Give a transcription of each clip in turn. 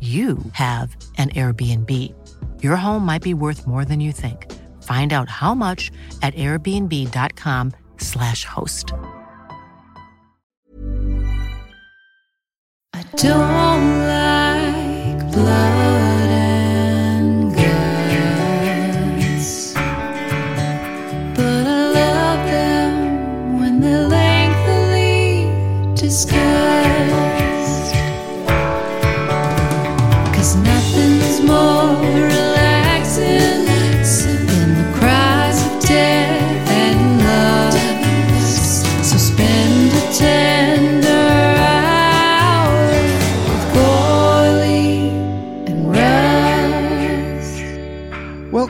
you have an Airbnb. Your home might be worth more than you think. Find out how much at airbnb.com/slash host. I don't like blood and guts, but I love them when they're lengthily discussed.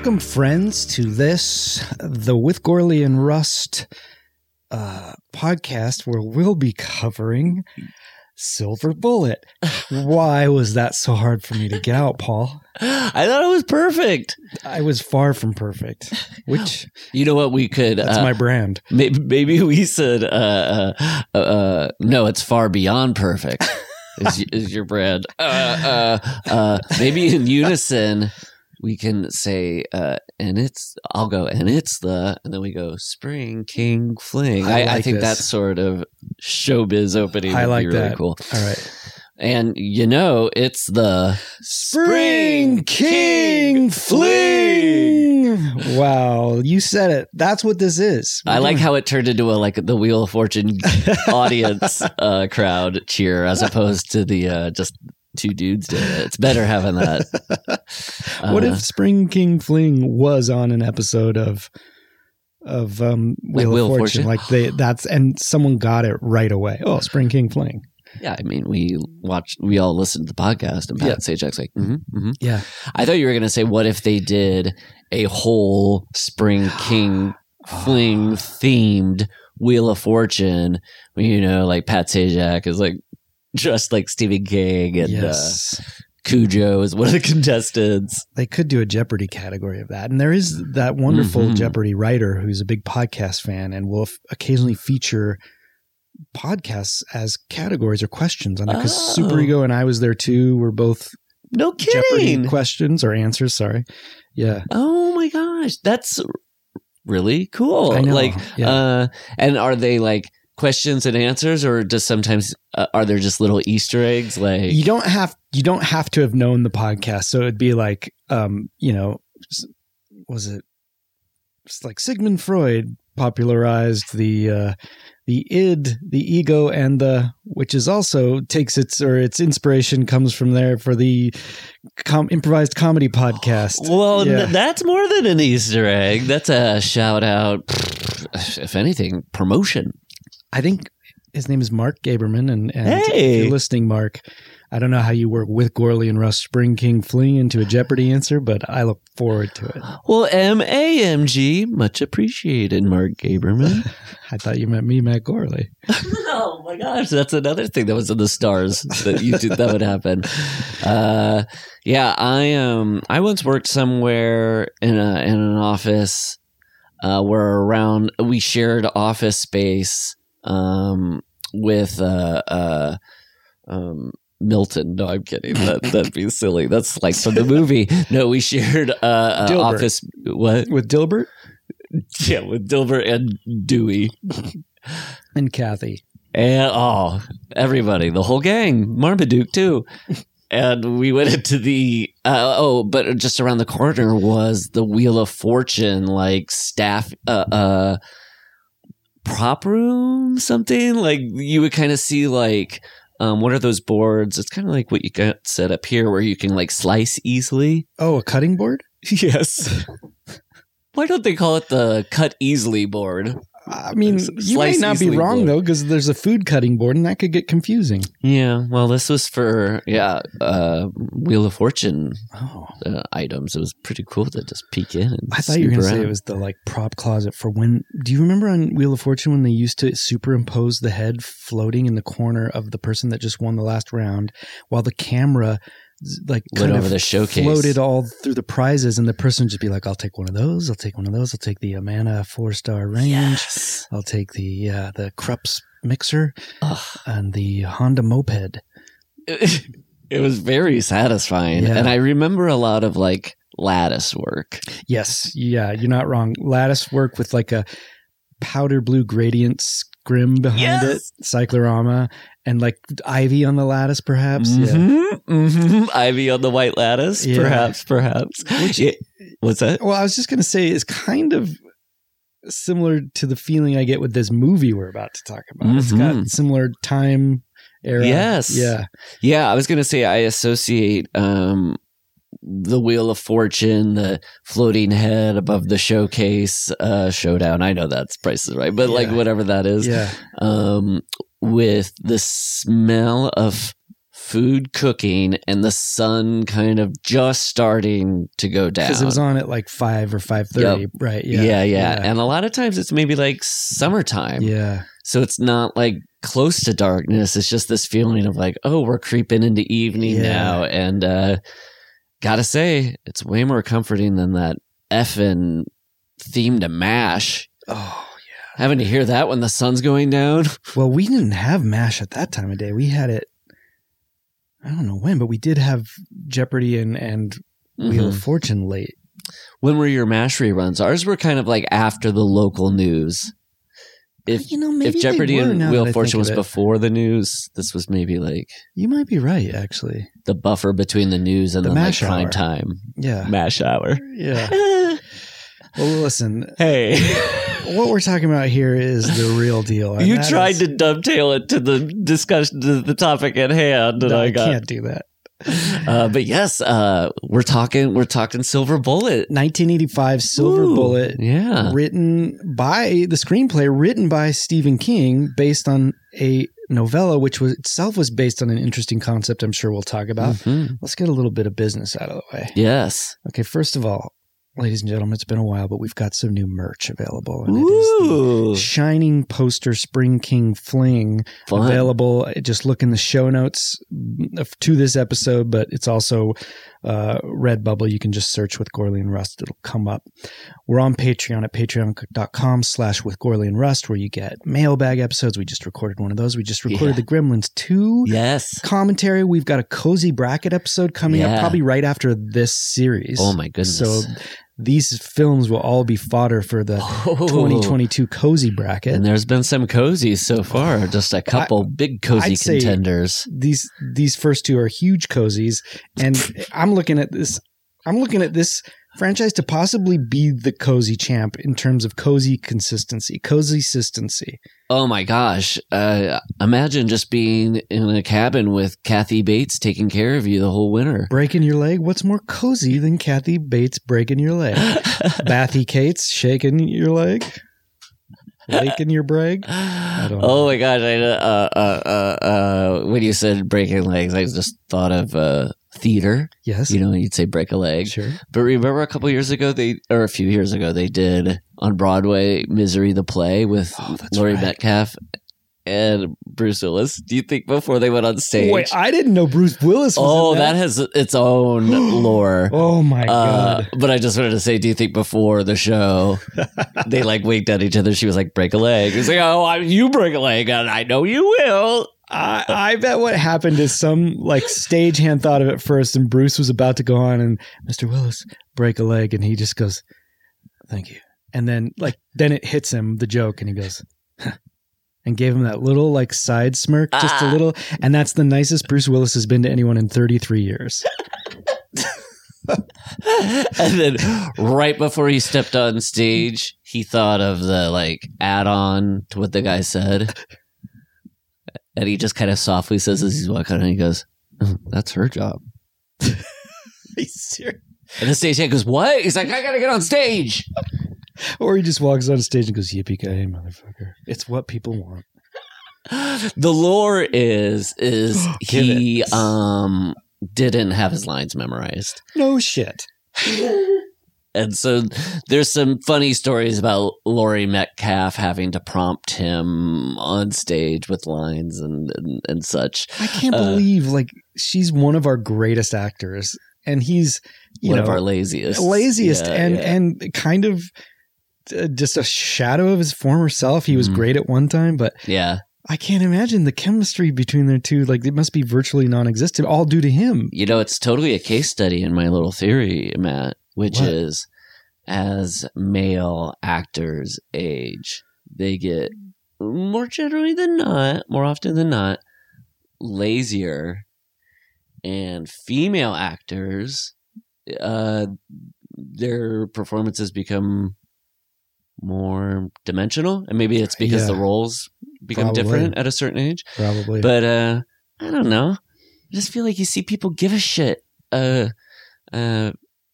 Welcome, friends, to this, the With Gourley and Rust uh, podcast, where we'll be covering Silver Bullet. Why was that so hard for me to get out, Paul? I thought it was perfect. I was far from perfect, which You know what we could that's uh, my brand. maybe, maybe we said uh, uh, uh, no, it's far beyond perfect. is, is your brand? Uh, uh, uh, maybe in unison we can say uh, and it's I'll go and it's the and then we go spring king fling. I I, I think this. that sort of showbiz opening I would like be really that. cool. All right. And you know it's the Spring King Fling. Wow, you said it. That's what this is. I like how it turned into a like the Wheel of Fortune audience uh, crowd cheer as opposed to the uh, just two dudes doing it. It's better having that. what Uh, if Spring King Fling was on an episode of of um, Like Wheel, of of Fortune? Fortune? Like they that's and someone got it right away. Oh, Spring King Fling. Yeah, I mean, we watched, we all listened to the podcast, and Pat Yeah. Sajak's like, mm-hmm, mm-hmm. Yeah. I thought you were going to say, what if they did a whole Spring King Fling themed Wheel of Fortune? You know, like Pat Sajak is like dressed like Stephen King, and yes. uh, Cujo is one of the contestants. they could do a Jeopardy category of that. And there is that wonderful Mhm. Jeopardy writer who's a big podcast fan and will f- occasionally feature podcasts as categories or questions on it. Because Oh. Super Ego and I was there too. We're both No Jeopardy kidding. questions or answers. Sorry. Yeah. Oh my gosh, that's really cool. Like, yeah. uh, and are they like questions and answers, or just sometimes uh, are there just little Easter eggs? Like, you don't have you don't have to have known the podcast so it'd be like um you know was it it's like sigmund freud popularized the uh the id the ego and the which is also takes its or its inspiration comes from there for the com- improvised comedy podcast well, Yeah. n- that's more than an Easter egg. That's a shout out. If anything, promotion. I think his name is mark gaberman and, and if Hey. you're listening mark I don't know how you work with Gourley and Rust Spring King fling into a Jeopardy answer, but I look forward to it. Well, M A M G, much appreciated, Mark Gaberman. I thought you meant me, Matt Gourley. oh my gosh, that's another thing that was in the stars that you did that would happen. Uh, yeah, I um I once worked somewhere in a in an office uh, where around we shared office space um with uh uh um Milton. No, I'm kidding. That that'd be silly. That's like from the movie. No, we shared uh, uh office. What? With Dilbert Yeah, with Dilbert and Dewey. and Kathy. And oh, everybody, the whole gang, Marmaduke too. and we went into the uh, oh, but just around the corner was the Wheel of Fortune, like staff, uh, uh prop room, something like you would kind of see like. Um, what are those boards? It's kind of like what you got set up here, where you can like slice easily. Oh, a cutting board? Yes. Why don't they call it the cut easily board? I mean, S- you might slice not be wrong board. though, because there's a food cutting board, and that could get confusing. Yeah, well, this was for yeah, uh, Wheel of Fortune Oh, uh, items. It was pretty cool to just peek in. And I thought you were going to say it was the like prop closet for when. Do you remember on Wheel of Fortune when they used to superimpose the head floating in the corner of the person that just won the last round, while the camera like Went kind over of the showcase. floated all through the prizes, and the person would just be like, "I'll take one of those. I'll take one of those. I'll take the Amana four star range. Yes. I'll take the uh, the Krups mixer Ugh. and the Honda moped." it was very satisfying, Yeah. and I remember a lot of like lattice work. Yes, yeah, you're not wrong. Lattice work with like a powder blue gradient scrim behind Yes. it, cyclorama, and like ivy on the lattice, perhaps. Yeah. Mhm, mhm. Ivy on the white lattice, Yeah. perhaps, perhaps. Yeah. What's that? Well, I was just gonna say it's kind of similar to the feeling I get with this movie we're about to talk about. It's got Mhm. similar time era. Yes. Yeah. Yeah, I was gonna say I associate um the Wheel of Fortune, the floating head above the showcase uh showdown. I know that's prices right, but like whatever that is. Yeah. Um with the smell of food cooking and the sun kind of just starting to go down. Because it was on at like five or five thirty, right? yeah, Yeah. yeah, And a lot of times it's maybe like summertime. yeah. So it's not like close to darkness. It's just this feeling of like, oh, we're creeping into evening Yeah. now. And uh gotta say, it's way more comforting than that effing theme to MASH. Oh, yeah. Having to hear that when the sun's going down. Well, we didn't have MASH at that time of day. We had it, I don't know when, but we did have Jeopardy and, and Wheel of Mhm. Fortune late. When were your MASH reruns? Ours were kind of like after the local news. If you know, maybe if Jeopardy were, and Wheel of Fortune was of before the news, this was maybe like You might be right, actually. the buffer between the news and The then like MASH prime hour. time. Yeah. MASH hour. Yeah. Well, listen, hey. what we're talking about here is the real deal. you tried is- to dovetail it to the discussion, to the topic at hand, and No, I I got. can't do that. Uh, but yes, uh, we're talking. We're talking Silver Bullet. 1985 Silver Ooh, Bullet, Yeah. written by the screenplay written by Stephen King, based on a novella, which was itself was based on an interesting concept. I'm sure we'll talk about. Mhm. Let's get a little bit of business out of the way. Yes. Okay, first of all, ladies and gentlemen, it's been a while, but we've got some new merch available, and it is the Ooh. Shining Poster Spring King Fling Fun. available. Just look in the show notes to this episode, but it's also uh, Redbubble. You can just search with Gourley and Rust. It'll come up. We're on Patreon at patreon.com slash with Gourley and Rust, where you get mailbag episodes. We just recorded one of those. We just recorded Yeah. the Gremlins 2 Yes. commentary. We've got a cozy bracket episode coming up probably right after this series. Oh my goodness. So these films will all be fodder for the Oh. 2022 cozy bracket. And there's been some cozies so far. Just a couple big cozy I'd contenders. these these first two are huge cozies, and I'm looking at this. I'm looking at this franchise to possibly be the cozy champ in terms of cozy consistency, cozy consistency. Oh my gosh. Uh, imagine just being in a cabin with Kathy Bates taking care of you the whole winter. Breaking your leg. What's more cozy than Kathy Bates breaking your leg? Bathy Kate's shaking your leg, laking your brag. oh my gosh! I uh, uh, uh, uh, when you said breaking legs, I just thought of uh, theater. Yes, You know, you'd say break a leg. sure. But remember, a couple years ago, they or a few years ago, they did on Broadway "Misery" the play with Oh, Laurie right. Metcalf and Bruce Willis. Do you think before they went on stage? Wait, I didn't know Bruce Willis. Was oh, in that has its own lore. Oh my Uh, god! but I just wanted to say, do you think before the show they like winked at each other? She was like, "Break a leg." He's like, "Oh, I, you break a leg, and I know you will." I, I bet what happened is some like stagehand thought of it first, and Bruce was about to go on, and Mr. Willis break a leg, and he just goes, "Thank you," and then like then it hits him the joke, and he goes, and gave him that little like side smirk, just a Ah. little. And that's the nicest Bruce Willis has been to anyone in 33 years. and then right before he stepped on stage, he thought of the like add-on to what the guy said, and he just kind of softly says as he's walking, and he goes, "Oh, "That's her job." He's serious. And the stage head goes, "What?" He's like, "I gotta get on stage." Or he just walks on stage and goes, "Yippee ki motherfucker!" It's what people want. The lore is is he it. um didn't have his lines memorized. No shit. And so there's some funny stories about Laurie Metcalf having to prompt him on stage with lines and and, and such. I can't Uh, believe like she's one of our greatest actors, and he's you One know of our laziest. laziest Yeah, and yeah. and kind of just a shadow of his former self. He was Mhm. great at one time, but yeah. I can't imagine the chemistry between the two. Like it must be virtually non-existent, all due to him. You know, it's totally a case study in my little theory, Matt, which What? is as male actors age, they get more generally than not, more often than not, lazier. And female actors, uh, their performances become more dimensional. And maybe it's because the roles become Probably. different at a certain age. Probably, But uh I don't know. I just feel like you see people give a shit. Uh uh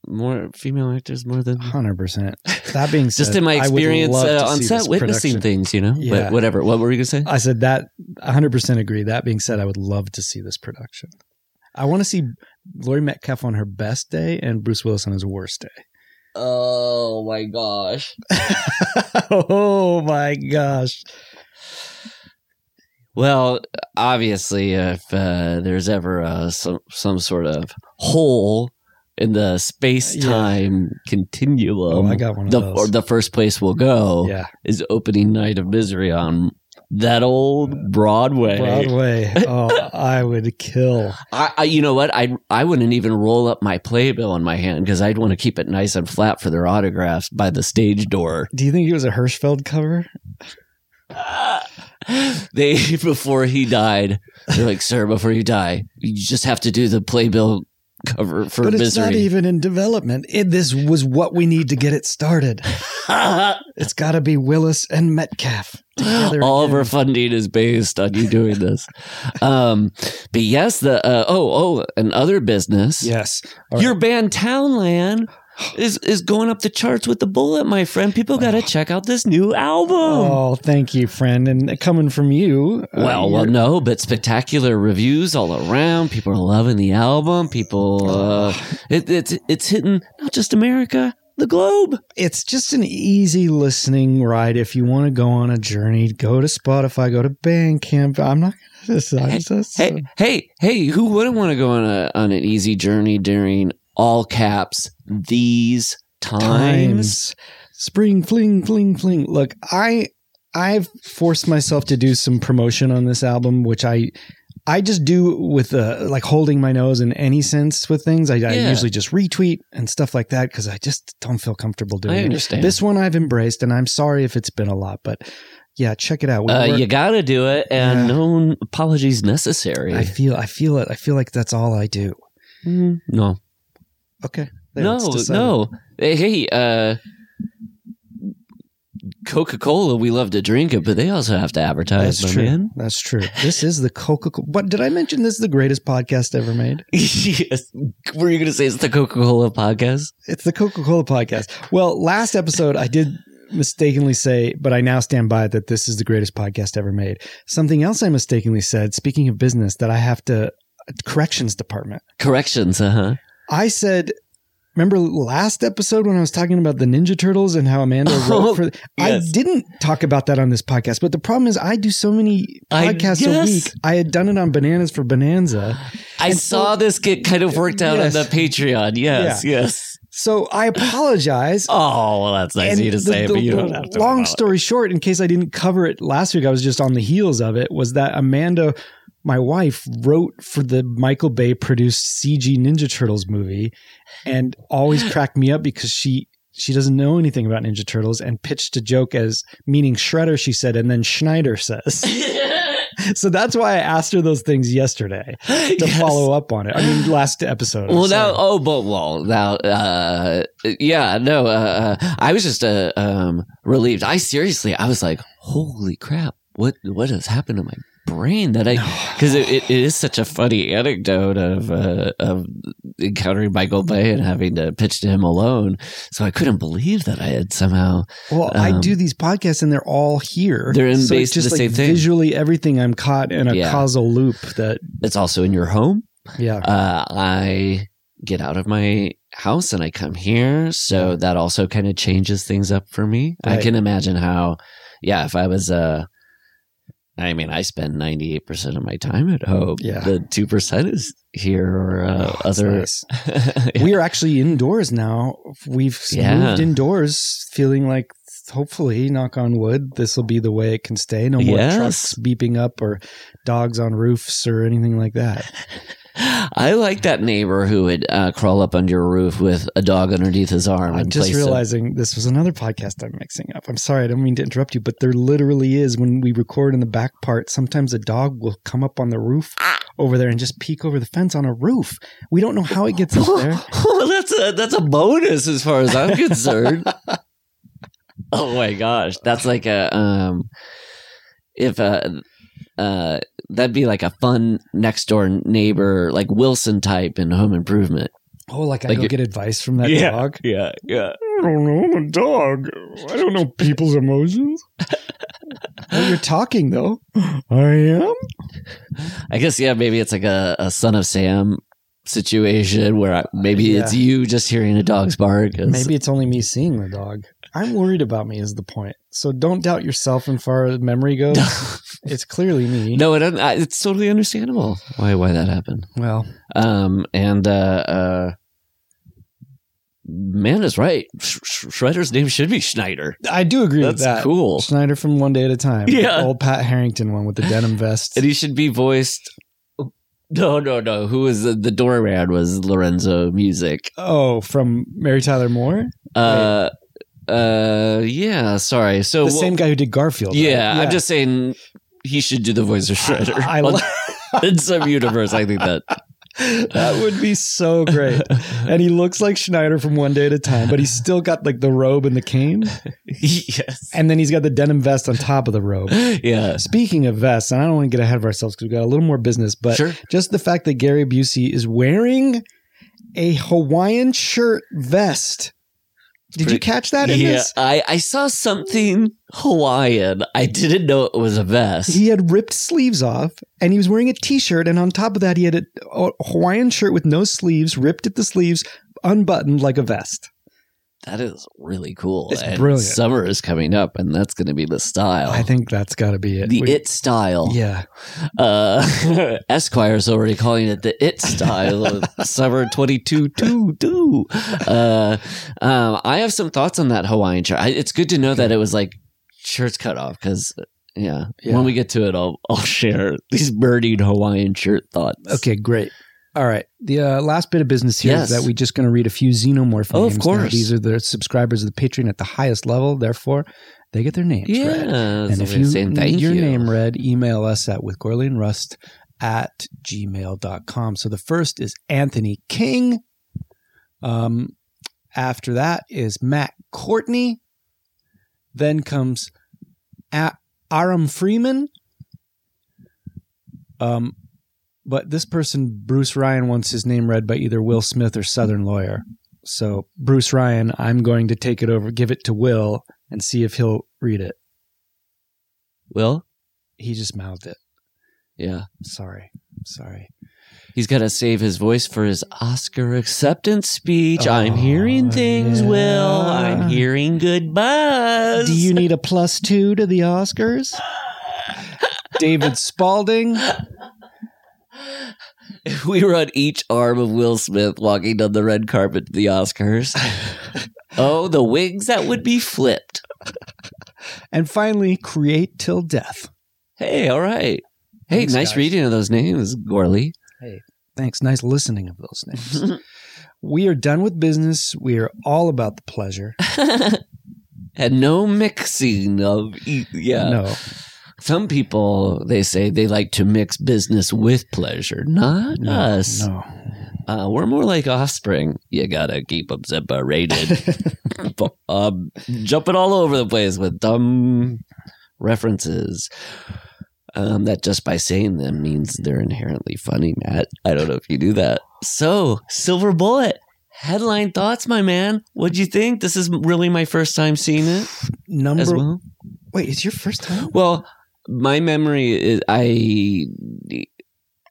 more female actors more than hundred percent. That being said, just in my experience uh, on set witnessing production. things, you know. Yeah. But whatever. What were you gonna say? I said that 100% agree. That being said, I would love to see this production. I want to see Laurie Metcalf on her best day and Bruce Willis on his worst day. Oh my gosh. oh my gosh. Well, obviously, if uh, there's ever uh, some some sort of hole in the space time continuum, Oh, I got one the or the first place we'll go yeah. is opening night of misery on that old Broadway. Broadway. Oh, I would kill. I, I, you know what? I I wouldn't even roll up my playbill in my hand because I'd want to keep it nice and flat for their autographs by the stage door. Do you think it was a Hirschfeld cover? they before he died, they're like, "Sir, before you die, you just have to do the playbill cover for but it's not even in development. It, this was what we need to get it started. It's got to be Willis and Metcalf. together All of our funding is based on you doing this. um, but yes, the uh, oh oh, and other business. Yes. Your band Townland is is going up the charts with the bullet, my friend. People got to check out this new album. Oh, thank you, friend. And coming from you, uh, Well, well, no, but spectacular reviews all around. People are loving the album. People, uh, it, it's it's hitting not just America, the globe. it's just an easy listening ride. If you want to go on a journey, go to Spotify, go to Bandcamp. I'm not going to Hey. Hey, hey, hey! Who wouldn't want to go on a on an easy journey during all caps these times? times. Spring fling fling fling. Look, I I've forced myself to do some promotion on this album, which I I just do with uh, like holding my nose in any sense with things. I, I usually just retweet and stuff like that because I just don't feel comfortable doing I it. understand. This one I've embraced, and I'm sorry if it's been a lot, but yeah, check it out. We Uh, you got to do it, and Yeah. no apologies necessary. I feel I feel it. I feel like that's all I do. Mm, no, Okay. There, no, no. Hey, uh, Coca Cola, we love to drink it, but they also have to advertise, That's true. man. That's true. This is the Coca Cola. What did I mention? This is the greatest podcast ever made. yes. Were you going to say it's the Coca Cola podcast? It's the Coca Cola podcast. Well, last episode I did mistakenly say, but I now stand by that this is the greatest podcast ever made. Something else I mistakenly said, speaking of business, that I have to corrections department. Corrections, uh huh. I said, remember last episode when I was talking about the Ninja Turtles and how Amanda wrote for? I didn't talk about that on this podcast, but the problem is I do so many I- podcasts yes. a week. I had done it on Bananas for Bonanza. I saw this get kind of worked out Yes. on the Patreon. Yes, yes. So I apologize. Oh, well, that's nice of you to the- say, the- but you don't have to. Long story short, in case I didn't cover it last week, I was just on the heels of it. Was that Amanda, my wife, wrote for the Michael Bay produced CG Ninja Turtles movie, and always cracked me up because she she doesn't know anything about Ninja Turtles and pitched a joke as meaning Shredder, she said, and then Schneider says. so that's why I asked her those things yesterday to Yes. follow up on it. I mean, last episode. Well, now, oh, but well, now, uh, yeah, no, uh, uh, I was just uh, um, relieved. I seriously, I was like, holy crap, what what has happened to my brain that I because it, it, is such a funny anecdote of uh, of encountering Michael Bay and having to pitch to him alone. So I couldn't believe that I had somehow. Well, I Um, do these podcasts and they're all here. They're in so basically just the like same thing. visually everything. I'm caught in a Yeah. causal loop that, It's also in your home. yeah. uh, I get out of my house and I come here. So that also kind of changes things up for me. I can imagine how, yeah, if I was, uh, I mean, I spend 98% of my time at home. Yeah. The 2% is here or uh, Oh, other. nice. We are actually indoors now. We've Yeah. moved indoors, feeling like hopefully, knock on wood, this will be the way it can stay. No more Yes. trucks beeping up or dogs on roofs or anything like that. I like that neighbor who would uh, crawl up under your roof with a dog underneath his arm. I'm and just it- realizing this was another podcast I'm mixing up. I'm sorry, I don't mean to interrupt you, but there literally is when we record in the back part, sometimes a dog will come up on the roof over there and just peek over the fence on a roof. We don't know how it gets up there. well, that's a that's a bonus as far as I'm concerned. oh my gosh, that's like a um, if uh, uh, that'd be like a fun next door neighbor, like Wilson type in Home Improvement. Oh, like I Like go get advice from that Yeah. dog. Yeah, yeah. I don't know. I'm a dog. I don't know people's emotions. well, you're talking though. I am. I guess yeah, maybe it's like a, a son of Sam situation where I, maybe Yeah. it's you just hearing a dog's bark. Maybe it's only me seeing the dog. I'm worried about me is the point. So don't doubt yourself and far as memory goes. it's clearly me. no, it, it's totally understandable why why that happened. Well, Um, and uh, uh, man is right. Sh- Sh- Shredder's name should be Schneider. I do agree with That's that. cool. Schneider from One Day at a Time. Yeah. Old Pat Harrington one with the denim vest. And he should be voiced. No, no, no. Who was the, the doorman? Was Lorenzo Music? oh, from Mary Tyler Moore? Uh, uh, yeah. Sorry. So The well, same guy who did Garfield. right? Yeah, I'm just saying he should do the voice of Shredder. I lo- in some universe, I think that. that would be so great. And he looks like Schneider from One Day at a Time, but he's still got like the robe and the cane. yes. And then he's got the denim vest on top of the robe. Yeah. Speaking of vests, and I don't want to get ahead of ourselves because we've got a little more business, but Sure. just the fact that Gary Busey is wearing a Hawaiian shirt vest. Did you catch that in Yeah, this? I, I saw something Hawaiian. I didn't know it was a vest. He had ripped sleeves off and he was wearing a t shirt. And on top of that, he had a, a Hawaiian shirt with no sleeves, ripped at the sleeves, unbuttoned like a vest. That is really cool. It's And brilliant. Summer is coming up, and that's going to be the style. I think that's got to be it. the We- it style. Yeah. Uh, Esquire's already calling it the it style of summer 22 two, two. Uh, um, I have some thoughts on that Hawaiian shirt. I, it's good to know that it was like shirts cut off because, yeah, Yeah. when we get to it, I'll, I'll share these burning Hawaiian shirt thoughts. Okay, great. All right. The uh, last bit of business here is Yes. that we're just going to read a few Xenomorph Oh, of names. Now, course. these are the subscribers of the Patreon at the highest level. Therefore, they get their names Yeah. read. And if you need your you. name read, email us at with Gourley and Rust at gmail.com. So the first is Anthony King. Um, after that is Matt Courtney. Then comes A- Aram Freeman. Um, but this person, Bruce Ryan, wants his name read by either Will Smith or Southern Lawyer. So, Bruce Ryan, I'm going to take it over, give it to Will, and see if he'll read it. Will? He just mouthed it. Yeah. Sorry. Sorry. He's got to save his voice for his Oscar acceptance speech. I'm Oh, hearing things, Will. I'm hearing good buzz. Do you need a plus two to the Oscars? David Spalding. If we were on each arm of Will Smith walking down the red carpet to the Oscars, oh, the wings that would be flipped. And finally, Create Till Death. Hey, all right. Hey, Thanks, nice guys. reading of those names, Gourley. Hey, thanks. Nice listening of those names. We are done with business. We are all about the pleasure. and no mixing of yeah. No. Some people they say they like to mix business with pleasure. Not No. us. No. Uh, we're more like offspring. You gotta keep them separated. um, jumping all over the place with dumb references. Um, that just by saying them means they're inherently funny, Matt. I don't know if you do that. So, Silver Bullet. Headline thoughts, my man. What'd you think? This is really my first time seeing it Number. well. Wait, it's your first time? Well, my memory is I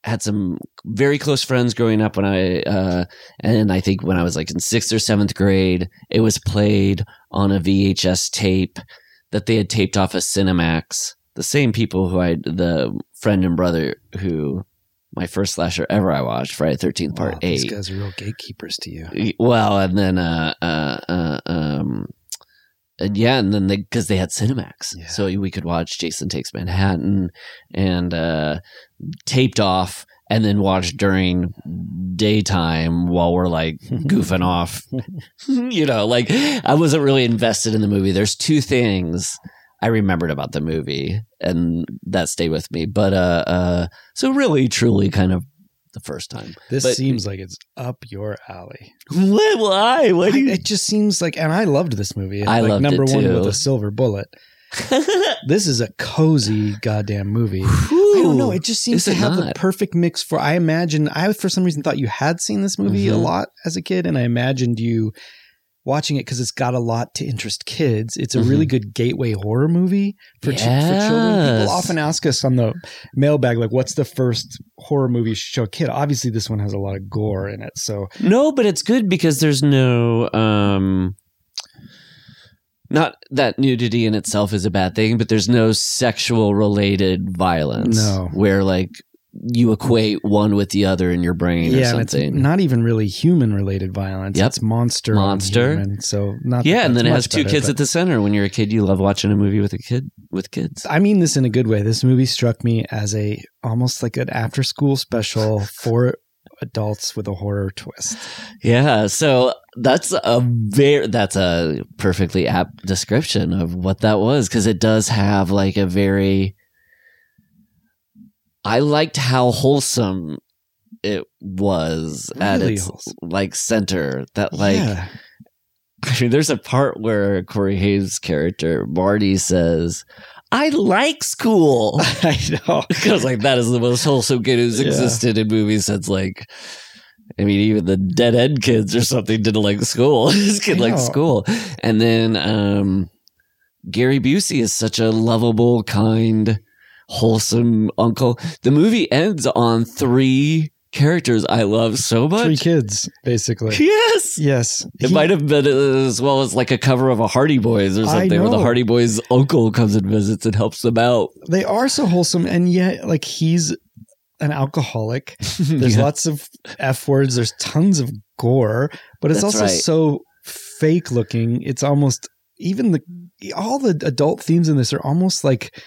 had some very close friends growing up when I, uh, and I think when I was like in sixth or seventh grade, it was played on a VHS tape that they had taped off a Cinemax. The same people who I, the friend and brother who my first slasher ever I watched, Friday Thirteenth Part Wow, Eight. These guys are real gatekeepers to you. Well, and then uh, uh, uh, um, and yeah, and then they because they had Cinemax, Yeah. so we could watch Jason Takes Manhattan and uh, taped off, and then watch during daytime while we're like goofing off. you know, like I wasn't really invested in the movie. There's two things. I remembered about the movie, and that stayed with me. But uh, uh, so really, truly, kind of the first time. This But- seems like it's up your alley. Why? What do you? it just seems like, and I loved this movie. I like loved number one with a silver bullet. This is a cozy goddamn movie. I don't know. It just seems to have the perfect mix for. I imagine I for some reason thought you had seen this movie a Mhm. lot as a kid, and I imagined you watching it because it's got a lot to interest kids. It's a Mhm. really good gateway horror movie for, ch- for children. People often ask us on the mailbag, like, "What's the first horror movie you should show a kid?" Obviously, this one has a lot of gore in it, so No, but it's good because there's no um not that nudity in itself is a bad thing, but there's no sexual related violence. No. Where like you equate one with the other in your brain or yeah, and it's something. not even really human related violence. Yep. It's monster, Monster. human, so not that yeah, and then it has two better, kids at the center. When you're a kid, you love watching a movie with a kid with kids. I mean this in a good way. This movie struck me as a almost like an after school special for adults with a horror twist. Yeah, so that's a very that's a perfectly apt description of what that was because it does have like a very I liked how wholesome it was at its wholesome. like center that like yeah. I mean there's a part where Corey Haim's character Marty says I like school I know. because like that is the most wholesome kid who's Yeah. existed in movies since like I mean even the dead end kids or something didn't like school. this kid liked school. And then um Gary Busey is such a lovable, kind, wholesome uncle. The movie ends on three characters I love so much. Three kids, basically. Yes. Yes. It He- might have been as well as like a cover of a Hardy Boys or something where the. Hardy Boys uncle comes and visits and helps them out. they are so wholesome and yet like he's an alcoholic. There's Yeah. lots of F words, there's tons of gore, but it's That's also right. so fake looking. It's almost even the all the adult themes in this are almost like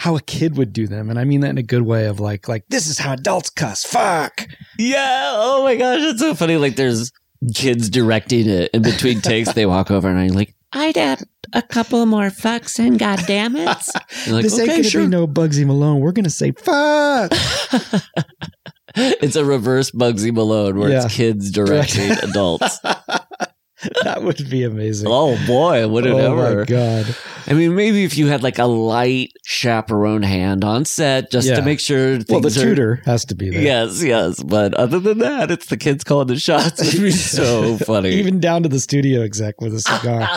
how a kid would do them. And I mean that in a good way of like like this is how adults cuss. Fuck. Yeah. Oh my gosh, it's so funny. Like there's kids directing it in between takes. They walk over and I'm like, I'd add a couple more fucks and goddammits. You're like, this ain't okay, gonna sure. be no Bugsy Malone. We're gonna say fuck. it's a reverse Bugsy Malone where Yeah. it's kids directing adults. that would be amazing. Oh boy, would it oh ever? my god. I mean, maybe if you had like a light chaperone hand on set just Yeah. to make sure things Well, the are. tutor has to be there. Yes, yes. But other than that, it's the kids calling the shots. It'd be so funny. Even down to the studio exec with a cigar.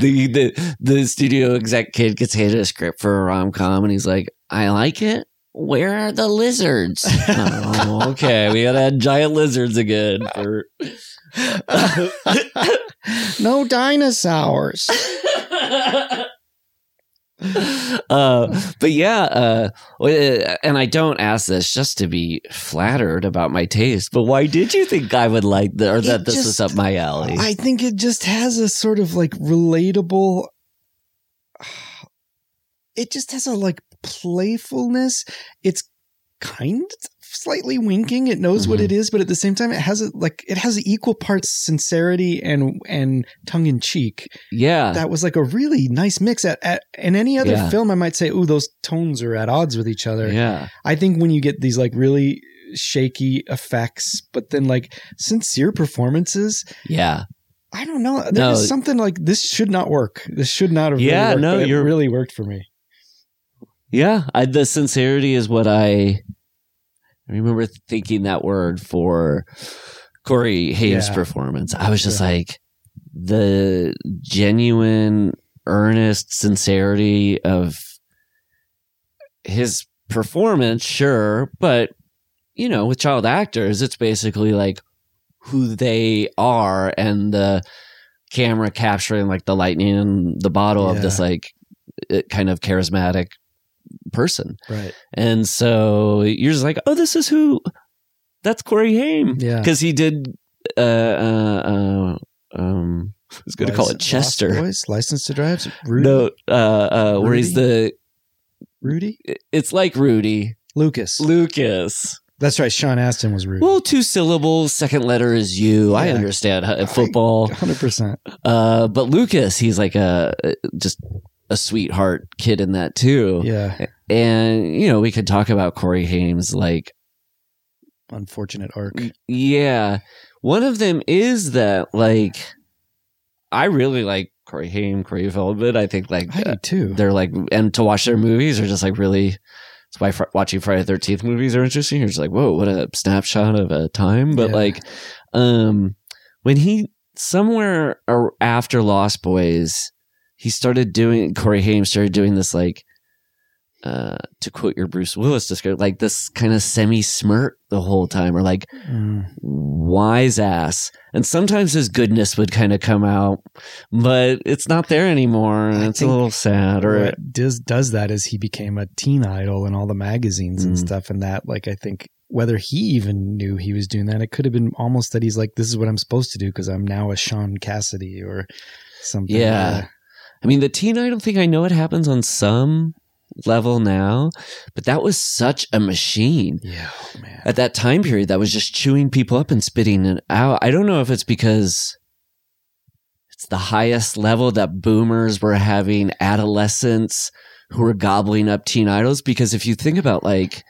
the, the the studio exec kid gets handed a script for a rom com, and he's like, "I like it. Where are the lizards?" oh, okay, we gotta add giant lizards again. For no dinosaurs. uh, but yeah, uh, and I don't ask this just to be flattered about my taste, but why did you think I would like the, or that this just- up my alley? I think it just has a sort of like relatable. It just has a like playfulness. It's kind slightly winking. It knows what Mhm. it is, but at the same time, it has a, like it has equal parts sincerity and and tongue in cheek. Yeah. That was like a really nice mix. At, at in any other Yeah. film, I might say, "Ooh, those tones are at odds with each other." yeah. I think when you get these like really shaky effects, but then like sincere performances, Yeah. I don't know. There's No. something like this should not work. This should not have. Yeah, really worked, no, it really worked for me. Yeah, I, the sincerity is what I, I remember thinking that word for Corey Haim's Yeah. performance. I was just like the genuine, earnest sincerity of his performance, sure, but you know, with child actors, it's basically like who they are and the camera capturing like the lightning in the bottle of this like uh, kind of charismatic person. Right. And so you're just like, oh, this is who that's Corey Haim. Yeah. Because he did uh uh uh um I was gonna call it Chester. Boys, License to Drive. Rudy. No, uh uh where he's the Rudy. it's like Rudy. Lucas. Lucas. That's right. Sean Astin was Rudy. Well, two syllables, second letter is you. I understand how- football. Hundred percent. Uh but Lucas, he's like a just a sweetheart kid in that too. Yeah. And you know, we could talk about Corey Haim's like Unfortunate arc. Yeah. One of them is that like I really like Corey Haim, Corey Feldman. I think like I do too. they're like and to watch their movies are just like really that's why fr- watching Friday 13th movies are interesting. You're just like, whoa, what a snapshot of a time. But Yeah. like um when he somewhere after Lost Boys, he started doing Corey Haim started doing this like uh to quote your Bruce Willis description, like this kind of semi smirk the whole time, or like Mm. wise ass. And sometimes his goodness would kind of come out, but it's not there anymore, and I it's a little sad. Or what does does as he became a teen idol in all the magazines and Mm. stuff, and that like I think whether he even knew he was doing that, it could have been almost that he's like, this is what I'm supposed to do because I'm now a Shaun Cassidy or something. Yeah. I mean, the teen idol thing, I know it happens on some level now, but that was such a machine. Yeah, oh, man. at that time period that was just chewing people up and spitting it out. I don't know if it's because it's the highest level that boomers were having adolescents who were gobbling up teen idols. Because if you think about like,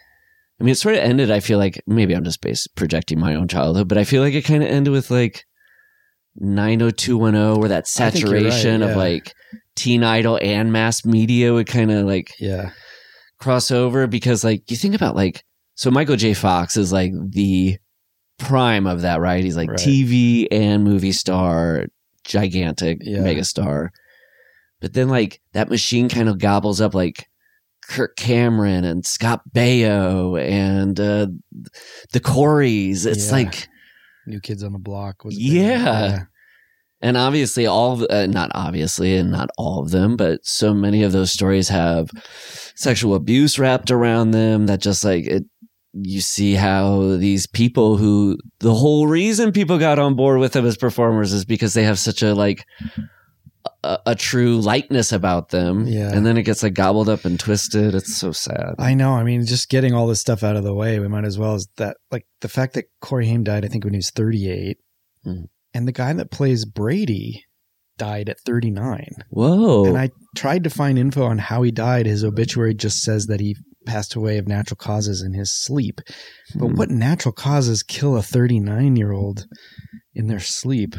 I mean, it sort of ended, I feel like maybe I'm just base projecting my own childhood, but I feel like it kind of ended with like 90210 where that I right, saturation of like teen idol and mass media would kind of like Yeah. cross over because like you think about like so Michael J. Fox is like the prime of that, right? He's like Right. TV and movie star, gigantic Yeah. megastar. But then like that machine kind of gobbles up like Kirk Cameron and Scott Baio and uh, the Coreys. It's Yeah. like New Kids on the Block was one. Yeah. And obviously all of, uh, not obviously and not all of them but so many of those stories have sexual abuse wrapped around them that just like it you see how these people who the whole reason people got on board with them as performers is because they have such a like a, a true lightness about them Yeah. and then it gets like gobbled up and twisted it's so sad I know. I mean, just getting all this stuff out of the way, we might as well as that. Like the fact that Corey Haim died, I think when he was 38, Mhm. And the guy that plays Brady died at 39. whoa And I tried to find info on how he died. His obituary just says that he passed away of natural causes in his sleep. But Hmm. what natural causes kill a 39 year old in their sleep?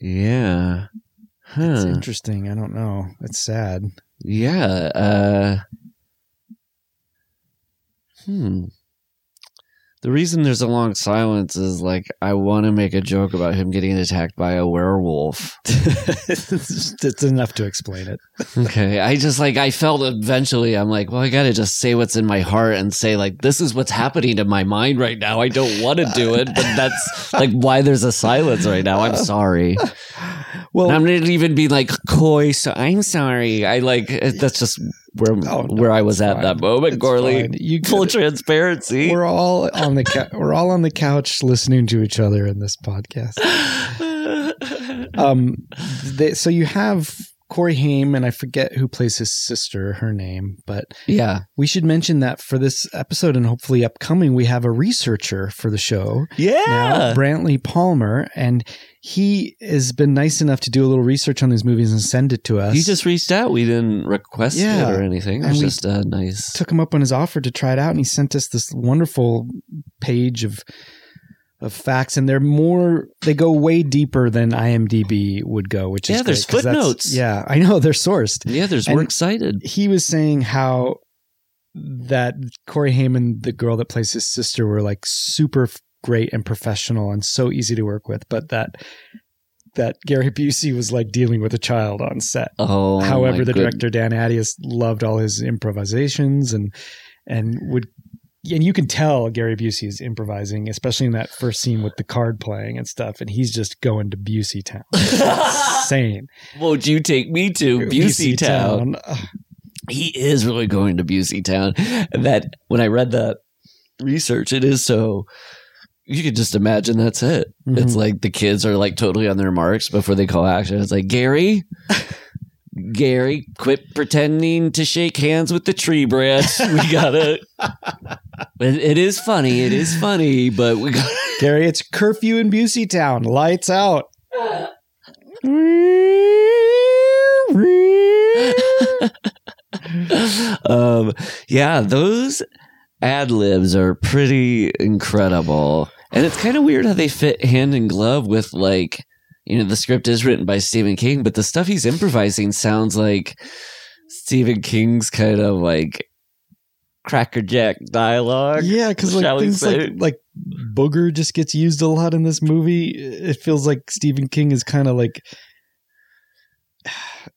yeah It's interesting. I don't know. It's sad. Yeah. Uh, hmm. The reason there's a long silence is like I want to make a joke about him getting attacked by a werewolf. it's, enough to explain it. Okay, I just like I felt eventually I'm like, well, I got to just say what's in my heart and say like this is what's happening to my mind right now. I don't want to do it, but that's like why there's a silence right now. I'm sorry. Well, And I'm not even be like coy. So I'm sorry. I like that's just where Oh, no, where I was at fine. that moment, It's Gourley. fine. You Full it. transparency. we're all on the cou- we're all on the couch listening to each other in this podcast. Um, they, so you have Corey Haim, and I forget who plays his sister, her name, but Yeah. we should mention that for this episode and hopefully upcoming, we have a researcher for the show Yeah. now, Brantley Palmer, and he has been nice enough to do a little research on these movies and send it to us. He just reached out. We didn't request Yeah. it or anything. It And was we just a nice. took him up on his offer to try it out, and he sent us this wonderful page of of facts, and they're more they go way deeper than IMDb would go, which is Yeah, there's great, footnotes. Yeah, I know they're sourced. yeah, there's And- we're excited. He was saying how that Corey Haim, the girl that plays his sister, were like super great and professional and so easy to work with, but that that Gary Busey was like dealing with a child on set. Oh, However, the good- director Dan Attias loved all his improvisations and and would and you can tell Gary Busey is improvising, especially in that first scene with the card playing and stuff, and he's just going to Busey Town. Insane. Won't you take me to Busey Town? Ugh, He is really going to Busey Town. And that when I read that research, it is so. You could just imagine that's it. Mhm. It's like the kids are like totally on their marks before they call action. It's like Gary, Gary, quit pretending to shake hands with the tree branch. We gotta. it, it is funny. It is funny, but we got. Gary, it's curfew in Busey Town. Lights out. um, yeah, those ad libs are pretty incredible. And it's kind of weird how they fit hand in glove with like, you know, the script is written by Stephen King, but the stuff he's improvising sounds like Stephen King's kind of like crackerjack dialogue. Yeah, because like things like like booger just gets used a lot in this movie. It feels like Stephen King is kind of like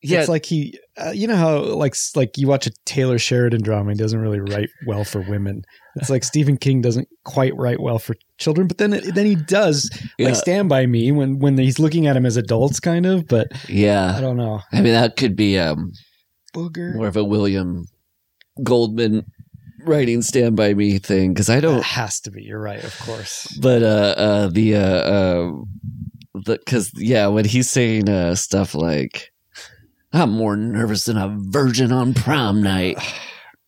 Yeah. it's like he, uh, you know how like like you watch a Taylor Sheridan drama, he doesn't really write well for women. It's like Stephen King doesn't quite write well for children, but then it, then he does Yeah. like Stand by Me when when he's looking at him as adults, kind of. But yeah, I don't know, I mean, that could be um, booger. more of a William Goldman writing Stand By Me thing because I don't. It has to be. You're right, of course. but uh uh the uh uh the because yeah when he's saying uh stuff like i'm more nervous than a virgin on prom night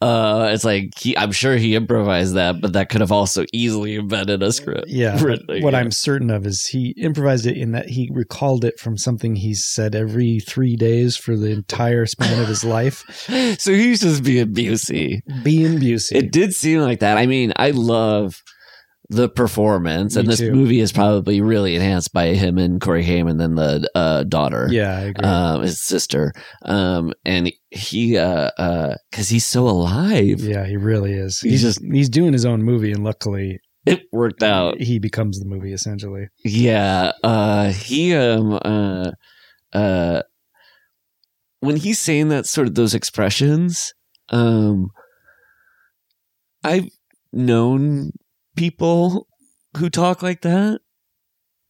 uh it's like he i'm sure he improvised that but that could have also easily embedded a script Yeah. Really, what yeah. I'm certain of is he improvised it in that he recalled it from something he's said every three days for the entire span of his life. so he's just being busy Being Busey. it did seem like that i mean i love the performance and this too. movie is probably really enhanced by him and corey haim and then the uh daughter yeah, I agree. um, his sister, um, and he, uh, uh, cause he's so alive, yeah, he really is. He's He's just- just he's doing his own movie, and luckily it worked out. he becomes the movie essentially. Yeah, uh, he, um, uh, uh, when he's saying that sort of those expressions, um, I've known people who talk like that,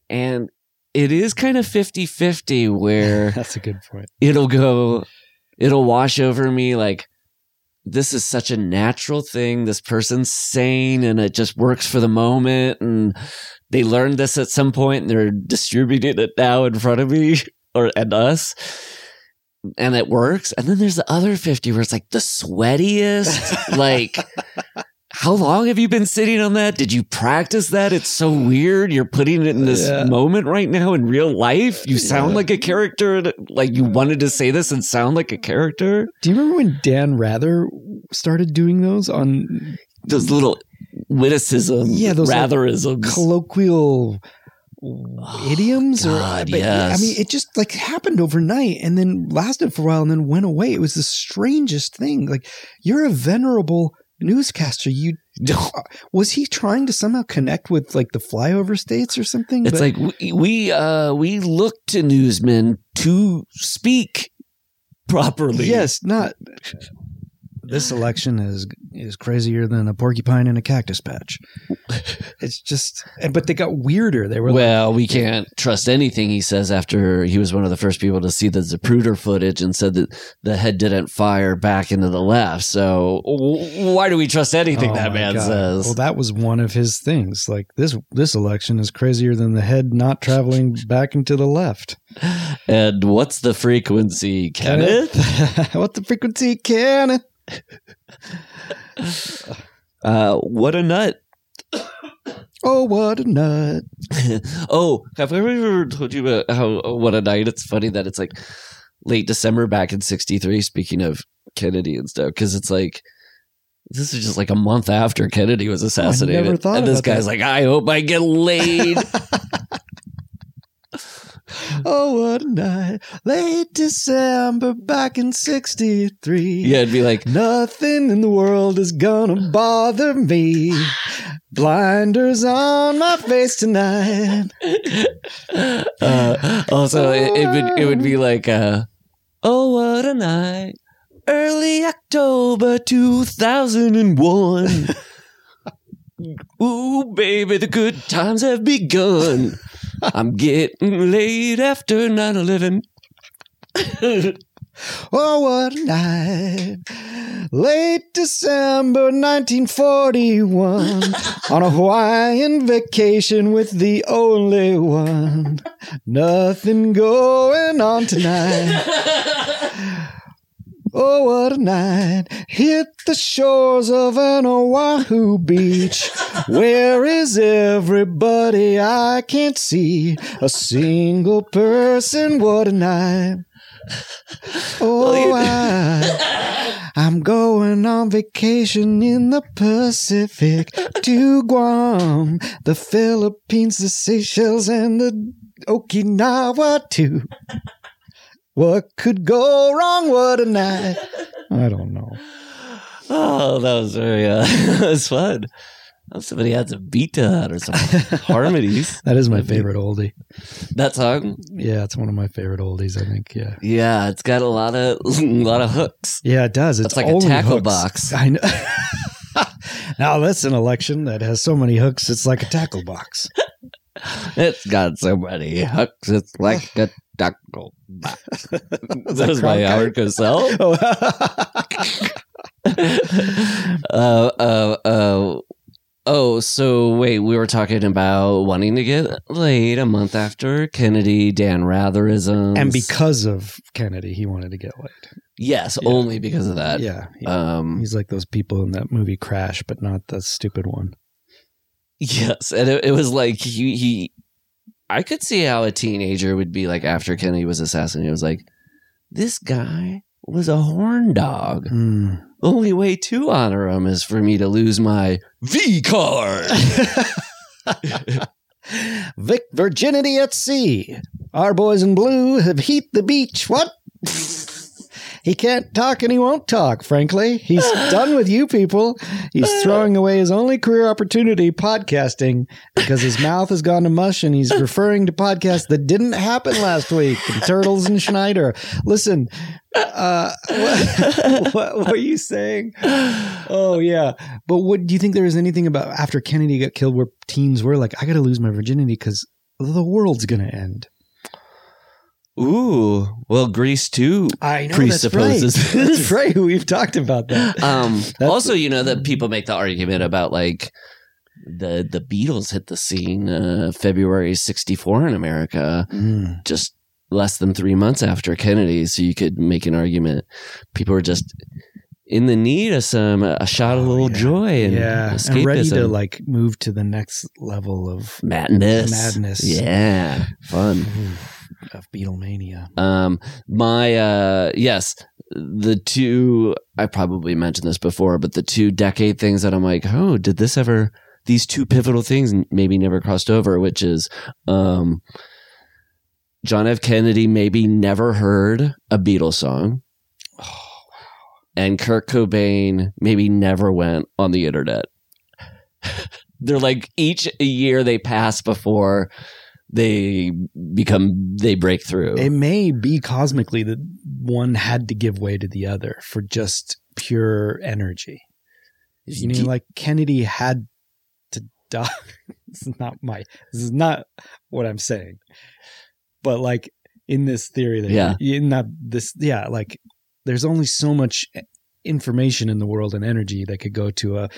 and it is kind of 50 50 where That's a good point. it'll go it'll wash over me like this is such a natural thing. This person's saying and it just works for the moment and they learned this at some point and they're distributing it now in front of me or and us. And it works. And then there's the other 50 where it's like the sweatiest like how long have you been sitting on that? Did you practice that? It's so weird. You're putting it in this Yeah. moment right now in real life. You sound Yeah. like a character. Like you wanted to say this and sound like a character. Do you remember when Dan Rather started doing those on Those little witticisms, Yeah, those, like, ratherisms. colloquial oh, idioms or God, but, yes. I mean it just like happened overnight and then lasted for a while and then went away. It was the strangest thing. Like you're a venerable newscaster. You was he trying to somehow connect with like the flyover states or something? It's But- like we, we uh we look to newsmen to speak properly. yes, not this election is is crazier than a porcupine in a cactus patch. It's just, but they got weirder. They were like, Well, we can't trust anything he says after he was one of the first people to see the Zapruder footage and said that the head didn't fire back into the left. So why do we trust anything oh that man God. says? Well, that was one of his things. Like this, this election is crazier than the head not traveling back into the left. and what's the frequency, Kenneth? what the frequency, Kenneth? Uh, what a nut. Oh, what a nut! oh, have I ever told you about how what a night? It's funny that it's like late December back in '63. Speaking of Kennedy and stuff, because it's like this is just like a month after Kennedy was assassinated, never thought and this guy's that. like, "I hope I get laid." Oh, what a night! Late December back in '63. yeah, it'd be like, Nothing in the world is gonna bother me. Blinders on my face tonight. uh, also it, it would it would be like, uh, "Oh, what a night." Early October 2001. Ooh, baby, the good times have begun. I'm getting late after 9 11. Oh, what a night. Late December 1941. on a Hawaiian vacation with the only one. Nothing going on tonight. Oh, what a night. Hit the shores of an Oahu beach. Where is everybody? I can't see a single person. What a night. Oh, I, I'm going on vacation in the Pacific to Guam, the Philippines, the Seychelles, and the Okinawa too. What could go wrong? What a night. I don't know. Oh, that was very, uh, that was fun. Somebody had some beat to that or some harmonies. That is my favorite oldie. That song, Yeah, it's one of my favorite oldies, I think. Yeah. yeah, it's got a lot of a lot of hooks. Yeah, it does. It's It's like a tackle hooks. box. I know. now that's an election that has so many hooks. It's like a tackle box. It's got so many hooks. It's like a tackle box. that was my Cronkite? Howard Cosell. Oh. uh, uh, uh, oh, so wait, we were talking about wanting to get laid a month after Kennedy, Dan Ratherism, and because of Kennedy, he wanted to get laid. yes, Yeah. only because of that. yeah, he- Um, he's like those people in that movie Crash, but not the stupid one. Yes, and it, it was like he he. I could see how a teenager would be like after Kennedy was assassinated. It was like this guy was a horn dog. Hmm. Only way to honor him is for me to lose my V card. Vic virginity at sea. Our boys in blue have heat the beach. What? He can't talk and he won't talk, frankly. He's done with you people. He's throwing away his only career opportunity, podcasting, because his mouth has gone to mush and he's referring to podcasts that didn't happen last week. Turtles and Schneider. Listen, uh, what, what were you saying? Oh yeah, but what do you think There is anything about after Kennedy got killed where teens were like, I got to lose my virginity because the world's gonna end? Ooh, well, Greece too. I know Presupposes That's right. that's right. We've talked about that. Um, also, you know that people make the argument about like the the Beatles hit the scene uh, February '64 in America, Mm. just less than three months after Kennedy. So you could make an argument. People were just in the need of some a shot of Oh, little yeah. joy and yeah, escapism. and ready to like move to the next level of madness, Madness. Yeah, fun. Of Beatlemania. Um, my uh, yes, the two I probably mentioned this before, but the two decade things that I'm like, oh, did this ever? These two pivotal things maybe never crossed over, which is, um, John F. Kennedy maybe never heard a Beatles song, and Kurt Cobain maybe never went on the internet. They're like each year they pass before they become they break through. It may be cosmically that one had to give way to the other for just pure energy. You know, like Kennedy had to die. this is not my. This is not what I'm saying. But like in this theory that Yeah. in that this yeah like there's only so much information in the world and energy that could go to a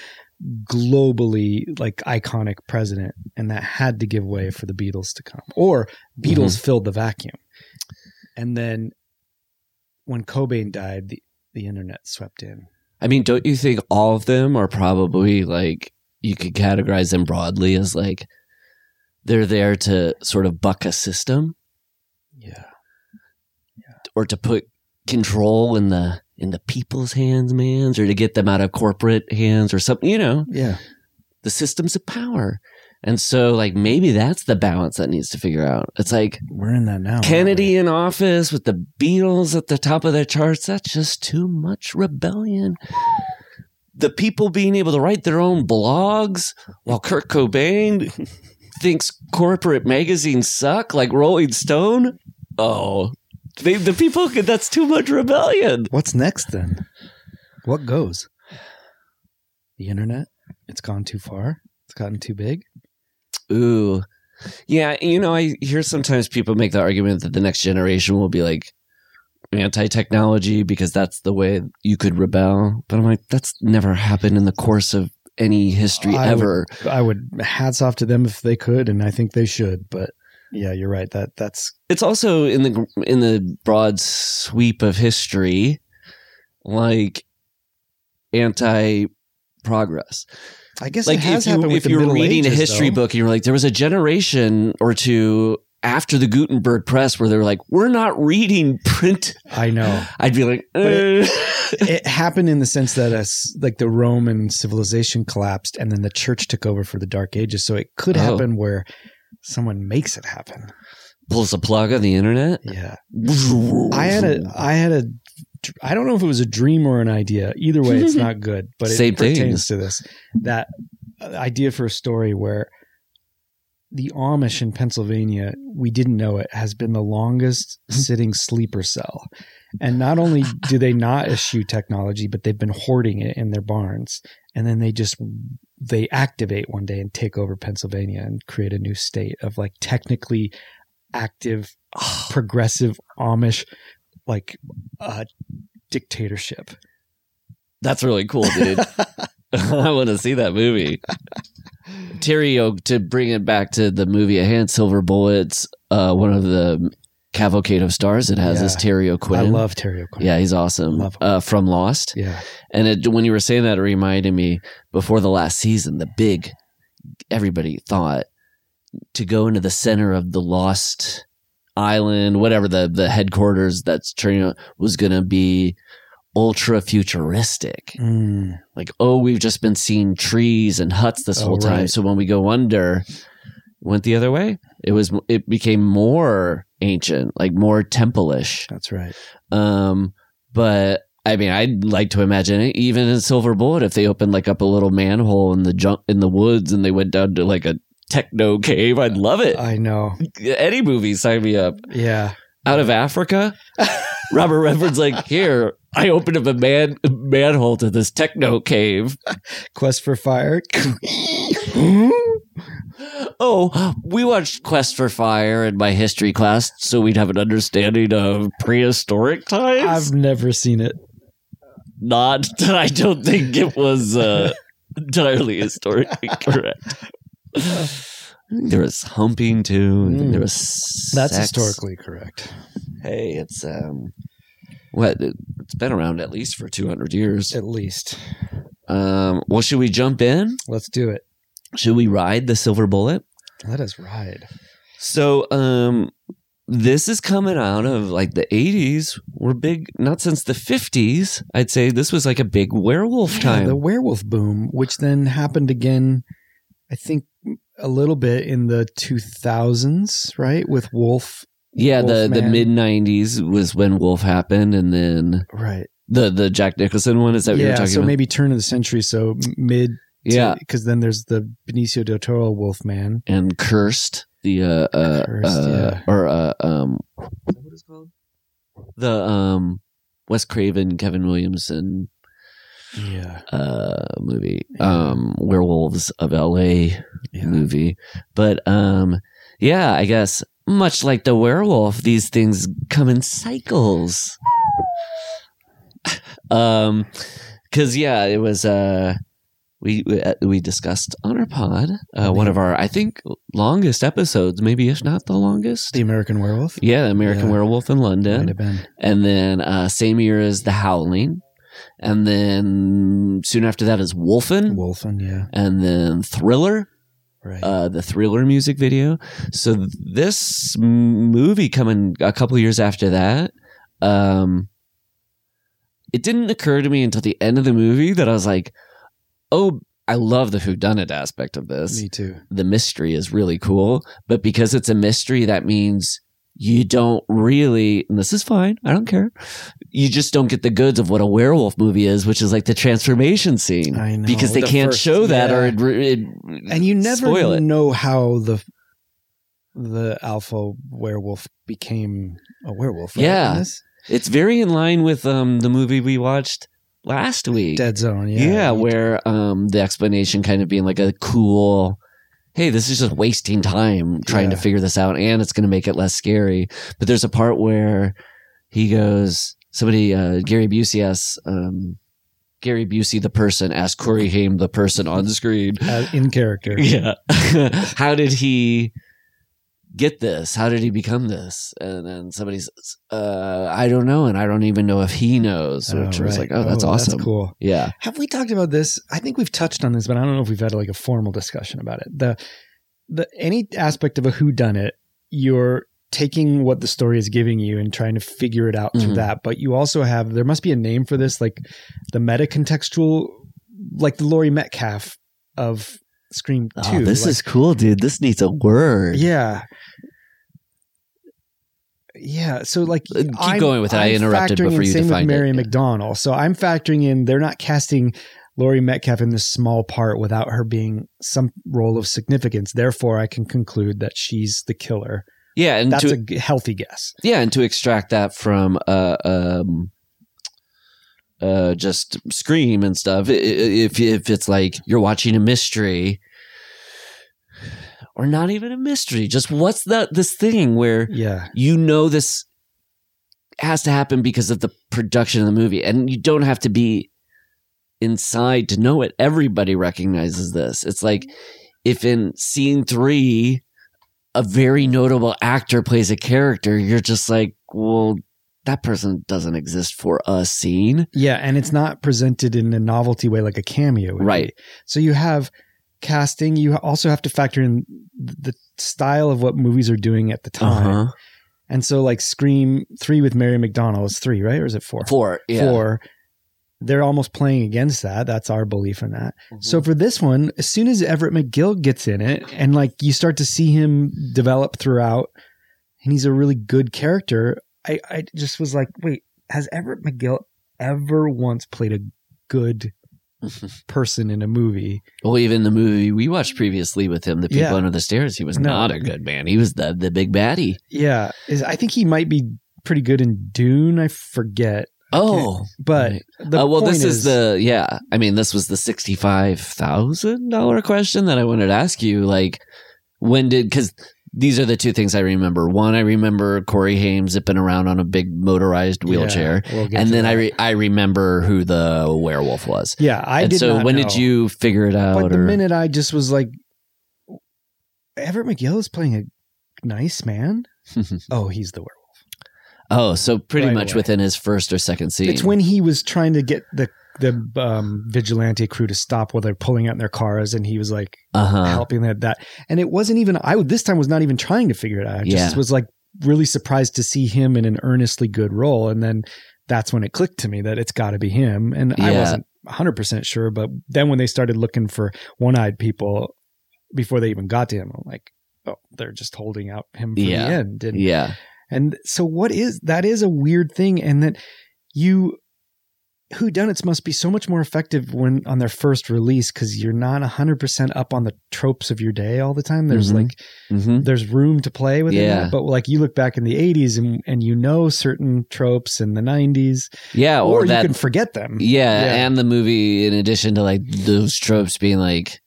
globally like iconic president and that had to give way for the Beatles to come. Or Beatles mm-hmm. filled the vacuum. And then when Cobain died the the internet swept in. I mean, don't you think all of them are probably like you could categorize them broadly as like they're there to sort of buck a system? Yeah. Or to put control in the in the people's hands, man, or to get them out of corporate hands or something, you know, yeah the systems of power. And so like maybe that's the balance that needs to figure out. It's like we're in that now Kennedy in office with the Beatles at the top of their charts, that's just too much rebellion. The people being able to write their own blogs while Kurt Cobain thinks corporate magazines suck like Rolling Stone. Oh, they, the people, that's too much rebellion. What's next then? What goes? The internet? It's gone too far. It's gotten too big. Ooh. Yeah, you know, I hear sometimes people make the argument that the next generation will be like anti technology because that's the way you could rebel. But I'm like, that's never happened in the course of any history I ever. I would hats off to them if they could, and I think they should. But yeah, you're right. That that's It's also in the in the broad sweep of history, like anti progress. I guess like it has if you if you're reading Ages, a history though. book and you're like there was a generation or two after the Gutenberg press where they're like we're not reading print I know I'd be like But it- it happened in the sense that as like the Roman civilization collapsed, and then the church took over for the Dark Ages. So it could Oh. happen where someone makes it happen. pulls a plug on the internet Yeah. I had a I had a I don't know if it was a dream or an idea. Either way, it's not good, but it Same pertains to this. That idea for a story where the Amish in Pennsylvania, we didn't know it, has been the longest sitting sleeper cell. And not only do they not eschew technology, but they've been hoarding it in their barns. And then they just they activate one day and take over Pennsylvania and create a new state of like technically active progressive Amish like uh dictatorship. that's really cool dude I want to see that movie Terry to bring it back to the movie at hand Silver Bullets uh one of the cavalcade of stars it has is Yeah. Terry O'Quinn I love Terry O'Quinn. yeah he's awesome uh from Lost Yeah. And it, when you were saying that, it reminded me before the last season, the big, everybody thought to go into the center of the lost island, whatever the, the headquarters that's turning out was going to be ultra futuristic. Mm. Like, oh, we've just been seeing trees and huts this Oh, whole time. right. So when we go under, went the other way. It was, it became more ancient, like more temple-ish. That's right. Um, but I mean, I'd like to imagine it even in Silver Bullet if they opened like up a little manhole in the junk in the woods and they went down to like a techno cave. I'd love it. I know. Any movie, sign me up. Yeah. Out of Africa, Robert Redford's like, here, I opened up a man manhole to this techno cave. Quest for Fire. Oh, we watched Quest for Fire in my history class so we'd have an understanding of prehistoric times. I've never seen it. not that I don't think it was uh, entirely historically correct. There was humping too. Think there was That's sex. historically correct. Hey, it's um, what it's been around at least for two hundred years. At least. Um, well, should we jump in? Let's do it. Should we ride the silver bullet? Let us ride. So, um, this is coming out of like the 80s. We're big, not since the 50s. I'd say this was like a big werewolf Yeah, time. the werewolf boom, which then happened again, I think a little bit in the 2000s, right? With Wolf. yeah, the, the mid 90s was when Wolf happened. And then Right. the, the Jack Nicholson one, is that what you're yeah. talking So about? maybe turn of the century. So mid. Yeah. Because then there's the Benicio del Toro Wolfman. And Cursed. the uh, uh, Cursed, uh yeah. or uh, um, what is it called? The um, Wes Craven, Kevin Williamson Yeah. uh movie, Yeah. um, Werewolves of L.A. Yeah. movie. But um yeah, I guess much like the werewolf, these things come in cycles. um cuz yeah, it was uh we we, uh, discussed on our pod uh, one of our I think longest episodes, maybe if not the longest. The American Werewolf. Yeah, the American Yeah. Werewolf in London and then uh, same year as The Howling, and then soon after that is Wolfen, Wolfen, yeah. and then Thriller, Right. uh, the Thriller music video. So this movie coming a couple years after that, um, it didn't occur to me until the end of the movie that I was like, oh. I love the whodunit aspect of this Me too. the mystery is really cool. But because it's a mystery, that means you don't really, and this is fine, I don't care. You just don't get the goods of what a werewolf movie is, which is like the transformation scene. I know. Because they The can't first- show that or yeah. it, it and you never spoil it. know how the the alpha werewolf became a werewolf. right, Yeah. It's very in line with um the movie we watched last week. Dead Zone. Yeah, Yeah, where um the explanation kind of being like a cool hey, this is just wasting time trying to figure this out and it's going to make it less scary. But there's a part where he goes somebody uh Gary Busey asks um Gary Busey the person asked Corey Haim the person on the screen. Uh, in character. Yeah. How did he get this? How did he become this? And then somebody says, uh, I don't know. And I don't even know if he knows, which Oh, was right. like, oh, that's awesome. cool. Yeah. Have we talked about this? I think we've touched on this, but I don't know if we've had like a formal discussion about it. The the any aspect of a who done it, you're taking what the story is giving you and trying to figure it out through Mhm. that. But you also have there must be a name for this, like the meta contextual, like the Laurie Metcalf of Scream Two. Oh, this Like, is cool, dude. This needs a word. yeah. Yeah, so like Uh, keep going with it. I interrupted before in you same defined with Mary it. McDonald. So I'm factoring in they're not casting Laurie Metcalf in this small part without her being some role of significance. Therefore, I can conclude that she's the killer. Yeah, and That's to a healthy guess. yeah, and to extract that from uh um uh just scream and stuff. If if it's like you're watching a mystery or not even a mystery, just what's that this thing where Yeah, you know this has to happen because of the production of the movie and you don't have to be inside to know it. Everybody recognizes this. It's like if in scene 3 a very notable actor plays a character you're just like well that person doesn't exist for a scene yeah, and it's not presented in a novelty way like a cameo, would be. Right. So you have casting. You also have to factor in the style of what movies are doing at the time. uh-huh And so, like Scream three with Mary McDonnell is three, right, or is it four? four yeah Four. They're almost playing against that. That's our belief in that. Mm-hmm. So for this one, as soon as Everett McGill gets in it, and like you start to see him develop throughout, and he's a really good character, I, I just was like, wait, has Everett McGill ever once played a good person in a movie? well even the movie we watched previously with him the people Yeah. under the stairs he was No. not a good man he was the the big baddie Yeah, is I think he might be pretty good in Dune. I forget, oh but Right. the uh, well, this is, the yeah. I mean, this was the sixty-five thousand dollar question that I wanted to ask you. Like, when did because these are the two things I remember. One, I remember Corey Haim zipping around on a big motorized wheelchair, Yeah, we'll and then I re- I remember who the werewolf was. yeah, I and did. so, when know. did you figure it out? But the or- minute I just was like, Everett McGill is playing a nice man. oh, he's the werewolf. oh, so pretty Right much away. within his first or second scene. It's when he was trying to get the the um, vigilante crew to stop while they're pulling out in their cars, and he was like uh huh. helping that. That and it wasn't even. I would- this time was not even trying to figure it out. I just Yeah. was like really surprised to see him in an earnestly good role, and then that's when it clicked to me that it's got to be him. And I wasn't 100 percent sure, but then when they started looking for one eyed people before they even got to him, I'm like. Oh, they're just holding out him for Yeah. the end. And Yeah. and so what is that is a weird thing and that you whodunits must be so much more effective when on their first release because you're not 100% up on the tropes of your day all the time there's Mhm. like hmm there's room to play with Yeah. that but like you look back in the 80s and, and you know certain tropes in the 90s Yeah, or, or, you can forget them yeah, Yeah. and the movie, in addition to like those tropes being like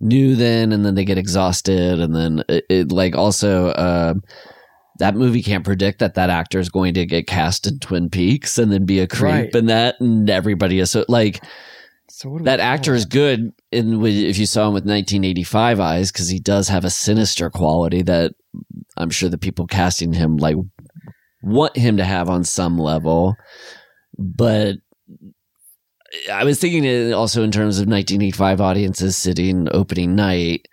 new then, and then they get exhausted, and then it, it like also. Um, that movie can't predict that that actor is going to get cast in Twin Peaks and then be a creep Right. in that, and everybody is so like so that actor is good in if you saw him with 1985 eyes because he does have a sinister quality that I'm sure the people casting him like want him to have on some level. But I was thinking also in terms of 1985 audiences sitting opening night,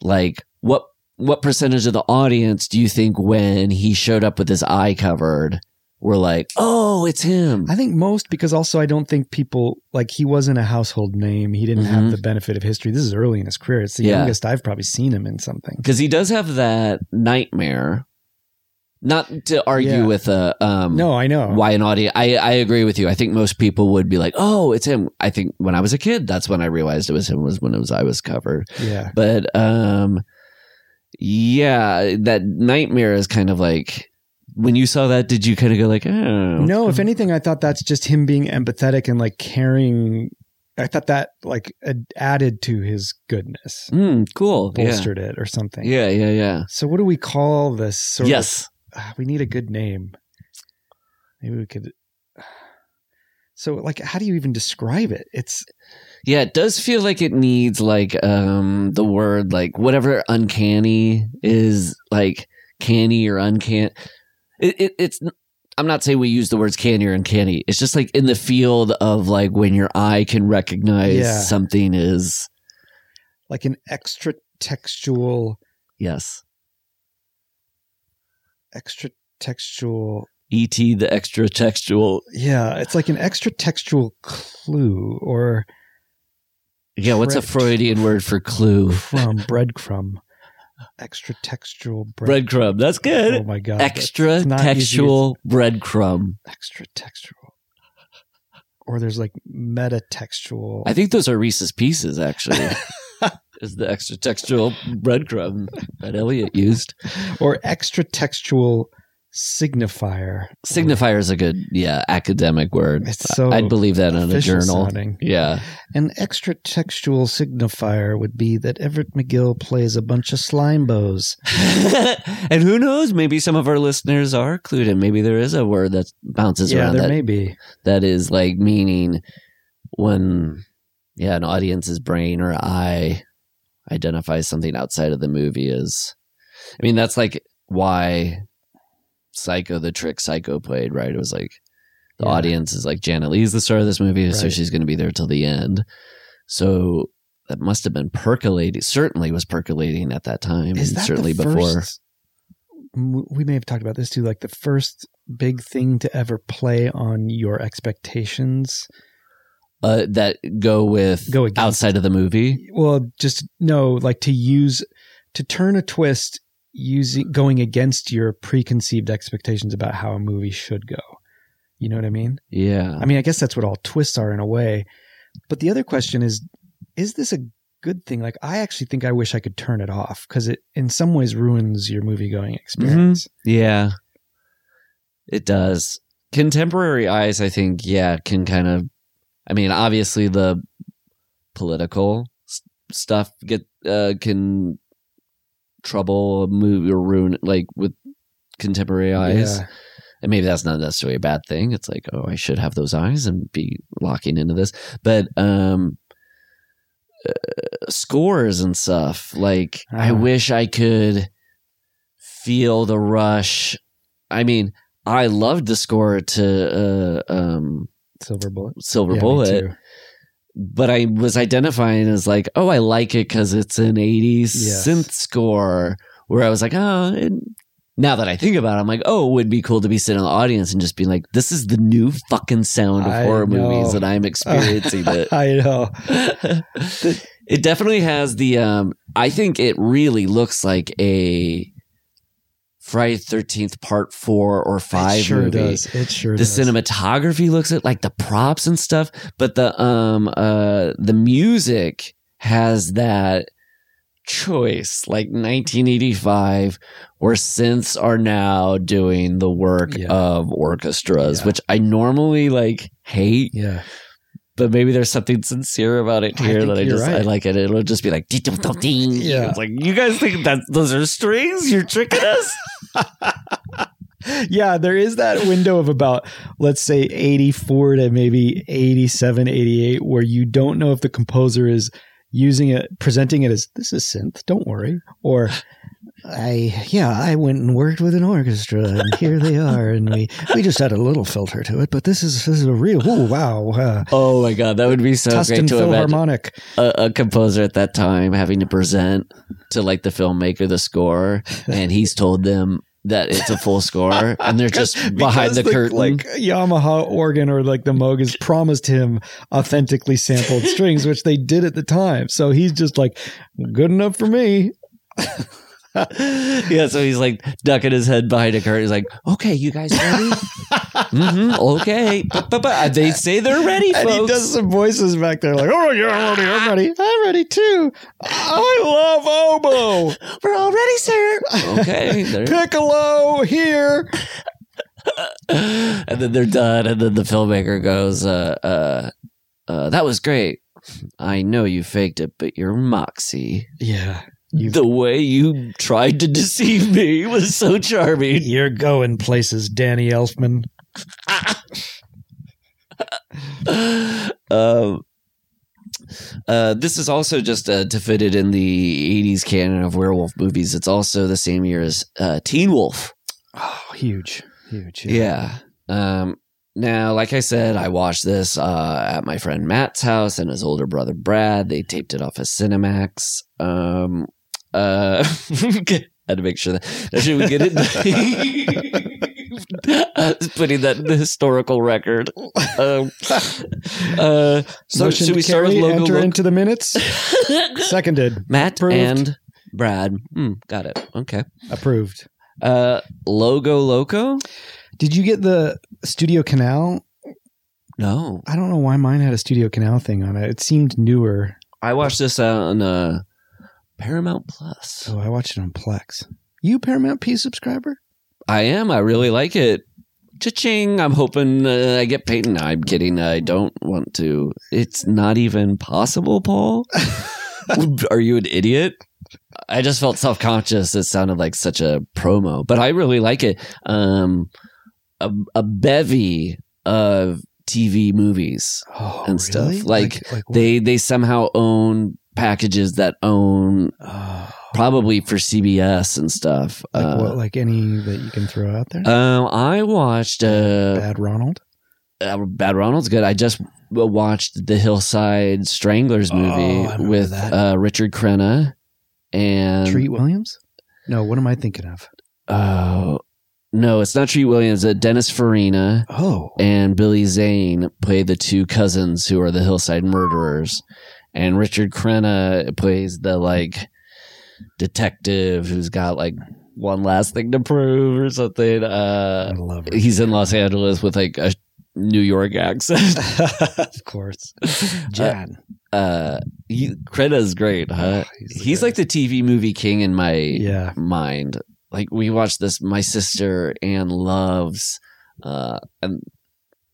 like what what percentage of the audience do you think when he showed up with his eye covered were like, oh, it's him? I think most because also I don't think people like he wasn't a household name. He didn't Mhm. have the benefit of history. This is early in his career. It's the Yeah. youngest I've probably seen him in something. because he does have that nightmare. Not to argue Yeah. with a um, No, I know. why an audience. I I agree with you. I think most people would be like, "Oh, it's him." I think when I was a kid, that's when I realized it was him. Was when it was I was covered. Yeah. But um, yeah, that nightmare is kind of like when you saw that. Did you kind of go like, "Oh, No, if anything, I thought that's just him being empathetic and like caring. I thought that like added to his goodness, mm, cool, yeah, bolstered it or something. yeah, yeah, yeah." So what do we call this? Sort of- yes, Ah, we need a good name. Maybe we could. So, like, how do you even describe it? It's Yeah, it does feel like it needs like um the word like whatever uncanny is like canny or uncanny. It, it it's I'm not saying we use the words canny or uncanny. It's just like in the field of like when your eye can recognize Yeah. something is like an extra textual, yes. extra textual. ET the extra textual. Yeah, it's like an extra textual clue or Yeah, what's a Freudian word for clue? crumb, breadcrumb. Extra textual bread. Breadcrumb. That's good. Oh my god! extra it's not easy textual breadcrumb. extra textual. Or there's like meta textual. I think those are Reese's Pieces, actually. is the extra textual breadcrumb that Elliot used. or extra textual signifier. Signifier is a good, yeah, academic word. It's so I'd believe that in a journal. sounding. Yeah. An extra textual signifier would be that Everett McGill plays a bunch of slime bows. and who knows? Maybe some of our listeners are clued in. Maybe there is a word that bounces yeah, around there that, may be. that is like meaning when, yeah, an audience's brain or eye identifies something outside of the movie as. I mean, that's like why Psycho, the trick Psycho played, right? It was like the Yeah. audience is like Janet Leigh's the star of this movie, so she's going to be there till the end. So that must have been percolating. Certainly was percolating at that time, Is and that certainly the before. first, we may have talked about this too, like the first big thing to ever play on your expectations. Uh, that go with Go outside of the movie. Well, just no, like to use to turn a twist using going against your preconceived expectations about how a movie should go. You know what I mean? Yeah, I mean, I guess that's what all twists are in a way. But the other question is is this a good thing? Like I actually think I wish I could turn it off cuz it in some ways ruins your movie going experience. Yeah, it does. Contemporary eyes, I think, yeah, can kind of. I mean, obviously, the political stuff get uh, can trouble a movie or ruin like with contemporary eyes. Yeah. And maybe that's not necessarily a bad thing. It's like, oh, I should have those eyes and be locking into this. But um, uh, scores and stuff, like I Ah. wish I could feel the rush. I mean, I loved the score to uh, um, Silver Bullet. Silver Yeah, Bullet. But I was identifying as like, oh, I like it because it's an 80s Yes. synth score. Where I was like, oh, now that I think about it, I'm like, oh, it would be cool to be sitting in the audience and just be like, this is the new fucking sound of I horror know. movies, and I'm experiencing it. I know. it definitely has the. Um, I think it really looks like a Friday Thirteenth Part Four or Five it sure movie. does. It sure The does. cinematography looks at like the props and stuff, but the um uh the music has that choice like 1985 where synths are now doing the work Yeah. of orchestras Yeah. which i normally like hate Yeah. But maybe there's something sincere about it here think that I just I like it. It'll just be like. Yeah. It's like you guys think that those are strings? You're tricking us. yeah, there is that window of about, let's say, 84 to maybe 87, 88, where you don't know if the composer is using it, presenting it as this is synth, don't worry. Or, I, yeah, I went and worked with an orchestra and here they are. And we, we just had a little filter to it, but this is, this is a real, oh, wow. Uh, Oh my god, that would be so Tuscan great to Philharmonic. a, a composer at that time having to present to like the filmmaker the score, and he's told them that it's a full score, and they're just behind Because the curtain. Like Yamaha organ or like the Moog has promised him authentically sampled strings, which they did at the time. So he's just like, good enough for me. yeah, so he's like ducking his head behind a curtain. He's like, "Okay, you guys ready? mm-hmm, okay." But, but, but they say they're ready, And he does some voices back there like, oh, yeah, I'm ready. I'm ready. I'm ready too. I love oboe. We're all ready, sir. Okay, there- Piccolo here. and then they're done, and then the filmmaker goes, uh, uh, uh, "That was great. I know you faked it, but you're moxie, Yeah. You, the way you tried to deceive me, was so charming." you're going places, Danny Elfman. um, uh, this is also just uh, to fit it in the 80s canon of werewolf movies. It's also the same year as uh, Teen Wolf. Oh, huge. Huge. Yeah. Um, now, like I said, I watched this uh, at my friend Matt's house and his older brother Brad. They taped it off of Cinemax. Um, uh, had to make sure that should we get it? Uh, putting that in the historical record. Um, uh, so Motion should we start with carry, logo enter look? into the minutes? Seconded. Matt Approved. and Brad. Hmm, got it. Okay. Approved. Uh, logo loco? Did you get the Studio Canal? No, I don't know why mine had a Studio Canal thing on it. It seemed newer. I watched this on uh, Paramount Plus. Oh, I watch it on Plex. You Paramount P subscriber? I am. I really like it. Cha-ching. I'm hoping uh, I get paid. No, I'm kidding. I don't want to. It's not even possible, Paul. Are you an idiot? I just felt self conscious. It sounded like such a promo, but I really like it. Um, a, a bevy of TV movies Oh, And stuff. really? Like, like what? they they somehow own packages that own oh, probably for CBS and stuff. like Uh, what? Like any that you can throw out there? um, I watched uh, Bad Ronald. uh, Bad Ronald's good. I just watched the Hillside Stranglers Oh, movie remember with uh, Richard Crenna and Treat Williams. No, what am I thinking of? Oh no, it's not Treat Williams. Uh, Dennis Farina Oh, and Billy Zane play the two cousins who are the Hillside murderers, and Richard Crenna plays the like detective who's got like one last thing to prove or something. I Uh, love it. he's in Los Angeles with like a New York accent. of course, Jan. uh, he, Crenna's great, huh? Oh, he's He's like the TV movie king in my yeah. mind. Like we watched this. My sister Anne loves, uh, and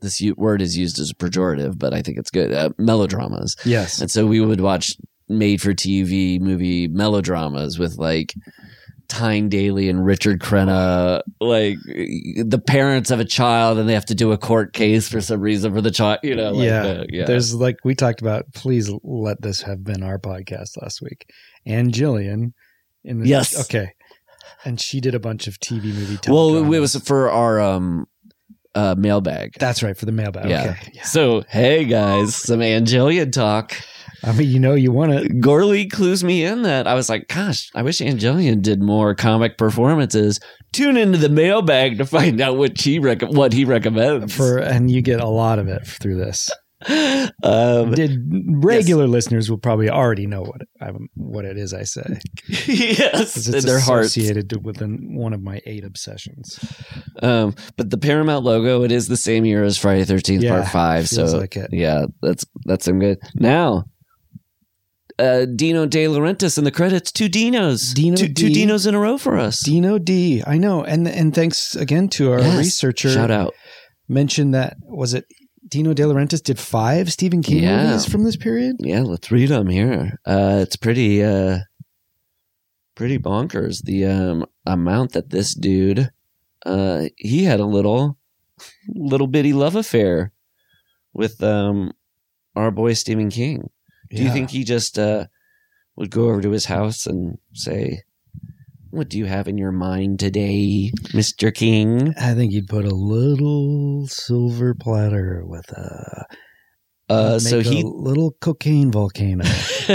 this word is used as a pejorative, but I think it's good. Uh, melodramas, Yes. and so we would watch made-for-TV movie melodramas with like Tyne Daly and Richard Crenna, like the parents of a child, and they have to do a court case for some reason for the child. You know, like, yeah. uh, yeah. There's like we talked about. Please let this have been our podcast last week. And Jillian. In the, Yes. Okay. And she did a bunch of TV movie. well, it was for our um, uh, mailbag. That's right for the mailbag. Yeah. Okay. Yeah. So, hey guys, some Angelian talk. I mean, you know, you want to. Gourley clues me in that I was like, gosh, I wish Angelian did more comic performances. Tune into the mailbag to find out what he rec- what he recommends. for and you get a lot of it through this um, Did regular listeners will probably already know what I'm, what it is I say. yes, It's their hearts. associated with an- one of my eight obsessions. Um, but the Paramount logo, it is the same year as Friday Thirteenth Yeah, Part Five. So like yeah, that's that's some good. Now, uh, Dino De Laurentiis in the credits. Two Dinos, Dino two, two Dinos in a row for us. Dino D. I know, and and thanks again to our Yes. researcher. Shout out. Mentioned that was it. Dino De Laurentiis did five Stephen King Yeah. movies from this period. Yeah, let's read them here. Uh, it's pretty, uh, pretty bonkers. The um, amount that this dude, uh, he had a little, little bitty love affair with um, our boy Stephen King. Do you think he just uh, would go over to his house and say, "What do you have in your mind today, Mister King?" I think you'd put a little silver platter with a Uh, make so he little cocaine volcano.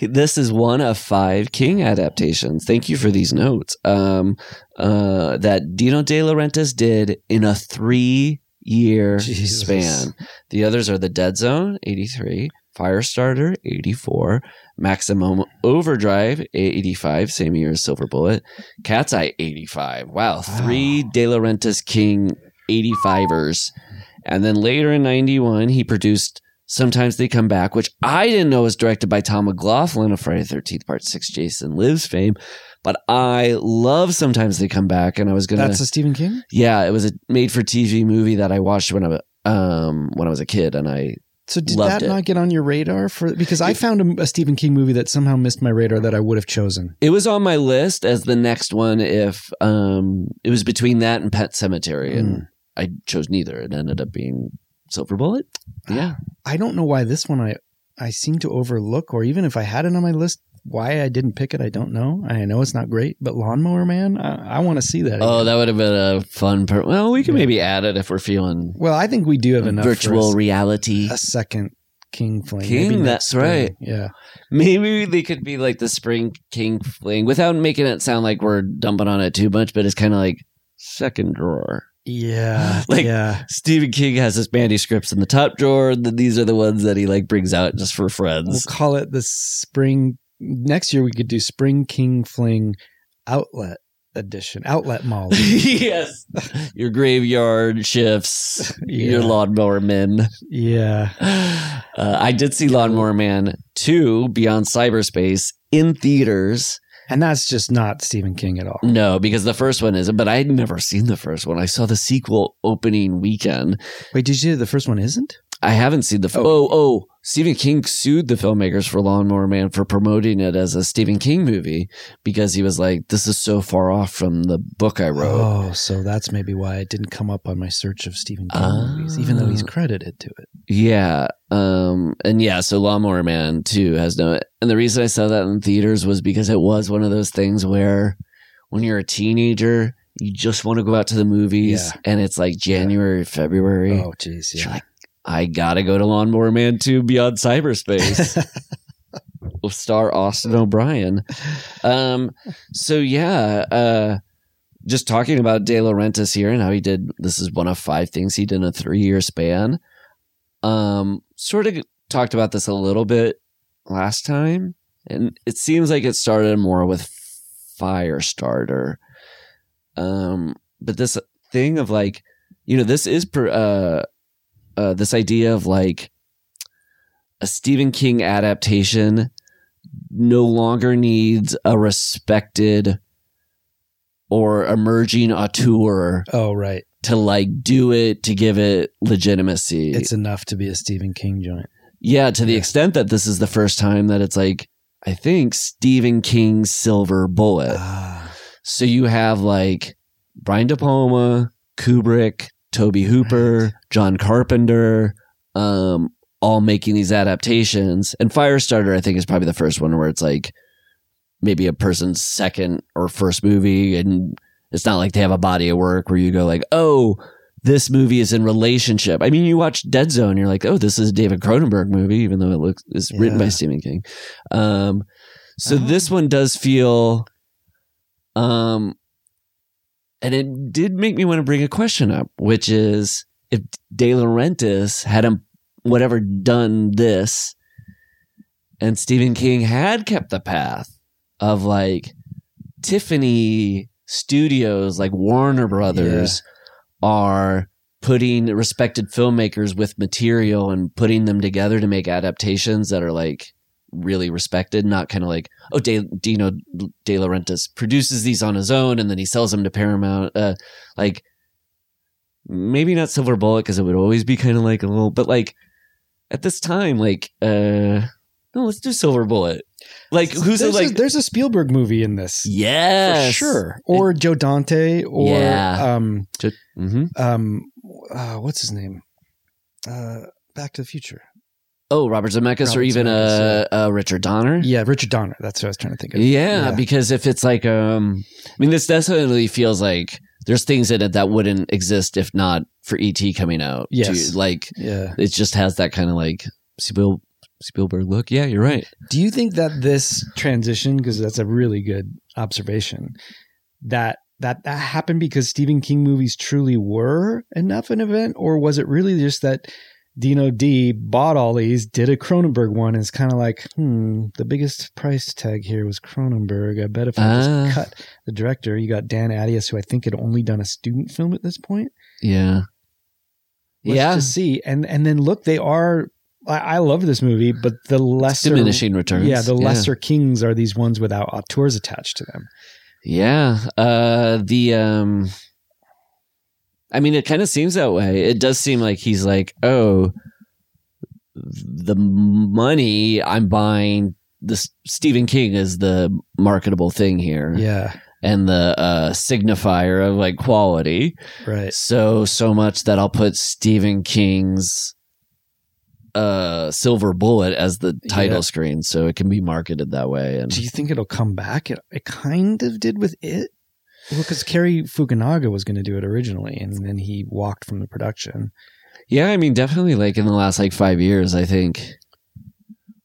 this is one of five King adaptations. Thank you for these notes. Um, uh, that Dino De Laurentiis did in a three-year Jesus. span. The others are The Dead Zone, eighty-three, Firestarter, eighty-four, Maximum Overdrive, eighty-five, same year as Silver Bullet, Cat's Eye, eighty-five. Wow, three Wow. De Laurentiis King 85ers. And then later in 91, he produced Sometimes They Come Back, which I didn't know was directed by Tom McLoughlin of Friday the 13th Part 6 Jason Lives fame. But I love Sometimes They Come Back. And I was going to. That's a Stephen King. yeah, it was a made for TV movie that I watched when I was, um, when I was a kid. And I, So did Loved that it. not get on your radar for? Because I found a, a Stephen King movie that somehow missed my radar that I would have chosen. it was on my list as the next one if, um, it was between that and Pet Sematary. And I chose neither. It ended up being Silver Bullet. Yeah. I don't know why this one I I seem to overlook, or even if I had it on my list, why I didn't pick it, I don't know. I know it's not great, but Lawnmower Man, I, I want to see that. Oh, that would have been a fun part. Well, we can Yeah. maybe add it if we're feeling well, I think we do have enough virtual for reality. a, a second King fling. King, Maybe that's spring. right. Yeah, Maybe they could be like the spring king fling without making it sound like we're dumping on it too much, but it's kind of like second drawer. Yeah, Like- yeah. Stephen King has his manuscripts in the top drawer. Then these are the ones that he like brings out just for friends. We'll call it the spring. Next year we could do Spring King Fling Outlet Edition, Outlet Mall. yes, your graveyard shifts, your lawnmower men. yeah, Uh, I did see Lawnmower Man 2 Beyond Cyberspace in theaters. And that's just not Stephen King at all. No, because the first one isn't, but I had never seen the first one. I saw the sequel opening weekend. Wait, did you? The first one isn't? I haven't seen the. F- Oh. oh, oh, Stephen King sued the filmmakers for Lawnmower Man for promoting it as a Stephen King movie because he was like, "This is so far off from the book I wrote." Oh, so that's maybe why it didn't come up on my search of Stephen King Ah. movies, even though he's credited to it. Yeah. Um, and yeah, so Lawnmower Man 2 has no, and the reason I saw that in theaters was because it was one of those things where when you're a teenager, you just want to go out to the movies Yeah. and it's like January, February. Oh, jeez, You're yeah. like, I gotta go to Lawnmower Man 2 Beyond Cyberspace. with star Austin O'Brien. Um, so yeah, uh, just talking about De Laurentiis here and how he did. This is one of five things he did in a three-year span. Um, sort of talked about this a little bit last time, and it seems like it started more with Firestarter. Um, but this thing of like, you know, this is per, uh, uh, this idea of like a Stephen King adaptation no longer needs a respected or emerging auteur oh, right. to like do it to give it legitimacy. It's enough to be a Stephen King joint. yeah, to the Yeah. extent that this is the first time that it's like I think Stephen King's Silver Bullet. Ah, So you have like Brian De Palma, Kubrick, Tobe Hooper, John Carpenter, um, all making these adaptations. And Firestarter, I think, is probably the first one where it's like maybe a person's second or first movie, and it's not like they have a body of work where you go like, oh. This movie is in relationship. I mean, you watch Dead Zone, you're like, oh, this is a David Cronenberg movie, even though it looks is written by Yeah. Stephen King. Um, so Oh. this one does feel, um, and it did make me want to bring a question up, which is if De Laurentiis hadn't whatever done this, and Stephen King had kept the path of like Tiffany Studios, like Warner Brothers, are putting respected filmmakers with material and putting them together to make adaptations that are like really respected, not kind of like, oh, De, Dino De Laurentiis produces these on his own and then he sells them to Paramount. Uh, like, maybe not Silver Bullet because it would always be kind of like a little, but like at this time, like, uh, no, let's do Silver Bullet. Like, who's there's, like, a, there's a Spielberg movie in this. For sure. Or Joe Dante or Yeah. um hmm um uh, what's his name? Uh Back to the Future. Oh, Robert Zemeckis or even Zemeckis, uh, uh, Richard Donner. Yeah, Richard Donner. That's what I was trying to think of. Yeah, Yeah. because if it's like, um, I mean, this definitely feels like there's things in it that wouldn't exist if not for ET coming out. Yes. To- like Yeah. it just has that kind of like Spiel, Spielberg look. Yeah, you're right. Do you think that this transition, because that's a really good observation, that that that happened because Stephen King movies truly were enough an event, or was it really just that Dino D bought all these, did a Cronenberg one, and it's kind of like, hmm, the biggest price tag here was Cronenberg. I bet if I Ah. just cut the director, you got Dan Attias, who I think had only done a student film at this point. Yeah. Let's yeah. just see, and and then look, they are. I, I love this movie, but the lesser diminishing returns. yeah, the lesser kings are these ones without auteurs attached to them. Yeah. Uh, the um, I mean, it kind of seems that way. It does seem like he's like, oh, the money I'm buying. This Stephen King is the marketable thing here, Yeah, and the uh, signifier of like quality. right. So so much that I'll put Stephen King's uh silver bullet as the title Yeah. screen so it can be marketed that way and Do you think it'll come back? It, it kind of did with it. Well, because Cary Fukunaga was going to do it originally, and then he walked from the production. Yeah, I mean, definitely like in the last like five years, I think.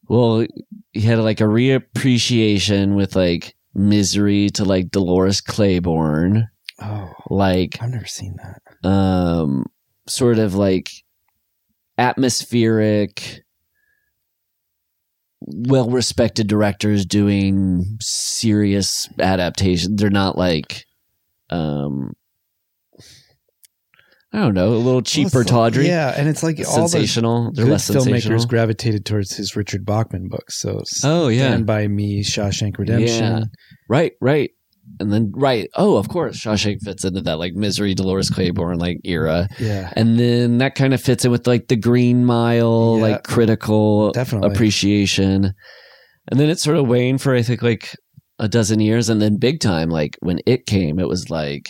Well, he had like a reappreciation with like misery to like Dolores Claiborne, Oh, like I've never seen that. um, sort of like atmospheric, well respected directors doing serious adaptations. They're not like, um, I don't know, a little cheaper Well, tawdry. Yeah, and it's like all the sensational. They're good less sensational. filmmakers gravitated towards his Richard Bachman books. So Oh yeah, Stand by Me, Shawshank Redemption. Yeah. right, right, and then right. Oh, of course, Shawshank fits into that like misery, Dolores Claiborne like era, Yeah, and then that kind of fits in with like the Green Mile, Yeah. like critical Definitely. appreciation, and then it's sort of weighing for I think like a dozen years, and then big time like when it came, it was like.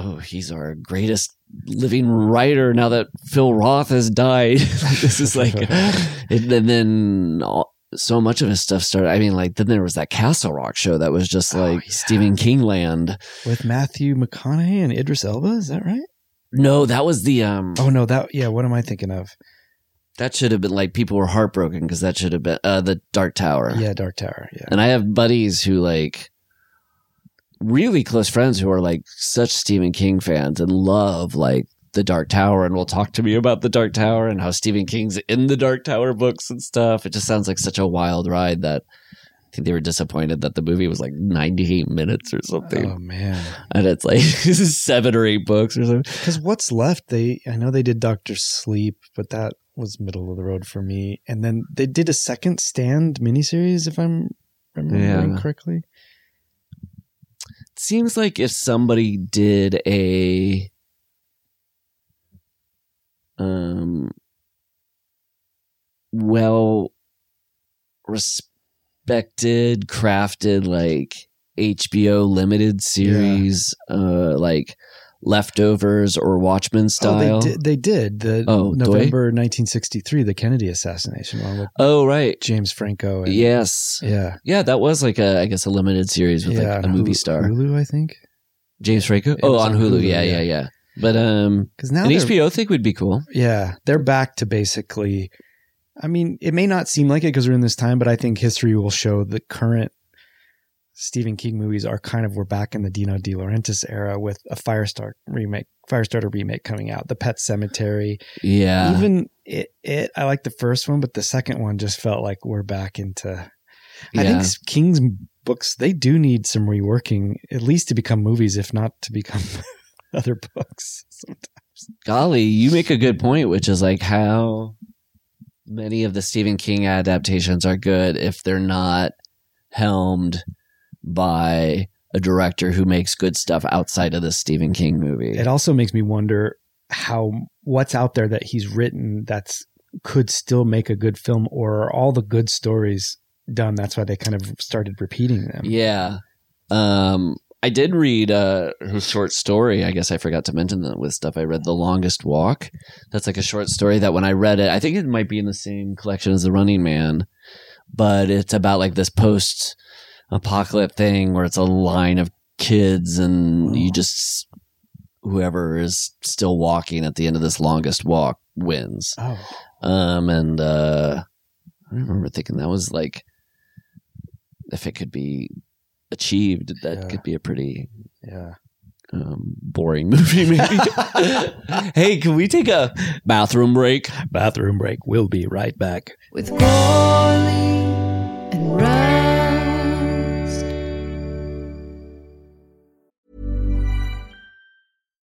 Oh, he's our greatest living writer now that Phil Roth has died. this is like, and then, then all, so much of his stuff started. I mean, like then there was that Castle Rock show that was just Oh, like yeah. Stephen King land. with Matthew McConaughey and Idris Elba. Is that right? No, that was the um. Oh no, that yeah. What am I thinking of? That should have been like people were heartbroken because that should have been uh the Dark Tower. Yeah, Dark Tower. Yeah, And I have buddies who like really close friends who are like such Stephen King fans and love like the Dark Tower and will talk to me about the Dark Tower and how Stephen King's in the Dark Tower books and stuff. It just sounds like such a wild ride that I think they were disappointed that the movie was like 98 minutes or something. Oh man, And it's like seven or eight books or something. because what's left? They I know they did Doctor Sleep, but that was middle of the road for me. And then they did a second Stand miniseries, if I'm remembering Yeah. correctly. It seems like if somebody did a um well respected crafted like HBO limited series uh like leftovers or Watchmen style. Oh, they did. They did the Oh? November 1963, the Kennedy assassination one with Oh right. James Franco. And, Yes. yeah, Yeah, that was like a I guess a limited series with yeah. like a movie Hulu- star. Hulu, I think. James Franco? It Oh, on Hulu. Hulu, Yeah, yeah. yeah, yeah. But um Because now an HBO thing would be cool. Yeah, they're back to basically. I mean, it may not seem like it because we're in this time, but I think history will show the current Stephen King movies are kind of we're back in the Dino De Laurentiis era with a Firestar remake, Firestarter remake coming out, The Pet Sematary. Yeah. Even it, it, I like the first one, but the second one just felt like we're back into. I Yeah. think King's books they do need some reworking, at least to become movies, if not to become other books. Sometimes. golly, you make a good point, which is like how many of the Stephen King adaptations are good if they're not helmed by a director who makes good stuff outside of the Stephen King movie. It also makes me wonder how what's out there that he's written that's could still make a good film, or are all the good stories done? That's why they kind of started repeating them. Yeah. Um, I did read uh, her short story. I guess I forgot to mention that with stuff. I read The Longest Walk. That's like a short story that when I read it, I think it might be in the same collection as The Running Man, but it's about like this post apocalypse thing where it's a line of kids and you just, whoever is still walking at the end of this longest walk wins. Oh, Um, and uh, I remember thinking that was like, if it could be achieved, that Yeah. could be a pretty yeah. um, boring movie. Maybe. hey, can we take a bathroom break? Bathroom break. We'll be right back. with Gourley and Rust.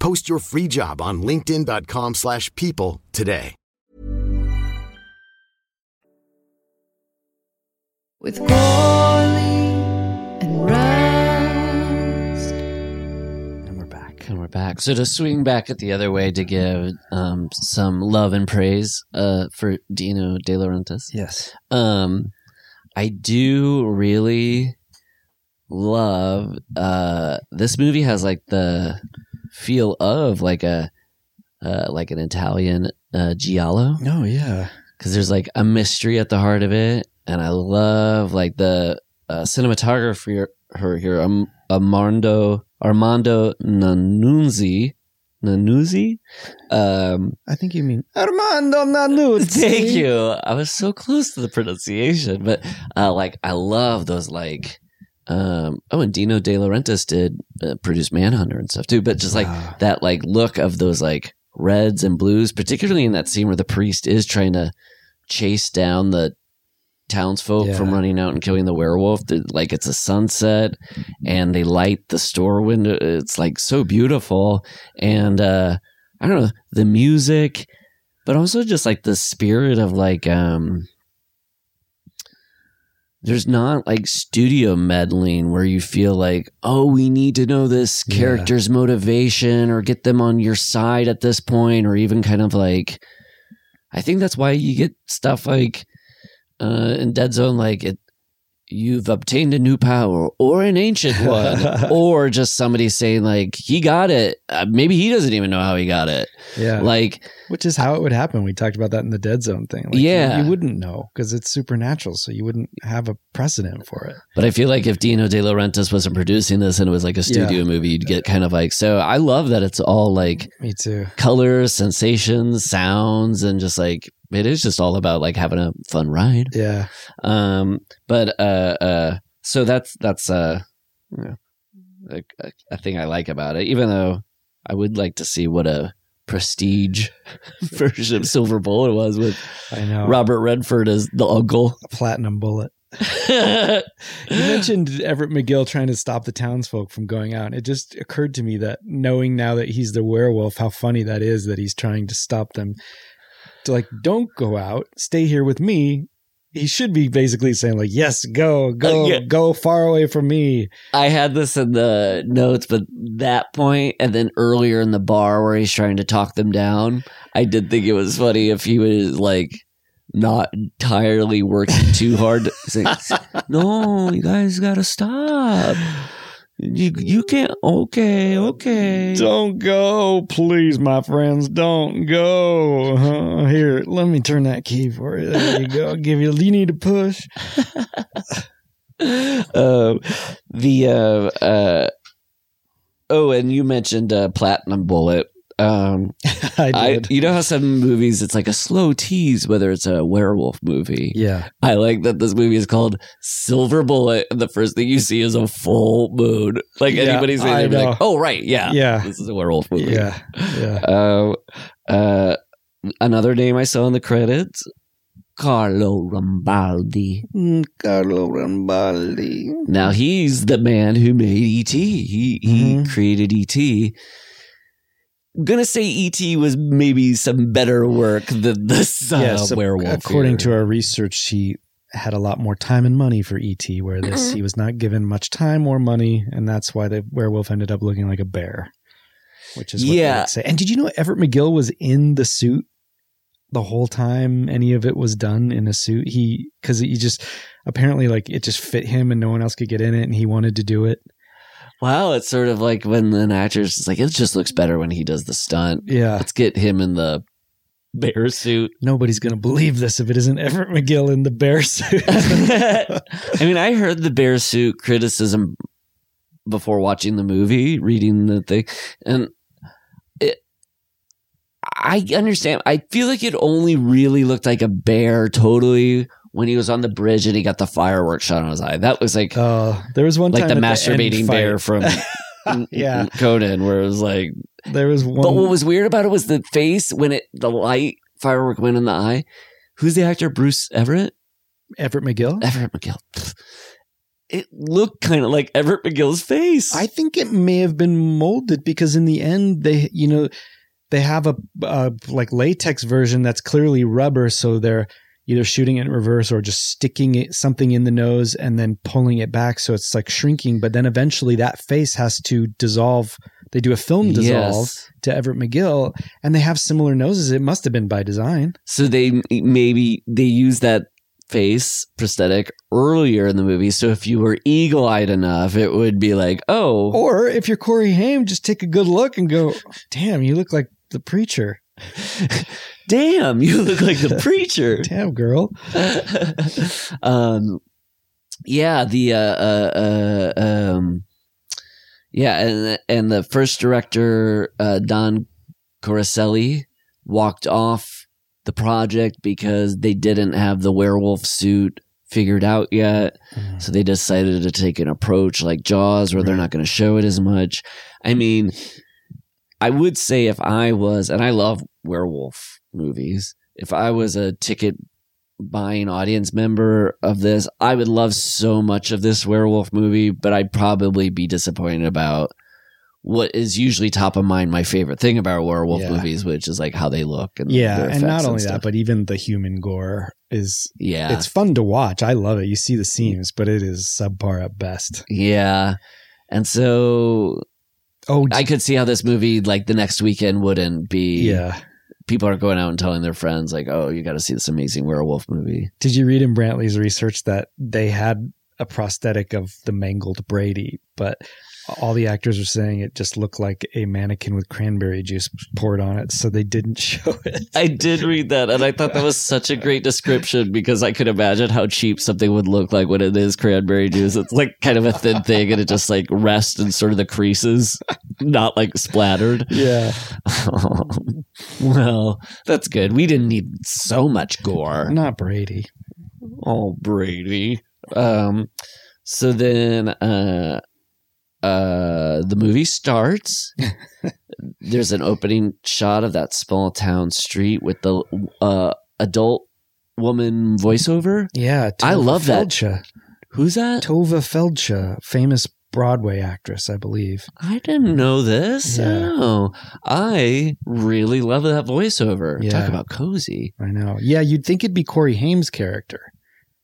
Post your free job on linkedin.com/people slash people today. with Gourley and Rust. And we're back. And we're back. So to swing back at the other way to give um, some love and praise uh, for Dino De Laurentiis. Yes. Um, I do really love uh, this movie. Has like the feel of like a uh, like an Italian uh, giallo Oh yeah. because there's like a mystery at the heart of it, and I love like the uh, cinematographer her here, um, Armando Armando Nannuzzi. Nannuzzi, um, I think you mean Armando Nannuzzi. Thank you. I was so close to the pronunciation, but uh, like I love those like. Um, oh, and Dino De Laurentiis did uh, produce Manhunter and stuff too. But just like Wow. that, like look of those like reds and blues, particularly in that scene where the priest is trying to chase down the townsfolk Yeah. from running out and killing the werewolf. Like it's a sunset, and they light the store window. It's like so beautiful, and uh, I don't know the music but also just like the spirit of like um there's not like studio meddling where you feel like oh we need to know this Yeah. character's motivation or get them on your side at this point or even kind of like i think that's why you get stuff like uh in dead zone like it you've obtained a new power or an ancient one or just somebody saying like he got it uh, maybe he doesn't even know how he got it Yeah. like Which is how it would happen. We talked about that in the Dead Zone thing. Like, you- Yeah. You, wouldn't know because it's supernatural, so you wouldn't have a precedent for it. But I feel like if Dino De Laurentiis wasn't producing this and it was like a studio Yeah. movie, you'd get kind of like. So I love that it's all like Me too. colors, sensations, sounds, and just like it is just all about like having a fun ride. Yeah. Um, but uh, uh, so that's that's uh, you know, a, a, a thing I like about it. Even though I would like to see what a prestige version of Silver Bullet was with I know. Robert Redford as the uncle. A platinum bullet. You mentioned Everett McGill trying to stop the townsfolk from going out. It just occurred to me that knowing now that he's the werewolf, how funny that is that he's trying to stop them. To like, don't go out, stay here with me. He should be basically saying like, "Yes, go, go, Uh, yeah. go far away from me." I had this in the notes, but that point and then earlier in the bar where he's trying to talk them down, I did think it was funny if he was like not entirely working too hard. Like, no, you guys gotta stop. You you can't. Okay, okay. Don't go, please, my friends. Don't go. Uh, here, let me turn that key for you. There you go. I'll give you. You need to push. um, the uh, uh, oh, and you mentioned uh, Platinum Bullet. Um, I I, did. you know how some movies it's like a slow tease whether it's a werewolf movie. yeah. I like that this movie is called Silver Bullet, and the first thing you see is a full moon. Like Yeah, anybody's know. like, oh right, yeah, Yeah. this is a werewolf movie. Yeah. Yeah. Uh, uh, another name I saw in the credits, Carlo Rambaldi. Mm, Carlo Rambaldi. Now he's the man who made ET. He he Mhm. created ET. I'm gonna say ET was maybe some better work than this uh, yes, werewolf. according to our research, he had a lot more time and money for ET, where this he was not given much time or money, and that's why the werewolf ended up looking like a bear. Which is what Yeah. yeah. say. And did you know Everett McGill was in the suit the whole time? Any of it was done in a suit. He because he just apparently like it just fit him, and no one else could get in it, and he wanted to do it. Wow, it's sort of like when an actor's just like, it just looks better when he does the stunt. Yeah, Let's get him in the bear suit. nobody's gonna believe this if it isn't Everett McGill in the bear suit. I mean, I heard the bear suit criticism before watching the movie, reading the thing, and it. I understand. I feel like it only really looked like a bear totally when he was on the bridge and he got the fireworks shot on his eye. That was like Uh, there was one like the masturbating fight- bear from yeah, Conan, where it was like there was one. But what was weird about it was the face when it the light firework went in the eye. Who's the actor? Bruce Everett? Everett McGill. Everett McGill. It looked kind of like Everett McGill's face. I think it may have been molded because in the end they, you know, they have a, a like latex version that's clearly rubber, so they're either shooting it in reverse or just sticking it, something in the nose and then pulling it back, so it's like shrinking. But then eventually that face has to dissolve. They do a film dissolve Yes. to Everett McGill, and they have similar noses. It must have been by design. So they maybe they used that face prosthetic earlier in the movie. So if you were eagle eyed enough, it would be like, oh, Or if you're Corey Haim, just take a good look and go, "Damn, you look like the preacher." damn, you look like the preacher. Damn, girl. um, yeah, the uh, uh, uh, um, yeah, and and the first director uh, Don Coscarelli walked off the project because they didn't have the werewolf suit figured out yet. So they decided to take an approach like Jaws, where they're not going to show it as much. I mean, I would say if I was, and I love werewolf movies, if I was a ticket buying audience member of this, I would love so much of this werewolf movie, but I'd probably be disappointed about what is usually top of mind my favorite thing about werewolf Yeah. movies, which is like how they look and Yeah, and not only stuff. that, but even the human gore is yeah, it's fun to watch. I love it. You see the seams, but it is subpar at best. yeah. And so Oh, I could see how this movie, like the next weekend, wouldn't be. yeah. People are going out and telling their friends, like, "Oh, you got to see this amazing werewolf movie." Did you read in Brantley's research that they had a prosthetic of the mangled Brady, but all the actors were saying it just looked like a mannequin with cranberry juice poured on it, so they didn't show it. I did read that, and I thought that was such a great description because I could imagine how cheap something would look like when it is cranberry juice. It's like kind of a thin thing, and it just like rests in sort of the creases, not like splattered. Yeah. well, that's good. We didn't need so much gore. Not Brady. Oh, Brady. Um, so then, uh, uh, the movie starts. There's an opening shot of that small town street with the uh, adult woman voiceover. Yeah, I Tova love that. Who's that? Tovah Feldshuh, famous Broadway actress, I believe. I didn't know this. Yeah. Oh, I really love that voiceover. Yeah. Talk about cozy. I know. Yeah, you'd think it'd be Corey Haim's character.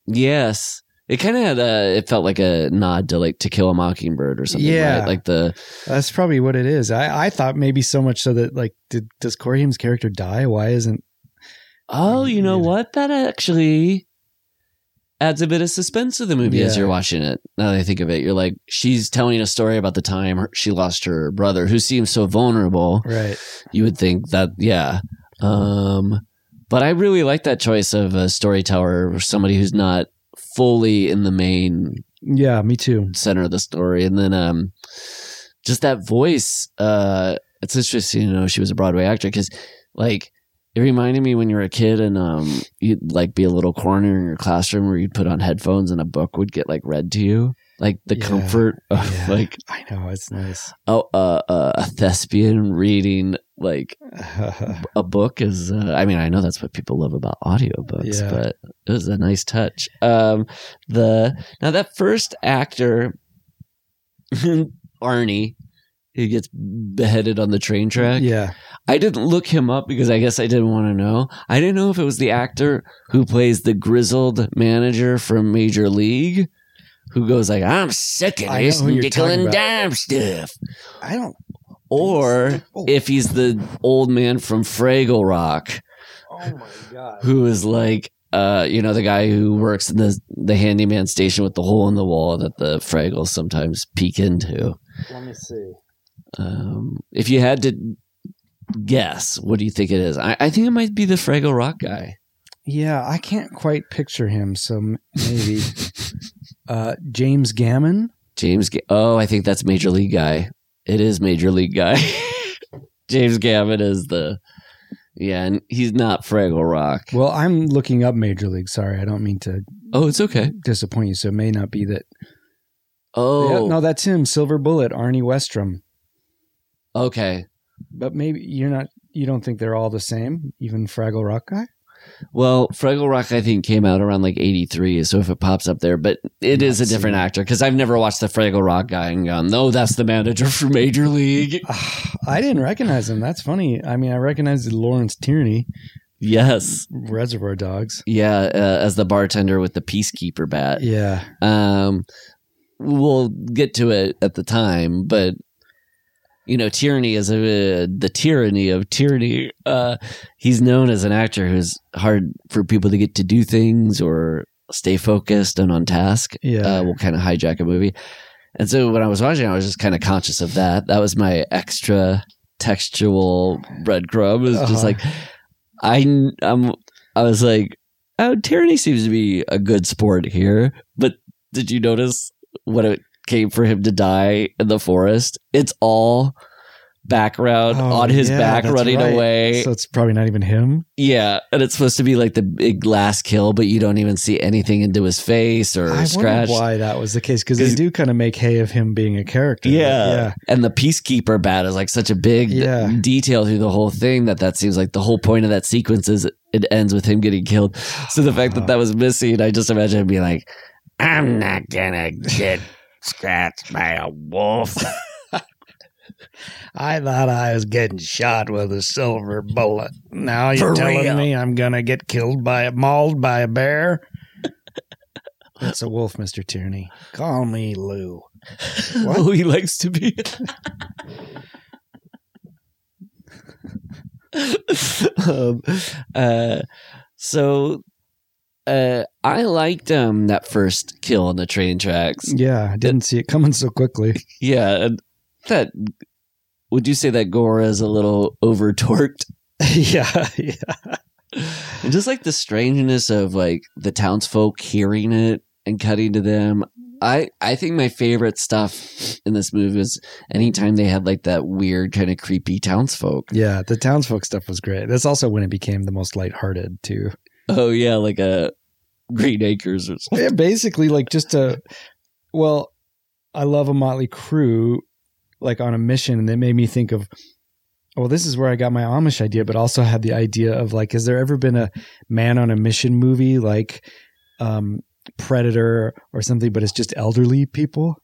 Yes. It kind of had a, it felt like a nod to like To Kill a Mockingbird or something. Yeah. Right? Like the, That's probably what it is. I, I thought maybe so much so that like, did does Corey Haim's character die? Why isn't? oh, you know Yeah. what? That actually adds a bit of suspense to the movie as you're watching it. Now that I think of it, you're like, she's telling a story about the time her- she lost her brother who seems so vulnerable. Right. you would think that yeah um but i really like that choice of a storyteller or somebody who's not fully in the main Yeah, me too. center of the story and then um just that voice uh it's interesting to know she was a broadway actor because like it reminded me when you were a kid and um you'd like be a little corner in your classroom where you'd put on headphones and a book would get like read to you like the Yeah, comfort of yeah. like I know it's nice. oh uh, uh, a thespian reading like a book is uh, i mean i know that's what people love about audiobooks Yeah. but it was a nice touch um the now that first actor arnie who gets beheaded on the train track yeah. i didn't look him up because i guess i didn't want to know i didn't know if it was the actor who plays the grizzled manager from major league who goes like i'm sick of I know this who you're nickel talking and about. dime stuff I don't. or Oh. if he's the old man from Fraggle Rock Oh my god. who is like uh you know the guy who works in the the handyman station with the hole in the wall that the Fraggles sometimes peek into Let me see. um if you had to guess what do you think it is I, I think it might be the Fraggle Rock guy Yeah, I can't quite picture him, so m- maybe uh, James Gammon. James Ga- oh I think that's Major League guy it is Major League guy James Gammon is the yeah and he's not Fraggle Rock Well, I'm looking up Major League. Sorry, I don't mean to oh it's okay disappoint you. So it may not be that. oh Yeah, no, that's him. Silver Bullet, Arnie Westrum. okay But maybe you're not. You don't think they're all the same? Even Fraggle Rock guy? Well, Fraggle Rock, I think, came out around like 83. So if it pops up there, but it is a different actor because I've never watched the Fraggle Rock guy and gone, no, that's the manager for Major League. I didn't recognize him. That's funny. I mean, I recognized Lawrence Tierney, Yes. Reservoir Dogs. Yeah. Uh, as the bartender with the Peacekeeper bat. Yeah, Um, we'll get to it at the time, but you know, Tierney is a, the tyranny of Tierney. Uh, he's known as an actor who's hard for people to get to do things or stay focused and on task. yeah. uh, will kind of hijack a movie. And so when I was watching, I was just kind of conscious of that. That was my extra textual breadcrumb. It was just Uh-huh. like I, I'm, I was like, oh, Tierney seems to be a good sport here. But did you notice what it came for him to die in the forest? It's all background Oh, on his yeah, back running right. away. So it's probably not even him. yeah, and it's supposed to be like the big last kill, but you don't even see anything into his face or I scratch. why that was the case because they do kind of make hay of him being a character. Yeah. yeah. And the peacekeeper bat is like such a big Yeah. detail through the whole thing that that seems like the whole point of that sequence is it ends with him getting killed. So the fact that uh-huh. that was missing, I just imagine him being like, I'm not gonna get scratched by a wolf. I thought I was getting shot with a silver bullet. Now you're For telling real. me I'm gonna get killed by a mauled by a bear? That's a wolf, Mister Tierney. Call me Lou. What? Oh, he likes to be. um, uh, so uh, I liked um, that first kill on the train tracks. Yeah, I didn't see it coming so quickly. Yeah, that would you say that Gora is a little over torqued? yeah, yeah. And just like the strangeness of like the townsfolk hearing it and cutting to them. I I think my favorite stuff in this movie was anytime they had like that weird kind of creepy townsfolk. Yeah, the townsfolk stuff was great. That's also when it became the most lighthearted too. Oh yeah, like a Green Acres or something. Yeah, basically like just a well, I love a Motley Crew like on a mission and it made me think of well, this is where I got my Amish idea, but also had the idea of like, has there ever been a man on a mission movie like um, Predator or something, but it's just elderly people?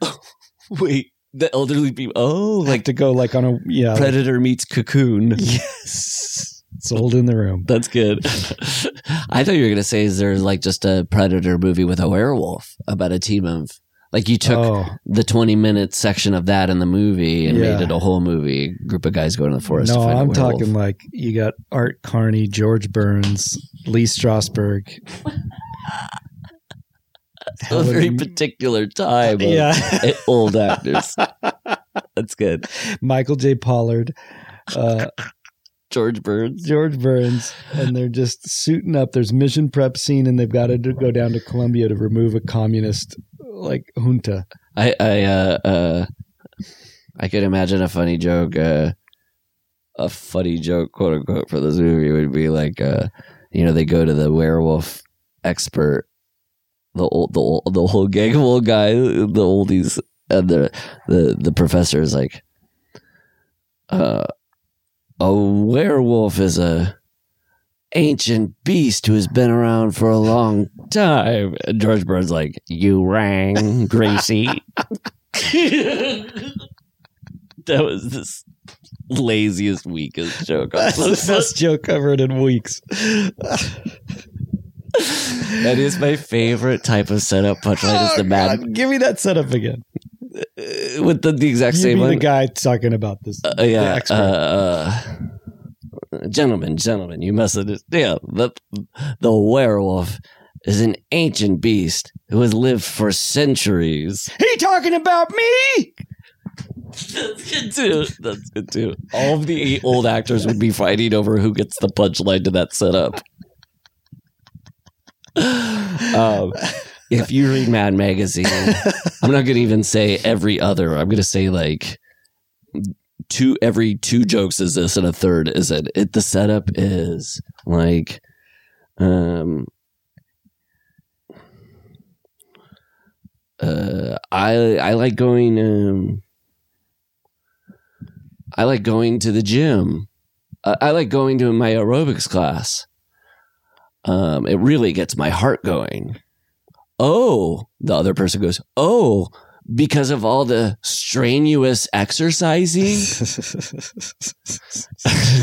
Wait, the elderly people. Oh, Like to go like on a yeah, Predator meets Cocoon. yes, sold in the room. That's good. I thought you were gonna say is there like just a Predator movie with a werewolf about a team of like you took Oh, the twenty minute section of that in the movie and Yeah. made it a whole movie. Group of guys going to the forest. to no, I'm talking like you got Art Carney, George Burns, Lee Strasberg. a very particular time. Of yeah, old actors. That's good. Michael J. Pollard, uh, George Burns. George Burns, and they're just suiting up. There's mission prep scene, and they've got to go down to Colombia to remove a communist like junta. I I uh, uh I could imagine a funny joke. Uh, a funny joke, quote unquote, for this movie would be like, uh, you know, they go to the werewolf expert, the old, the old, the whole gang of old guy, the oldies, and the the the professor is like, uh, a werewolf is a ancient beast who has been around for a long time. And George Burns like, you rang, Gracie. that was this laziest, weakest joke. That's the best joke I've heard in weeks. That is my favorite type of setup punchline. is the oh, mad Oh, God, give me that setup again. Uh, with the, the exact You same be one. the guy talking about this. Uh, yeah, uh, uh, gentlemen, gentlemen, you must understand. The the werewolf is an ancient beast who has lived for centuries. he talking about me? That's good too. That's good too. All of the eight old actors would be fighting over who gets the punchline to that setup. um, if you read Mad Magazine, I'm not going to even say every other. I'm going to say like two every two jokes is this and a third is it. It the setup is like um uh I I like going um I like going to the gym. Uh, I like going to my aerobics class. Um, it really gets my heart going. Oh, the other person goes, oh, because of all the strenuous exercising.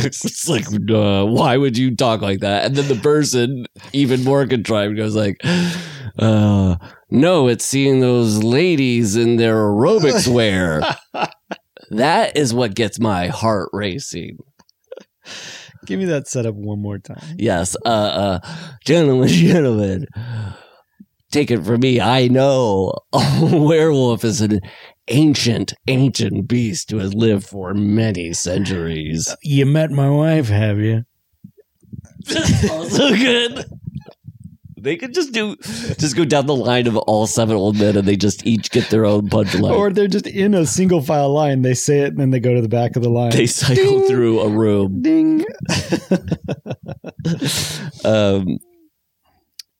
it's like, uh, why would you talk like that? And then the person, even more contrived, goes like, uh, no, it's seeing those ladies in their aerobics wear. that is what gets my heart racing. Give me that setup one more time. Yes, uh, uh, gentlemen, gentlemen, take it from me. I know a werewolf is an ancient, ancient beast who has lived for many centuries. You met my wife, have you? also good. They could just do, just go down the line of all seven old men, and they just each get their own punchline. Or they're just in a single file line. They say it and then they go to the back of the line. they cycle Ding. through a room. Ding. Um,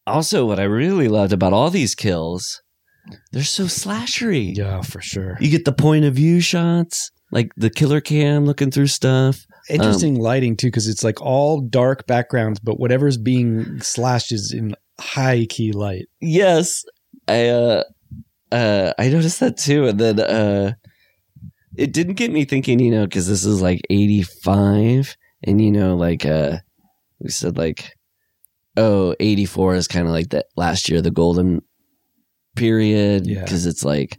also, what I really loved about all these kills, they're so slashery. Yeah, for sure. You get the point of view shots, like the killer cam looking through stuff. Interesting lighting too, because it's like all dark backgrounds, but whatever's being slashed is in high key light. Yes, I uh, uh, I noticed that too, and then uh, it didn't get me thinking, you know, because this is like eighty five, and you know, like uh, we said, like oh, 84 is kind of like that last year, the golden period, Yeah. because it's like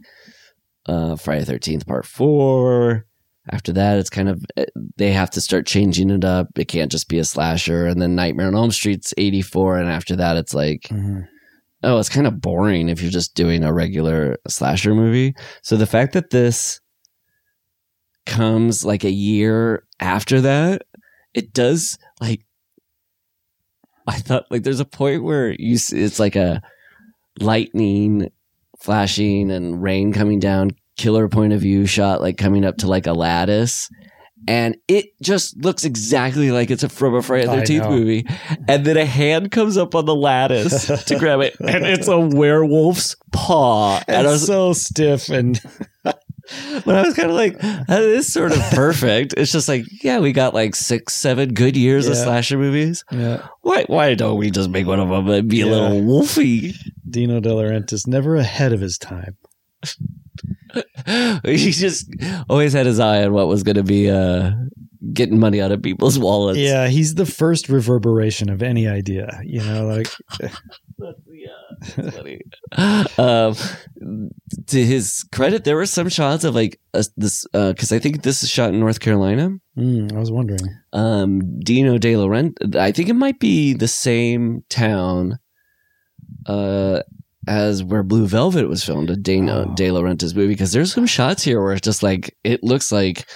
uh, Friday Thirteenth Part Four. After that, it's kind of eh, they have to start changing it up. It can't just be a slasher, and then Nightmare on Elm Street's eighty four, and after that, it's like oh, it's kind of boring if you're just doing a regular slasher movie. So the fact that this comes like a year after that, it does like I thought like there's a point where you see, it's like a lightning flashing and rain coming down, killer point of view shot like coming up to like a lattice. And it just looks exactly like it's a, from a Friday the 13th movie. And then a hand comes up on the lattice to grab it, and it's a werewolf's paw. And And I was, so stiff and but I was kind of like, that is sort of perfect. It's just like, yeah, we got like six, seven good years of slasher movies. Yeah. Why, why don't we just make one of them and be a little wolfy? Dino De Laurentiis never ahead of his time. he just always had his eye on what was going to be uh, getting money out of people's wallets. Yeah, he's the first reverberation of any idea. You know, like. um, to his credit, there were some shots of like uh, this because I think this is shot in North Carolina. mm, I was wondering. Um, Dino De Laurentiis. I think it might be the same town uh, as where Blue Velvet was filmed, a Dino Oh. De Laurentiis movie. Because there's some shots here where it's just like it looks like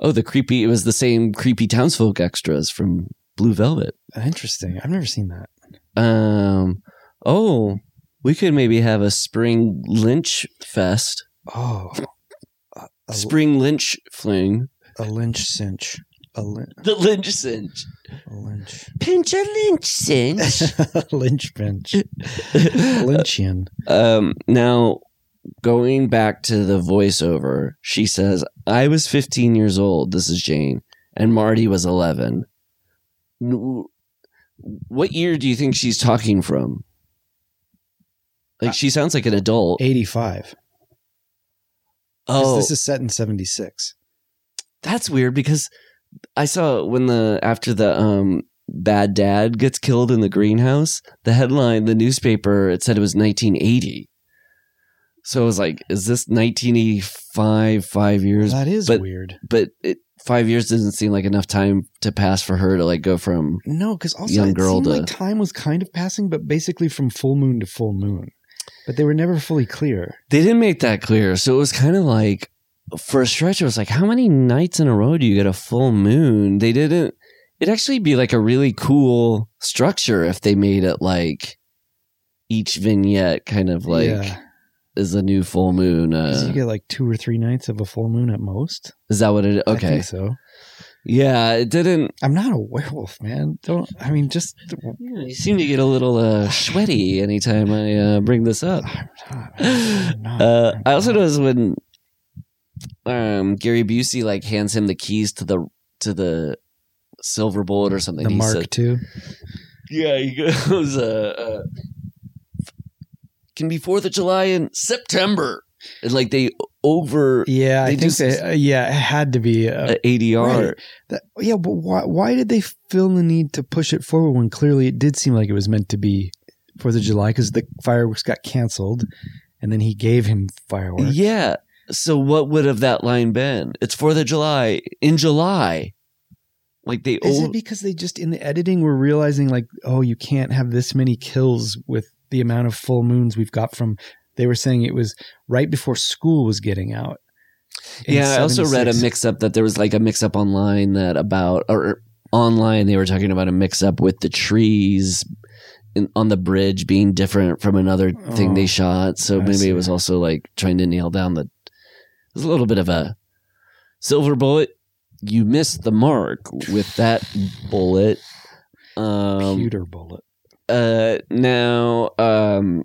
oh the creepy. It was the same creepy townsfolk extras from Blue Velvet. Interesting. I've never seen that. Um. Oh, we could maybe have a spring lynch fest, Oh, a, a, spring lynch fling, a lynch cinch. A, lyn- the lynch cinch, a lynch. pinch a lynch cinch. lynch bench. Lynchian. um. Now, going back to the voiceover, she says, "I was 15 years old. This is Jane, and Marty was 11." What year do you think she's talking from? Like she sounds like an adult. 85. Oh, This is set in 76. That's weird because I saw when the after the um bad dad gets killed in the greenhouse, the headline, the newspaper, it said it was 1980. So I was like, is this 1985? Five years, That is but- weird. but it, five years doesn't seem like enough time to pass for her to like go from. No, because also Young it girl seemed to- like time was kind of passing, but basically from full moon to full moon. But they were never fully clear. They didn't make that clear, so it was kind of like for a stretch. It was like, how many nights in a row do you get a full moon? They didn't. It'd actually be like a really cool structure if they made it like each vignette kind of like yeah. is a new full moon. Uh, you get like two or three nights of a full moon at most. is that what it? Okay, think so. Yeah, it didn't. I'm not a werewolf, man. Don't. I mean, just. You seem to get a little uh, sweaty anytime I uh, bring this up. I'm not, Uh, I'm also not. noticed when um, Gary Busey like hands him the keys to the to the silver bullet or something. the he Mark said, II. Yeah, he goes, uh, uh, can be 4th of July in September. Like they over Yeah, I They think just- they, uh, yeah, it had to be. Uh, ADR. Right. that, yeah, but why, why did they feel the need to push it forward when clearly it did seem like it was meant to be Fourth of July because the fireworks got canceled, and then he gave him fireworks. Yeah. So what would have that line been? It's 4th of July in July. Like they Is it because they just in the editing were realizing like, oh, you can't have this many kills with the amount of full moons we've got from? They were saying it was right before school was getting out. Yeah, I also read a 76. mix up that there was like a mix up online that about or online they were talking about a mix up with the trees in, on the bridge being different from another thing Oh, they shot. So I maybe see. it was also like trying to nail down the. There's a little bit of a silver bullet. You missed the mark with that bullet. Um, pewter bullet. uh, now, um,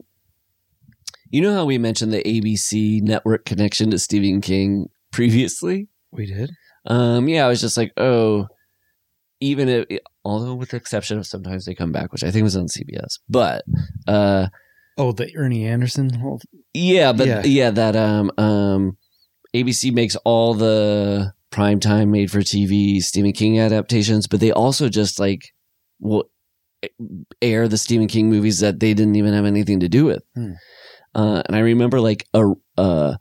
you know how we mentioned the ABC network connection to Stephen King previously? We did. Um, yeah, I was just like, oh, even if, although with the exception of sometimes they come back, which I think was on CBS, but, uh, Oh, the Ernie Anderson. whole- yeah, but Yeah. yeah, that, um, um, ABC makes all the primetime made for TV Stephen King adaptations, but they also just like, will air the Stephen King movies that they didn't even have anything to do with. Hmm. Uh, and I remember like a, a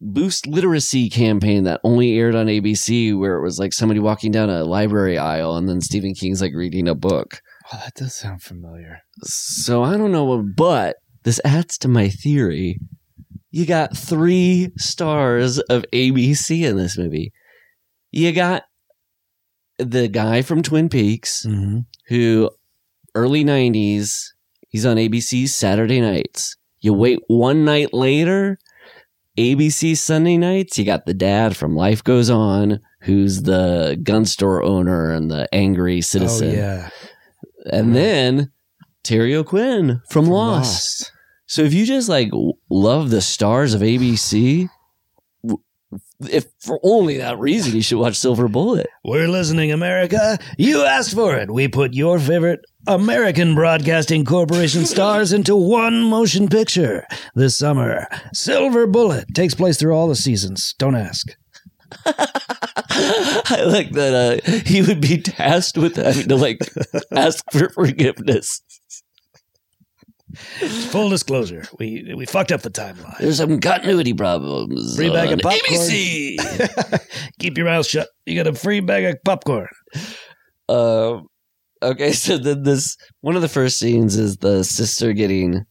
boost literacy campaign that only aired on ABC where it was like somebody walking down a library aisle and then Stephen King's like reading a book. Oh, that does sound familiar. So I don't know, but this adds to my theory. You got three stars of ABC in this movie. You got the guy from Twin Peaks Mm-hmm. who early 90s, he's on ABC's Saturday nights. You wait one night later, ABC Sunday nights, you got the dad from Life Goes On, who's the gun store owner and the angry citizen. Oh yeah, And mm-hmm. then Terry O'Quinn from, From Lost. So if you just like love the stars of ABC, if for only that reason, you should watch Silver Bullet. We're listening, America. You asked for it. We put your favorite American Broadcasting Corporation stars into one motion picture this summer. Silver Bullet takes place through all the seasons. Don't ask. I like that uh, he would be tasked with having to like ask for forgiveness. Full disclosure, we we fucked up the timeline. There's some continuity problems. Free bag of popcorn. ABC. Keep your mouth shut. You got a free bag of popcorn. Uh, okay, so then this one of the first scenes is the sister getting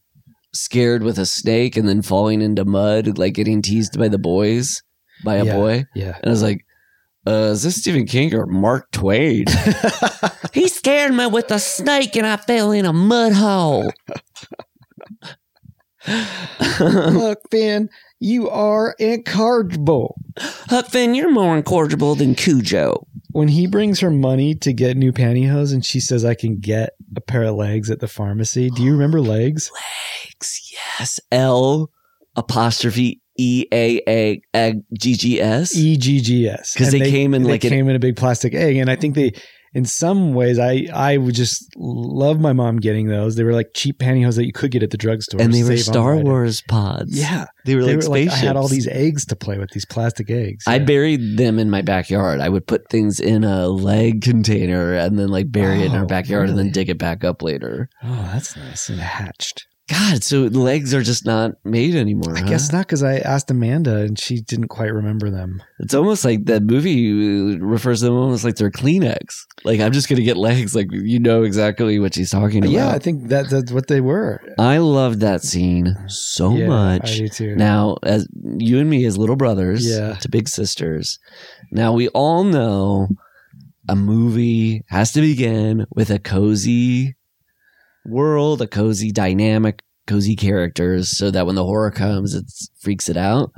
scared with a snake and then falling into mud, like getting teased by the boys by a Yeah. boy. Yeah. And I was like, uh, is this Stephen King or Mark Twain? he scared me with a snake and I fell in a mud hole. Huck Finn, you are incorrigible. Huck Finn, you're more incorrigible than Cujo. When he brings her money to get new pantyhose and she says, I can get a pair of legs at the pharmacy. Do you remember legs? Legs, yes. L apostrophe E A A G G S. E G G S. 'Cause And they came in they like an- came in a big plastic egg, and I think they, in some ways, I I would just love my mom getting those. They were like cheap pantyhose that you could get at the drugstore, And they were Star. Wars pods. Yeah, They were they like were like I had all these eggs to play with, these plastic eggs. I buried them in my backyard. I would put things in a leg container and then like bury it in our Oh, backyard and then dig it back up later. oh, that's nice and hatched. God, so legs are just not made anymore. I huh? guess not because I asked Amanda and she didn't quite remember them. It's almost like that movie uh, refers to them almost like they're Kleenex. Like I'm just gonna get legs. Like you know exactly what she's talking about. Yeah, I think that that's what they were. I loved that scene so Yeah, much. I do too. Now, as you and me as little brothers Yeah. to big sisters, now we all know a movie has to begin with a cozy world, a cozy dynamic, cozy characters, so that when the horror comes, it freaks it out.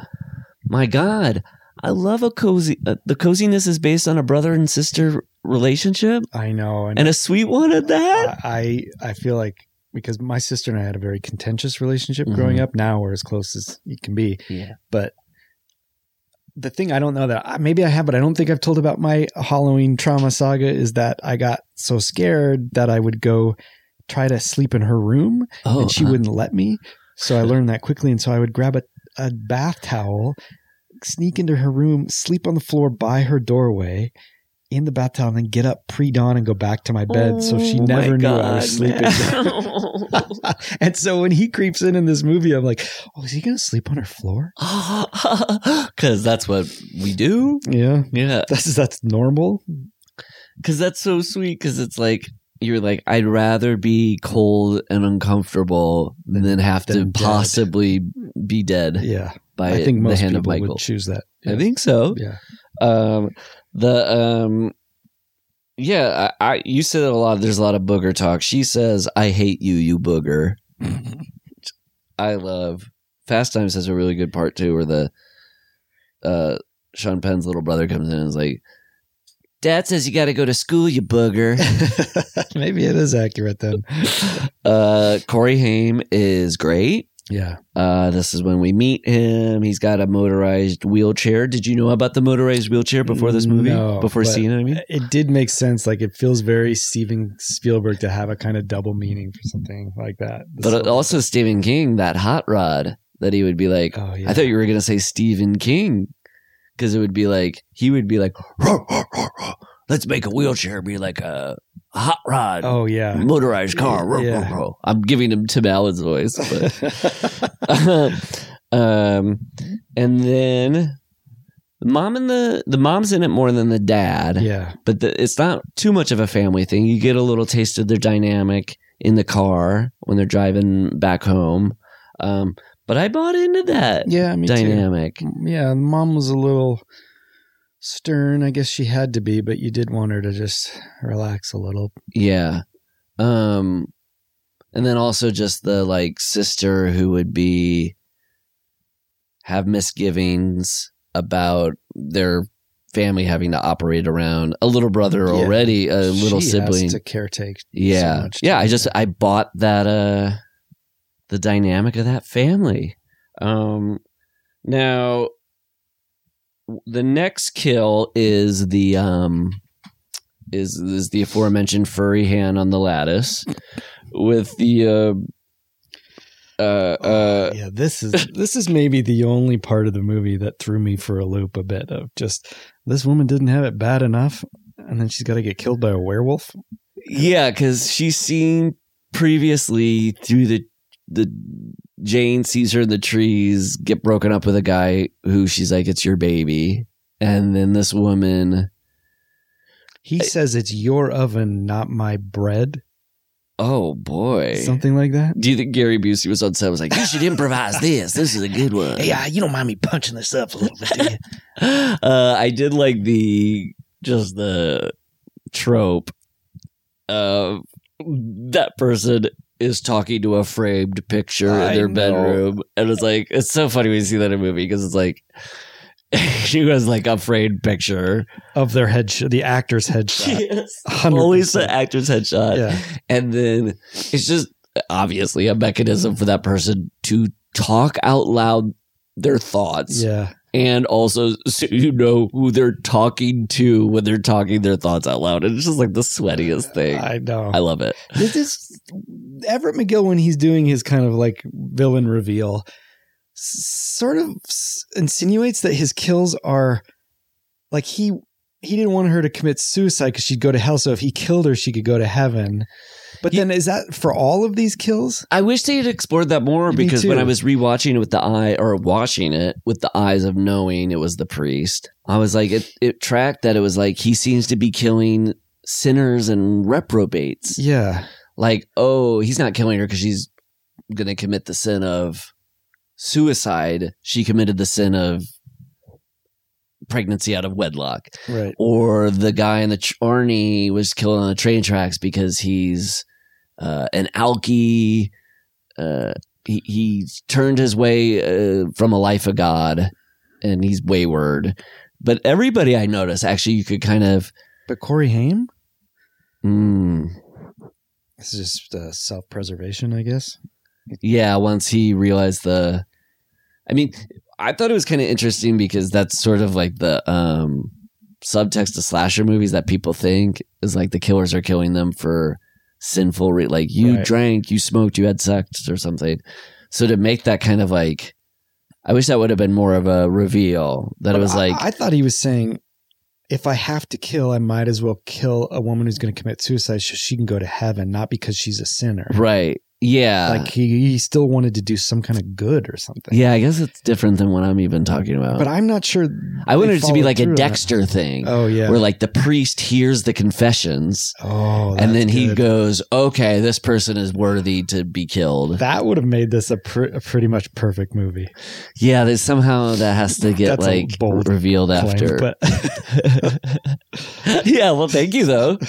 My God, I love a cozy. Uh, the coziness is based on a brother and sister relationship, I know, and, and a sweet one at that. I I feel like because my sister and I had a very contentious relationship Mhm. growing up. Now we're as close as you can be. Yeah. But the thing I don't know that I- maybe I have, but I don't think I've told about my Halloween trauma saga is that I got so scared that I would go try to sleep in her room Oh, and she uh, wouldn't let me. So I learned that quickly, and so I would grab a, a bath towel, sneak into her room, sleep on the floor by her doorway. In the bath towel, and then get up pre dawn and go back to my bed. so she Oh, never knew I was sleeping. and so when he creeps in in this movie, I'm like, oh, is he going to sleep on her floor? Because that's what we do. Yeah. Yeah. That's, that's normal. Because that's so sweet. Because it's like, you're like, I'd rather be cold and uncomfortable than have to dead. possibly be dead Yeah. by I think the most hand of people Michael. would choose that. I think so. Yeah. Um, the um, yeah, I, I you said a lot. There's a lot of booger talk. She says, "I hate you, you booger." I love Fast Times has a really good part too, where the uh Sean Penn's little brother comes in and is like, "Dad says you got to go to school, you booger." Maybe it is accurate then. uh, Corey Haim is great. Yeah. Uh, this is when we meet him. He's got a motorized wheelchair. Did you know about the motorized wheelchair before this movie? No, before seeing it, I mean, It did make sense. Like it feels very Steven Spielberg to have a kind of double meaning for something like that. The but also Stephen King, that hot rod that he would be like. oh yeah. I thought you were gonna say Stephen King because it would be like he would be like, "Ruh, ruh, ruh, ruh. Let's make a wheelchair be like a, hot rod, Oh yeah. motorized car. Yeah. ruh, ruh." I'm giving him Tim Allen's voice, but um, and then the mom and the the mom's in it more than the dad. yeah. but the, it's not too much of a family thing. You get a little taste of their dynamic in the car when they're driving back home. Um, but I bought into that Yeah. Me dynamic. too. Yeah. Mom was a little stern. I guess she had to be, but you did want her to just relax a little. Yeah. Um, and then also just the like sister who would be have misgivings about their family having to operate around a little brother Yeah. already, a little She sibling. has to caretake. so yeah much yeah i just i bought that uh the dynamic of that family um now the next kill is the um is is the aforementioned furry hand on the lattice with the uh uh uh yeah, this is this is maybe the only part of the movie that threw me for a loop a bit of just this woman didn't have it bad enough, and then she's got to get killed by a werewolf. yeah because she's seen previously through the the Jane sees her in the trees get broken up with a guy who she's like it's your baby and then this woman He says it's your oven, not my bread, oh boy something like that. Do you think Gary Busey was on set? I was like, you should improvise this. This is a good one. uh, you don't mind me punching this up a little bit, do you? uh, I did like the just the trope of that person is talking to a framed picture I in their know. bedroom, and it's like it's so funny when you see that in a movie because it's like she was like a framed picture. of their head, the actor's headshot. Yes, 100%. always the actor's headshot. Yeah. and then it's just obviously a mechanism for that person to talk out loud their thoughts Yeah. And also so you know who they're talking to when they're talking their thoughts out loud and it's just like the sweatiest thing i, know. I love it This is Everett McGill when he's doing his kind of like villain reveal, sort of insinuates that his kills are like he he didn't want her to commit suicide because she'd go to hell. So if he killed her, she could go to heaven. But He- then is that for all of these kills? i wish they had explored that more Me because when i was rewatching it with the eye or watching it with the eyes of knowing it was the priest i was like it, it tracked that it was like he seems to be killing sinners and reprobates Yeah. like, oh, he's not killing her because she's going to commit the sin of suicide. She committed the sin of pregnancy out of wedlock. Right. Or the guy in the tr- Arnie was killed on the train tracks because he's uh, an alky. Uh, he, he's turned his way uh, from a life of God and he's wayward. But everybody I notice, actually, you could kind of. But Corey Haim? Mm, This is just uh, self preservation, I guess. Yeah, once he realized the I mean, I thought it was kind of interesting because that's sort of like the um subtext of slasher movies that people think is like the killers are killing them for sinful re- like you Right. drank, you smoked, you had sex or something. So to make that kind of like I wish that would have been more of a reveal that it was I- like I, thought he was saying, if I have to kill, I might as well kill a woman who's going to commit suicide so she can go to heaven, not because she's a sinner. right. Yeah. Like he, he still wanted to do some kind of good or something. yeah, I guess it's different than what I'm even talking about. But I'm not sure. I wanted it to be like a on that. Dexter thing. Oh yeah. Where like the priest hears the confessions oh, and then he good. goes, "Okay, this person is worthy to be killed." That would have made this a, pr- a pretty much perfect movie. yeah, there's somehow that has to get like revealed claim, after. but yeah, well, thank you though.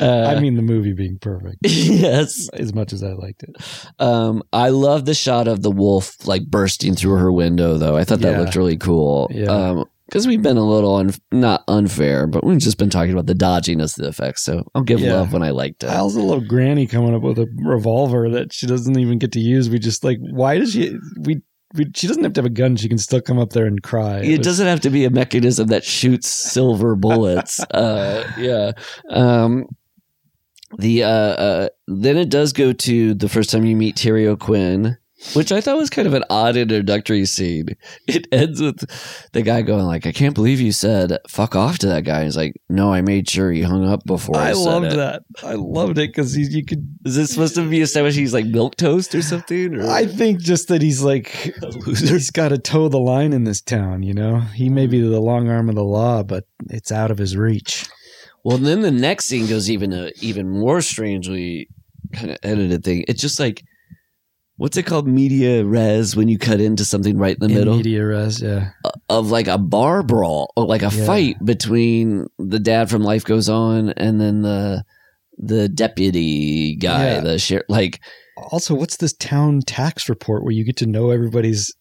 Uh, I mean the movie being perfect yes. as much as I liked it. Um, I love the shot of the wolf like bursting through her window, though. I thought that Yeah. looked really cool. Yeah. Um, because we've been a little un- not unfair, but we've just been talking about the dodginess of the effects. So I'll give Yeah. love when I liked it. I also love Granny coming up with a revolver that she doesn't even get to use. We just like, why does she? We, we she doesn't have to have a gun. She can still come up there and cry. It doesn't have to be a mechanism that shoots silver bullets. uh, yeah. Um, the uh, uh, then it does go to the first time you meet Terry O'Quinn, which I thought was kind of an odd introductory scene. It ends with the guy going like, "I can't believe you said fuck off to that guy." He's like, "No, I made sure he hung up before I, I said loved it." that. I loved it because you could. Is this supposed to be a established? He's like milk toast or something? Or? I think just that he's like he's got to toe the line in this town. You know, he may be the long arm of the law, but it's out of his reach. Well, then the next scene goes even a even more strangely kind of edited thing. It's just like what's it called, media res, when you cut into something right in the In middle media res, yeah. Uh, of like a bar brawl or like a Yeah. fight between the dad from Life Goes On and then the the deputy guy, Yeah. the sheriff. Like Also, what's this town tax report where you get to know everybody's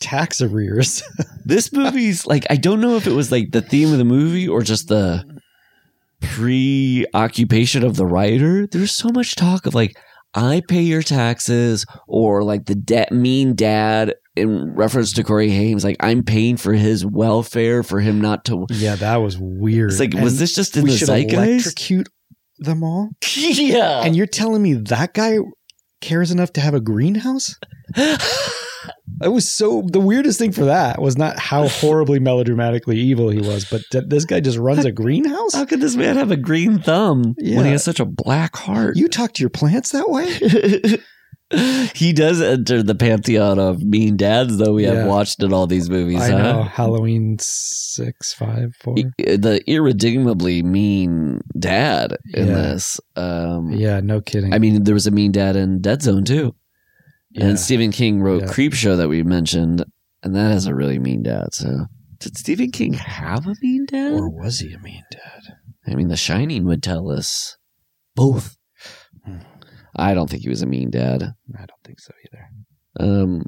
tax arrears? this movie's like I don't know if it was like the theme of the movie or just the preoccupation of the writer. There's so much talk of like I pay your taxes or like the debt mean dad in reference to Corey Haim, like I'm paying for his welfare for him not to. Yeah, that was weird. It's like, was this just in we the should zeitgeist? electrocute them all? yeah, And you're telling me that guy cares enough to have a greenhouse? It was so the weirdest thing for that was not how horribly melodramatically evil he was, but that this guy just runs a greenhouse. How could this man have a green thumb when he has such a black heart? You talk to your plants that way? he does enter the pantheon of mean dads, though we Yeah. have watched in all these movies. I huh? know. Halloween six, five, four. I- the irredeemably mean dad in Yeah. this. Um, Yeah, no kidding. I mean, there was a mean dad in Dead Zone too, yeah. and Stephen King wrote. Creepshow that we mentioned, and that has a really mean dad. So, did Stephen King have a mean dad? or was he a mean dad? I mean, The Shining would tell us both. I don't think he was a mean dad. I don't think so either. Um,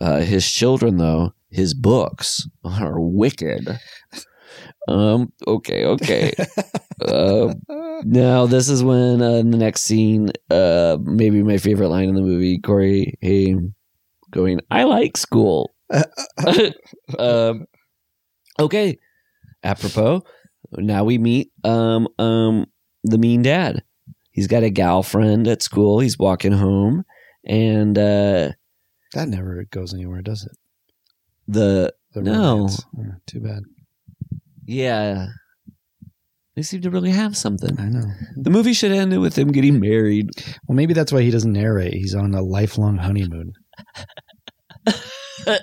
uh, his children, though, his books are wicked. Um. Okay. Okay. uh, now this is when uh, in the next scene, uh, maybe my favorite line in the movie, Corey Haim going, "I like school." um. Okay. Apropos, now we meet um um the mean dad. He's got a gal friend at school. He's walking home, and uh, That never goes anywhere, does it? the The No. Yeah, too bad. yeah, they seem to really have something. I know. The movie should end with him getting married. Well, maybe that's why he doesn't narrate. He's on a lifelong honeymoon.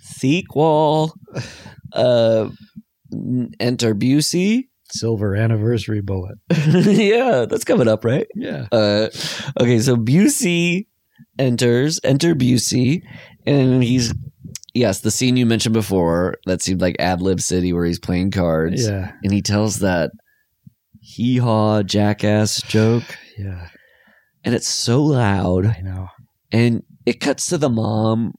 Sequel. Uh, enter Busey. Silver anniversary bullet. yeah, that's coming up, right? Yeah. Uh, okay, so Busey enters, enter Busey, and he's yes, the scene you mentioned before that seemed like Ad Lib City where he's playing cards, Yeah. and he tells that hee haw jackass joke, Yeah. and it's so loud, I know. and it cuts to the mom.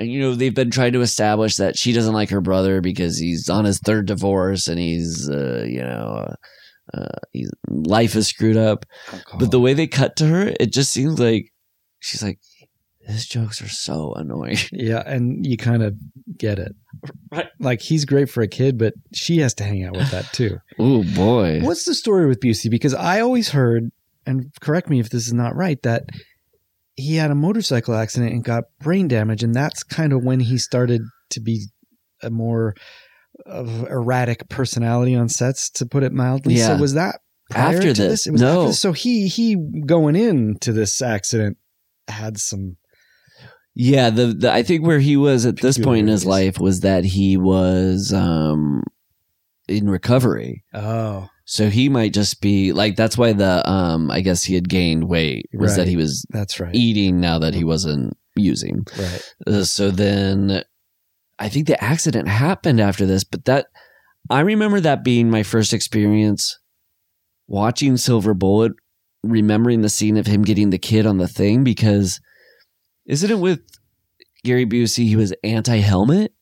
And you know they've been trying to establish that she doesn't like her brother because he's on his third divorce and he's uh, you know uh, uh, he's, life is screwed up. But the way they cut to her, it just seems like she's like, his jokes are so annoying. Yeah, and you kind of get it. Right. Like he's great for a kid, but she has to hang out with that too. Oh boy. What's the story with Busey? Because I always heard, and correct me if this is not right, that he had a motorcycle accident and got brain damage, and that's kind of when he started to be a more of erratic personality on sets, to put it mildly. Yeah. So was that After to this? It was No. after this. So he he going into this accident had some. Yeah, the, the I think where he was at this point in his life was that he was um in recovery. Oh, So he might just be like that's why the um I guess he had gained weight was that he was that's right. eating now that he wasn't using. Right. Uh, so then I think the accident happened after this, but that I remember that being my first experience watching Silver Bullet, remembering the scene of him getting the kid on the thing because isn't it with Gary Busey? He was anti helmet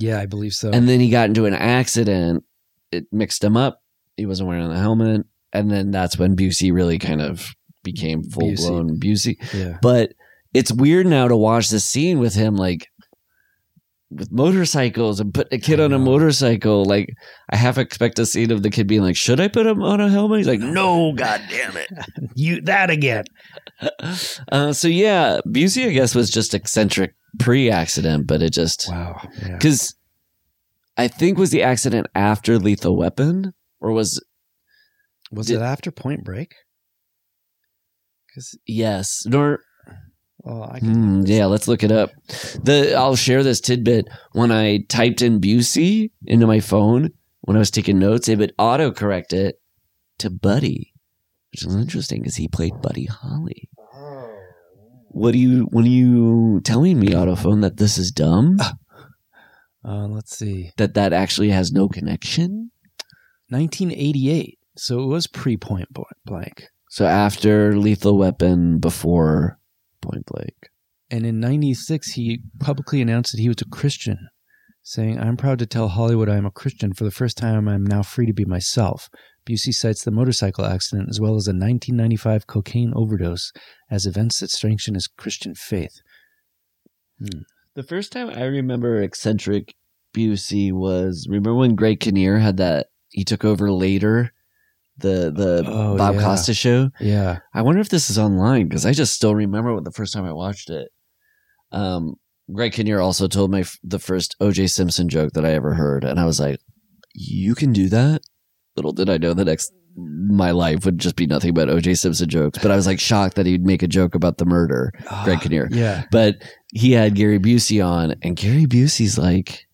Yeah, I believe so. and then he got into an accident. It mixed him up. He wasn't wearing the helmet. And then that's when Busey really kind of became full blown Busey. yeah. But it's weird now to watch the scene with him like with motorcycles and putting a kid on a motorcycle. Like I half expect a scene of the kid being like, "Should I put him on a helmet?" He's like, "No, god damn it." You that again. Uh, so yeah, Busey I guess was just eccentric pre-accident, but it just Wow. Yeah. because I think was the accident after Lethal Weapon or was Was Did- it after Point Break? Because yes nor well, I can Hmm, yeah, let's look it up. The I'll share this tidbit. When I typed in Busey into my phone when I was taking notes, it would autocorrect it to Buddy, which is interesting because he played Buddy Holly. What do you? What are you telling me, autophone, that this is dumb? Uh, let's see. That that actually has no connection? 1988. So it was pre Point Blank. So after Lethal Weapon, before Point Blank. And in 96, he publicly announced that he was a Christian, saying, I'm proud to tell Hollywood I am a Christian. For the first time, I'm now free to be myself. Busey cites the motorcycle accident as well as a 1995 cocaine overdose as events that strengthen his Christian faith. Hmm. The first time I remember eccentric Busey was remember when Greg Kinnear had that he took over later the the Oh, Bob yeah. Costas show. Yeah. I wonder if this is online because I just still remember what the first time I watched it. Um, Greg Kinnear also told me f- the first OJ Simpson joke that I ever heard, and I was like, "You can do that." Little did I know the next my life would just be nothing but OJ Simpson jokes. But I was like shocked that he'd make a joke about the murder, Greg Kinnear. Yeah. But he had Gary Busey on, and Gary Busey's like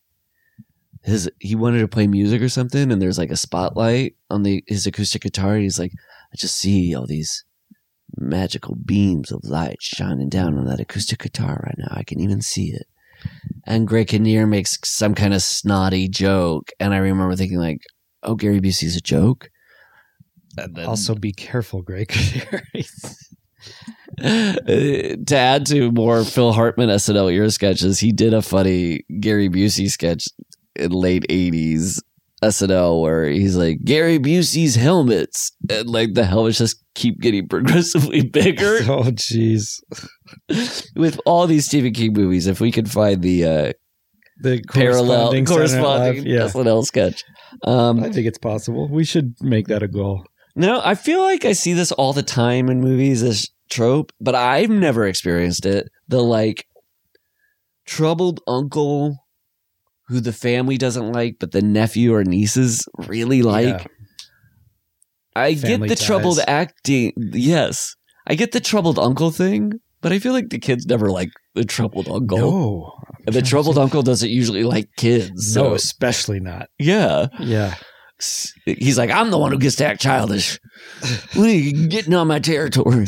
his he wanted to play music or something, and there's like a spotlight on the his acoustic guitar. And he's like, I just see all these magical beams of light shining down on that acoustic guitar right now. I can even see it. And Greg Kinnear makes some kind of snotty joke, and I remember thinking like, "Oh, Gary Busey's a joke." And then- Also, be careful, Greg. Uh, to add to more Phil Hartman SNL era sketches, he did a funny Gary Busey sketch in late '80s SNL where he's like Gary Busey's helmets, and like the helmets just keep getting progressively bigger oh, jeez. with all these Stephen King movies. If we can find the uh, The parallel corresponding corresponding Live, SNL sketch, um, I think it's possible. We should make that a goal. No, I feel like I see this all the time in movies This trope, but I've never experienced it. The like troubled uncle who the family doesn't like, but the nephew or nieces really like. Yeah. I Family get the troubled acting. Yes. I get the troubled uncle thing, but I feel like the kids never like the troubled uncle. No. And the troubled uncle doesn't usually like kids. No, especially not. yeah. Yeah. He's like, I'm the one who gets to act childish. What are you getting on my territory?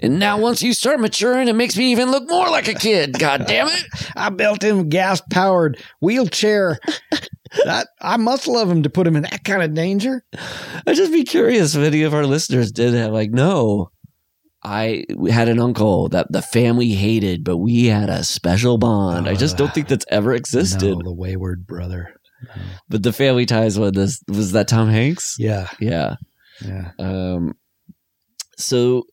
And now once you start maturing, it makes me even look more like a kid. God damn it. I built him gas powered wheelchair. that, I must love him to put him in that kind of danger. I'd just be curious if any of our listeners did have like, no. I had an uncle that the family hated, but we had a special bond. I just don't think that's ever existed. No, the wayward brother. But the family ties one this was that Tom Hanks? Yeah. Yeah. Yeah. Um, so,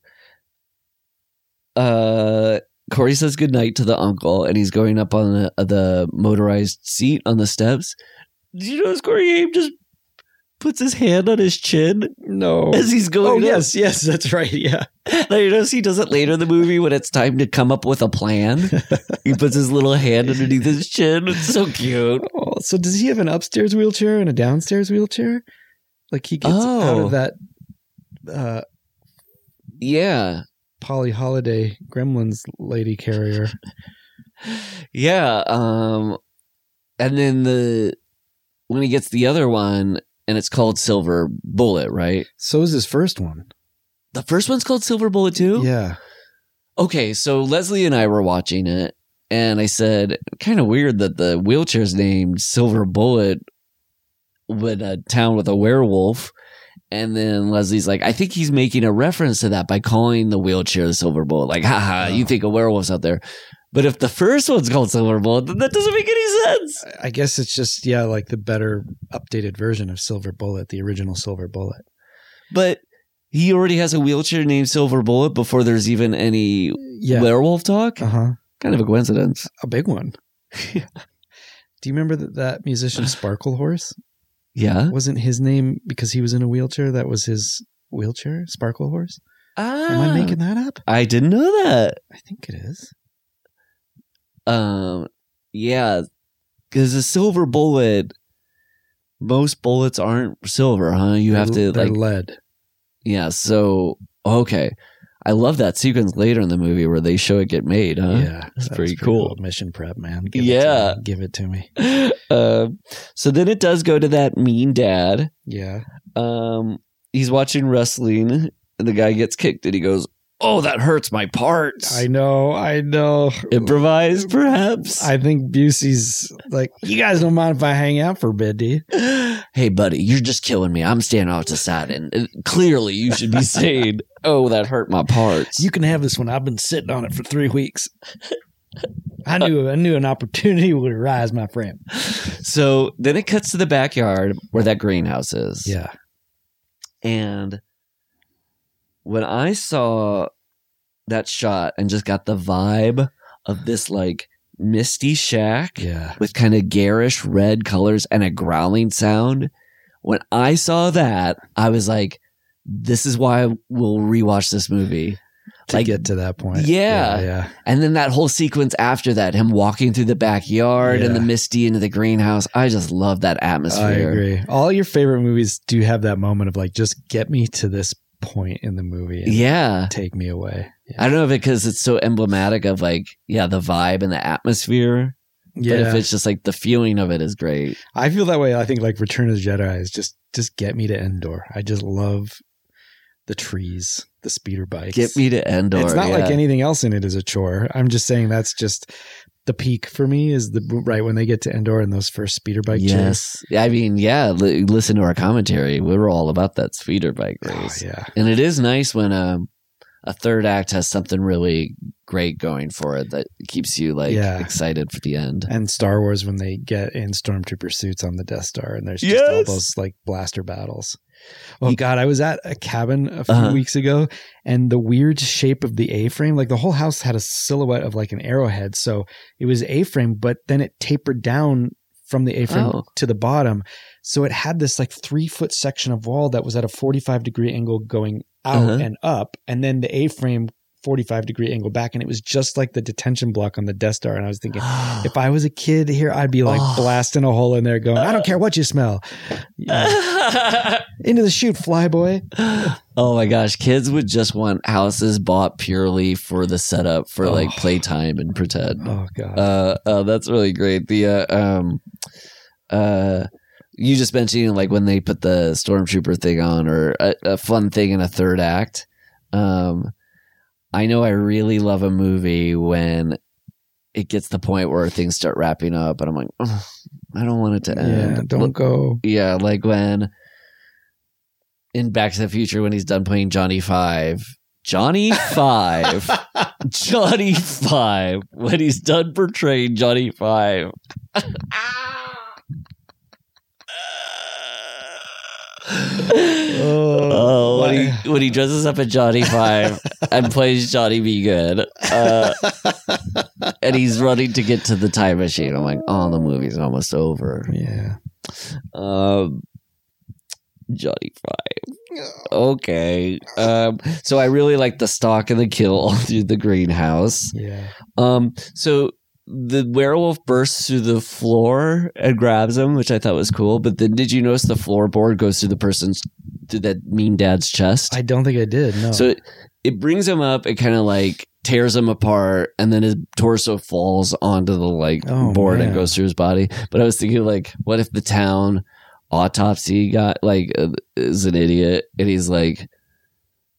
uh, Corey says goodnight to the uncle, and he's going up on the, the motorized seat on the steps. Did you notice Corey Haim just puts his hand on his chin No. as he's Oh, going? up? yes. Yes. That's right. Yeah. Now, you notice he does it later in the movie when it's time to come up with a plan. he puts his little hand underneath his chin. It's so cute. Oh, so does he have an upstairs wheelchair and a downstairs wheelchair? Like he gets out Oh. of that uh, Yeah. Polly Holliday Gremlins lady carrier. Yeah. Um, and then the when he gets the other one, and it's called Silver Bullet, right? So is his first one. The first one's called Silver Bullet too. Yeah. Okay, so Leslie and I were watching it, and I said, kind of weird that the wheelchair's named Silver Bullet with a town with a werewolf. And then Leslie's like, I think he's making a reference to that by calling the wheelchair the Silver Bullet. Like, haha, you think a werewolf's out there. But if the first one's called Silver Bullet, then that doesn't make any sense. I guess it's just yeah, like the better updated version of Silver Bullet, the original Silver Bullet. But he already has a wheelchair named Silver Bullet before there's even any Yeah. werewolf talk. Uh huh. Kind of a coincidence. A big one. Do you remember that, that musician Sparklehorse? Yeah. Wasn't his name because he was in a wheelchair? That was his wheelchair, Sparklehorse. Ah, Am I making that up? I didn't know that. I think it is. Um, yeah, because a silver bullet, most bullets aren't silver, huh? You have to they're like, lead. yeah. So okay, I love that sequence later in the movie where they show it get made, huh? yeah, that's that pretty was cool. Mission prep, man. Give it to Yeah. me. give it to me. um, so then it does go to that mean dad. Yeah, Um, he's watching wrestling, and the guy gets kicked, and he goes, "Oh, that hurts my parts." I know, I know. Improvise, perhaps. I think Busey's like, you guys don't mind if I hang out for a bit, do you? hey, buddy, you're just killing me. I'm standing off to the side, and uh, clearly you should be saying, "Oh, that hurt my parts." You can have this one. I've been sitting on it for three weeks. I knew I knew an opportunity would arise, my friend. so then it cuts to the backyard where that greenhouse is. Yeah. And when I saw that shot and just got the vibe of this like misty shack Yeah. with kind of garish red colors and a growling sound. When I saw that, I was like, this is why we'll rewatch this movie. To Like- get to that point. Yeah. Yeah. yeah. And then that whole sequence after that, him walking through the backyard and the misty into the greenhouse. I just love that atmosphere. I agree. All your favorite movies do have that moment of like, just get me to this point in the movie Yeah. take me away. I don't know if it because it's so emblematic of like, yeah, the vibe and the atmosphere. But if it's just like the feeling of it is great. I feel that way. I think like Return of the Jedi is just just get me to Endor. I just love the trees, the speeder bikes. Get me to Endor. It's not like anything else in it is a chore. I'm just saying that's just the peak for me is the right when they get to Endor and those first speeder bike. Yes. I mean, yeah, li- listen to our commentary. We were all about that speeder bike Oh, race. yeah. And it is nice when um, a third act has something really great going for it that keeps you like Yeah. excited for the end. And Star Wars when they get in stormtrooper suits on the Death Star and there's just all those like blaster battles. Oh god, I was at a cabin a few Uh-huh. weeks ago and the weird shape of the A-frame, like the whole house had a silhouette of like an arrowhead. So it was A-frame, but then it tapered down from the A-frame Oh. to the bottom. So it had this like three foot section of wall that was at a 45 degree angle going out Uh-huh. and up. And then the A-frame 45 degree angle back. And it was just like the detention block on the Death Star. And I was thinking, if I was a kid here, I'd be like Oh. blasting a hole in there going, I don't care what you smell. Into the chute, flyboy. oh my gosh, kids would just want houses bought purely for the setup for like Oh. playtime and pretend. Oh, God. Uh, uh, that's really great. The uh, um, uh, you just mentioned like when they put the stormtrooper thing on, or a, a fun thing in a third act. Um, I know I really love a movie when it gets to the point where things start wrapping up, and I'm like, "Ugh, I don't want it to end. yeah, don't go. Yeah, like when in Back to the Future when he's done playing Johnny Five. Johnny Five. Johnny Five. When he's done portraying Johnny Five. oh, when he when he dresses up as Johnny Five and plays Johnny B. Goode, uh, and he's running to get to the time machine. I'm like, oh, the movie's almost over. Yeah. Um, Johnny Five. Okay. Um, so I really like the stalk and the kill through the greenhouse. Yeah. Um, so the werewolf bursts through the floor and grabs him, which I thought was cool. But then, did you notice the floorboard goes through the person's through that mean dad's chest? I don't think I did. No. So it, it brings him up. It kind of like tears him apart, and then his torso falls onto the like Oh, board and goes through his body. But I was thinking, like, what if the town autopsy got like uh, is an idiot, and he's like,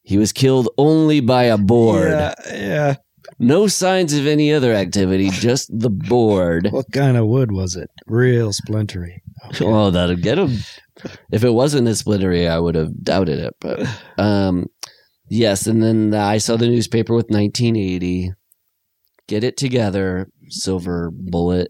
he was killed only by a board. Yeah. Yeah. No signs of any other activity, just the board. What kind of wood was it? Real splintery. Okay. Oh, that'll get him. If it wasn't as splintery, I would have doubted it. But um, yes, and then I saw the newspaper with 1980. Get it together, silver bullet.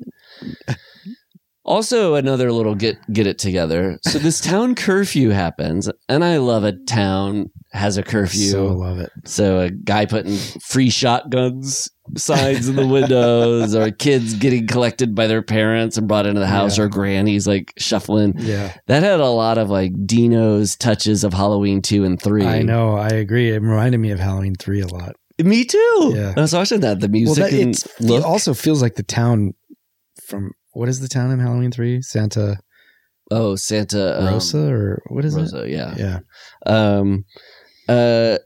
Also, another little get get it together. So this town curfew happens, and I love a town has a curfew. So love it. So a guy putting free shotguns signs in the windows, or kids getting collected by their parents and brought into the house, Yeah. or grannies like shuffling. Yeah. That had a lot of like Dino's touches of Halloween two and three. I know. I agree. It reminded me of Halloween 3 a lot. Me too. Yeah. I was watching that. The Well, music that, and look. it also feels like the town from what is the town in Halloween 3? Santa oh, Santa um, Rosa or what is Rosa, yeah. Yeah. Um, uh,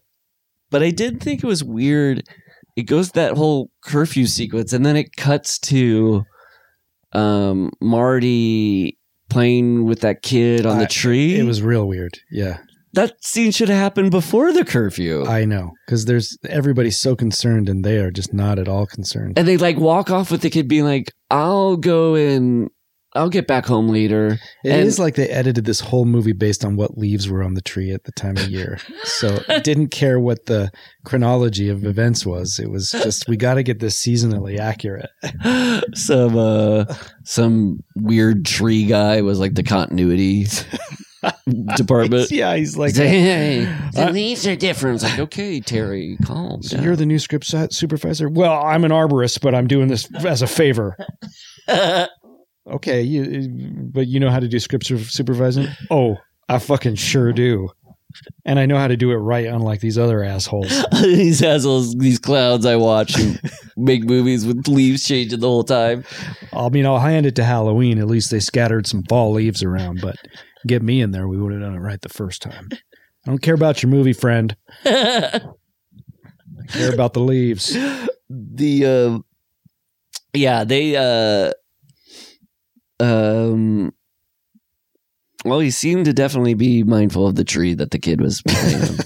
but I did think it was weird. It goes that whole curfew sequence, and then it cuts to um Marty playing with that kid on I- the tree. It was real weird. Yeah. that scene should have happened before the curfew. I know. Because there's everybody's so concerned and they are just not at all concerned. and they like walk off with the kid being like, "I'll go and I'll get back home later." It is and- like they edited this whole movie based on what leaves were on the tree at the time of year. So didn't care what the chronology of events was. It was just we got to get this seasonally accurate. some uh some weird tree guy was like the continuity department. yeah, he's like, hey, the leaves are different. Like, okay, Terry, calm so down. you're the new script su- supervisor. Well, I'm an arborist, but I'm doing this as a favor. Okay, you, but you know how to do script supervising? Oh, I fucking sure do. And I know how to do it right, unlike these other assholes. these assholes, these clowns I watch who make movies with leaves changing the whole time. I mean, I'll hand it to Halloween. At least they scattered some fall leaves around, but get me in there, we would have done it right the first time. I don't care about your movie, friend. I care about the leaves. the uh, yeah they uh um well he seemed to definitely be mindful of the tree that the kid was playing on.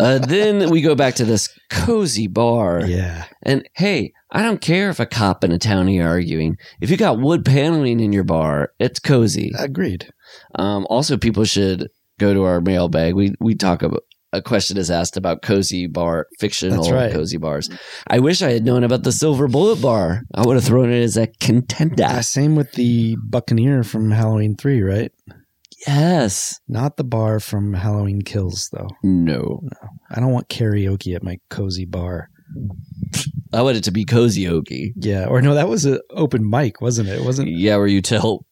uh, then we go back to this cozy bar Yeah. and hey i don't care if a cop and a townie are arguing if you got wood paneling in your bar it's cozy Agreed. um, also, people should go to our mailbag. We we talk about a question is asked about cozy bar fictional right. cozy bars. I wish I had known about the Silver Bullet Bar. I would have thrown it as a contender. Uh, same with the Buccaneer from Halloween 3, right? Yes. Not the bar from Halloween Kills, though. No. I don't want karaoke at my cozy bar. I want it to be cozy okie. Yeah. Or no, that was an open mic, wasn't it? It wasn't. Yeah, where you tell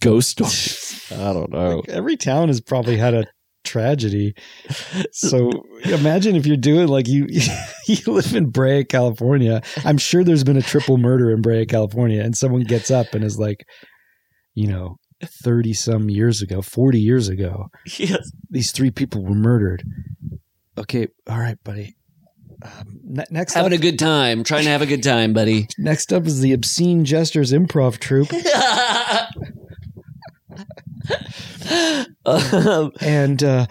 ghost stories. I don't know. Like, every town has probably had a tragedy. So imagine if you're doing like you you live in Brea, California. I'm sure there's been a triple murder in Brea, California, and someone gets up and is like, you know, 30 some years ago, 40 years ago, Yes. these three people were murdered. Okay, all right, buddy. Um, ne- next Having up, a good time. Trying to have a good time, buddy. next up is the Obscene Gestures Improv Troupe, um, and uh,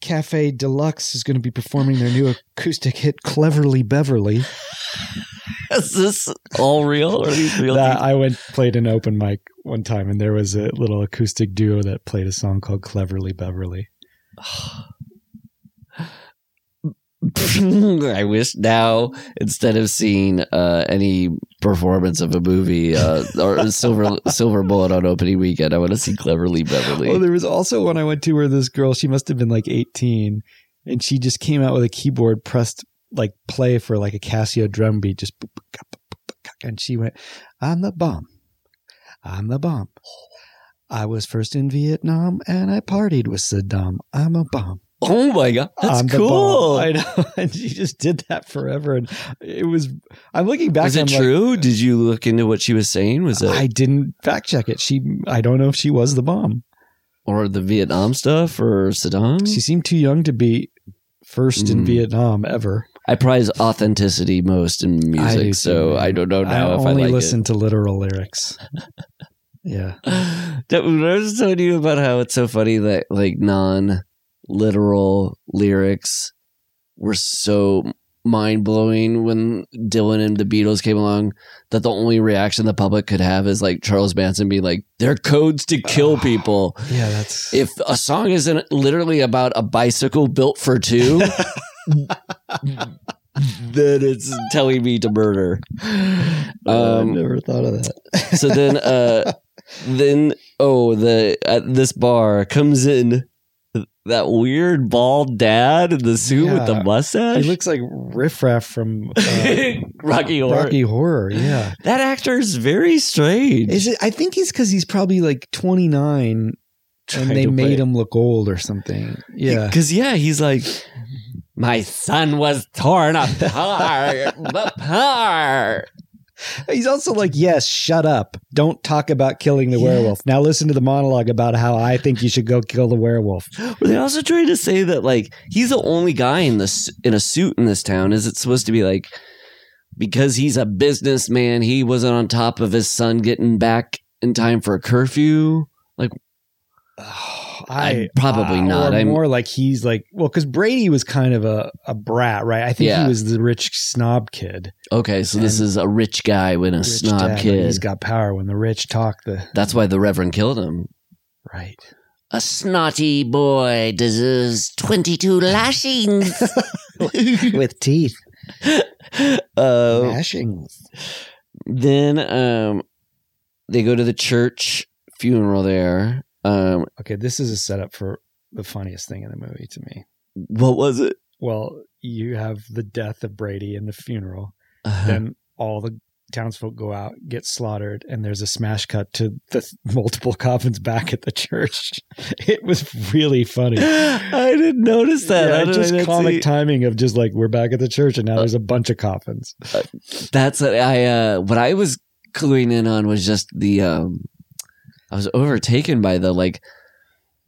Cafe Deluxe is going to be performing their new acoustic hit "Cleverly Beverly." is this all real? Or these real? that? I went played an open mic one time, and there was a little acoustic duo that played a song called "Cleverly Beverly." I wish now instead of seeing uh, any performance of a movie uh, or Silver Silver Bullet on opening weekend, I want to see Cleverly Beverly. Oh, there was also one I went to where this girl, she must have been like 18, and she just came out with a keyboard, pressed like play for like a Casio drum beat, just and she went, I'm the bomb. I'm the bomb. I was first in Vietnam and I partied with Saddam. I'm a bomb. Oh my god, that's cool. I know. And she just did that forever. And it was, I'm looking back. Was it I'm like, true? Did you look into what she was saying? Was it I didn't fact check it. She, I don't know if she was the bomb. or the Vietnam stuff or Saddam? She seemed too young to be first in Mm. Vietnam ever. I prize authenticity most in music, too, so. I don't know now I if I only like listen to literal lyrics. yeah. That, I was telling you about how it's so funny that like non literal lyrics were so mind blowing when Dylan and the Beatles came along that the only reaction the public could have is like Charles Manson being like, "They're codes to kill people." Yeah, that's if a song isn't literally about a bicycle built for two, then it's telling me to murder. Oh, I Um, never thought of that. So then, uh, then oh, the at this bar comes in that weird bald dad in the suit with the mustache. He looks like Riff Raff from uh, Rocky Horror. Rocky Horror. Yeah. That actor is very strange. Is it? I think he's because he's probably like 29 and they made him look old or something. Yeah. Because, yeah, he's like, my son was torn apart. apart. He's also like, yes, shut up. Don't talk about killing the werewolf. Now listen to the monologue about how I think you should go kill the werewolf. Were they also trying to say that, like, he's the only guy in this in a suit in this town? Is it supposed to be like, because he's a businessman, he wasn't on top of his son getting back in time for a curfew? Like, oh, I- probably uh, not. I'm- more like he's like, well, because Brady was kind of a, a brat, right? I think Yeah. he was the rich snob kid. okay, so this is a rich guy with a snob dad, kid. He's got power when the rich talk. The That's why the Reverend killed him. right. A snotty boy deserves 22 lashings. with teeth, uh, mashings. then um, they go to the church funeral there, Um, Okay, this is a setup for the funniest thing in the movie to me. what was it? Well, you have the death of Brady and the funeral. Uh, Then all the townsfolk go out, get slaughtered, and there's a smash cut to the multiple coffins back at the church. It was really funny. I didn't notice that. Yeah, did I just comic see- timing of just like we're back at the church and now there's a bunch of coffins. That's what I uh what I was cluing in on was just the um I was overtaken by the like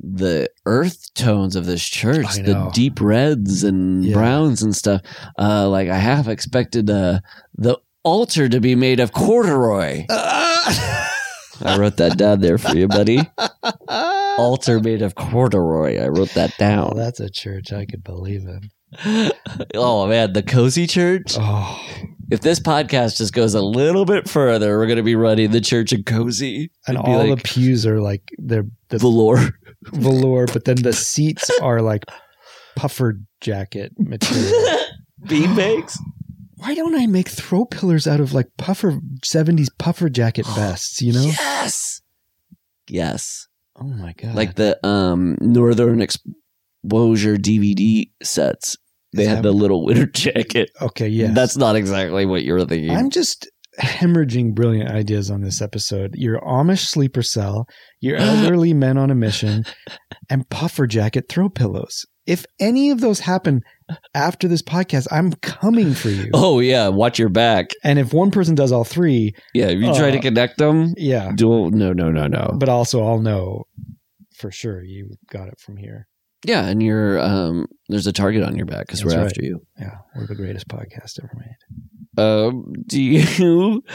the earth tones of this church, the deep reds and Yeah. browns and stuff. Uh like I half expected uh the altar to be made of corduroy. I wrote that down there for you, buddy. Altar made of corduroy. I wrote that Oh, down. that's a church I could believe in. oh man, the cozy church. Oh, If this podcast just goes a little bit further, we're gonna be running the church in cozy. and all like the pews are like they're the velour. velour, but then the seats are like puffer jacket material. Beanbags? Why don't I make throw pillars out of like puffer 70s puffer jacket vests, you know? Yes. Yes. Oh my god. Like the um Northern Exposure DVD sets. They Is had that- the little winter jacket. Okay, yeah. That's not exactly what you're thinking. I'm just hemorrhaging brilliant ideas on this episode. Your Amish sleeper cell, your elderly men on a mission, and puffer jacket throw pillows. If any of those happen after this podcast, I'm coming for you. oh yeah, watch your back. And if one person does all three, Yeah, if you try to Uh, connect them, yeah. do no no no no. But also, I'll know for sure you got it from here. Yeah, and you're um there's a target on your back because we're right. after you. Yeah, we're the greatest podcast ever made. Um, do you?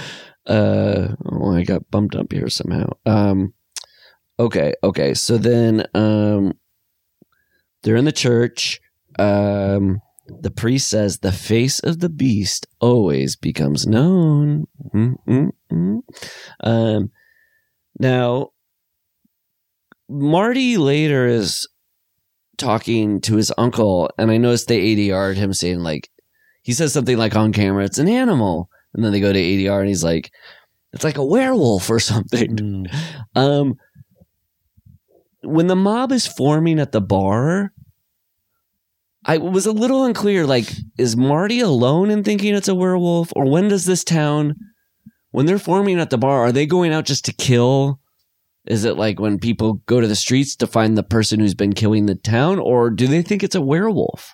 Uh, oh, I got bumped up here somehow. Um, okay, okay. So then, um, they're in the church. Um, the priest says the face of the beast always becomes known. Mm, mm, mm. Um, now, Marty later is talking to his uncle, and I noticed they ADR'd him saying like he says something like on camera, it's an animal. And then they go to ADR and he's like, it's like a werewolf or something. Mm. Um, when the mob is forming at the bar, I was a little unclear. Like, is Marty alone in thinking it's a werewolf? Or when does this town, when they're forming at the bar, are they going out just to kill? Is it like when people go to the streets to find the person who's been killing the town? Or do they think it's a werewolf?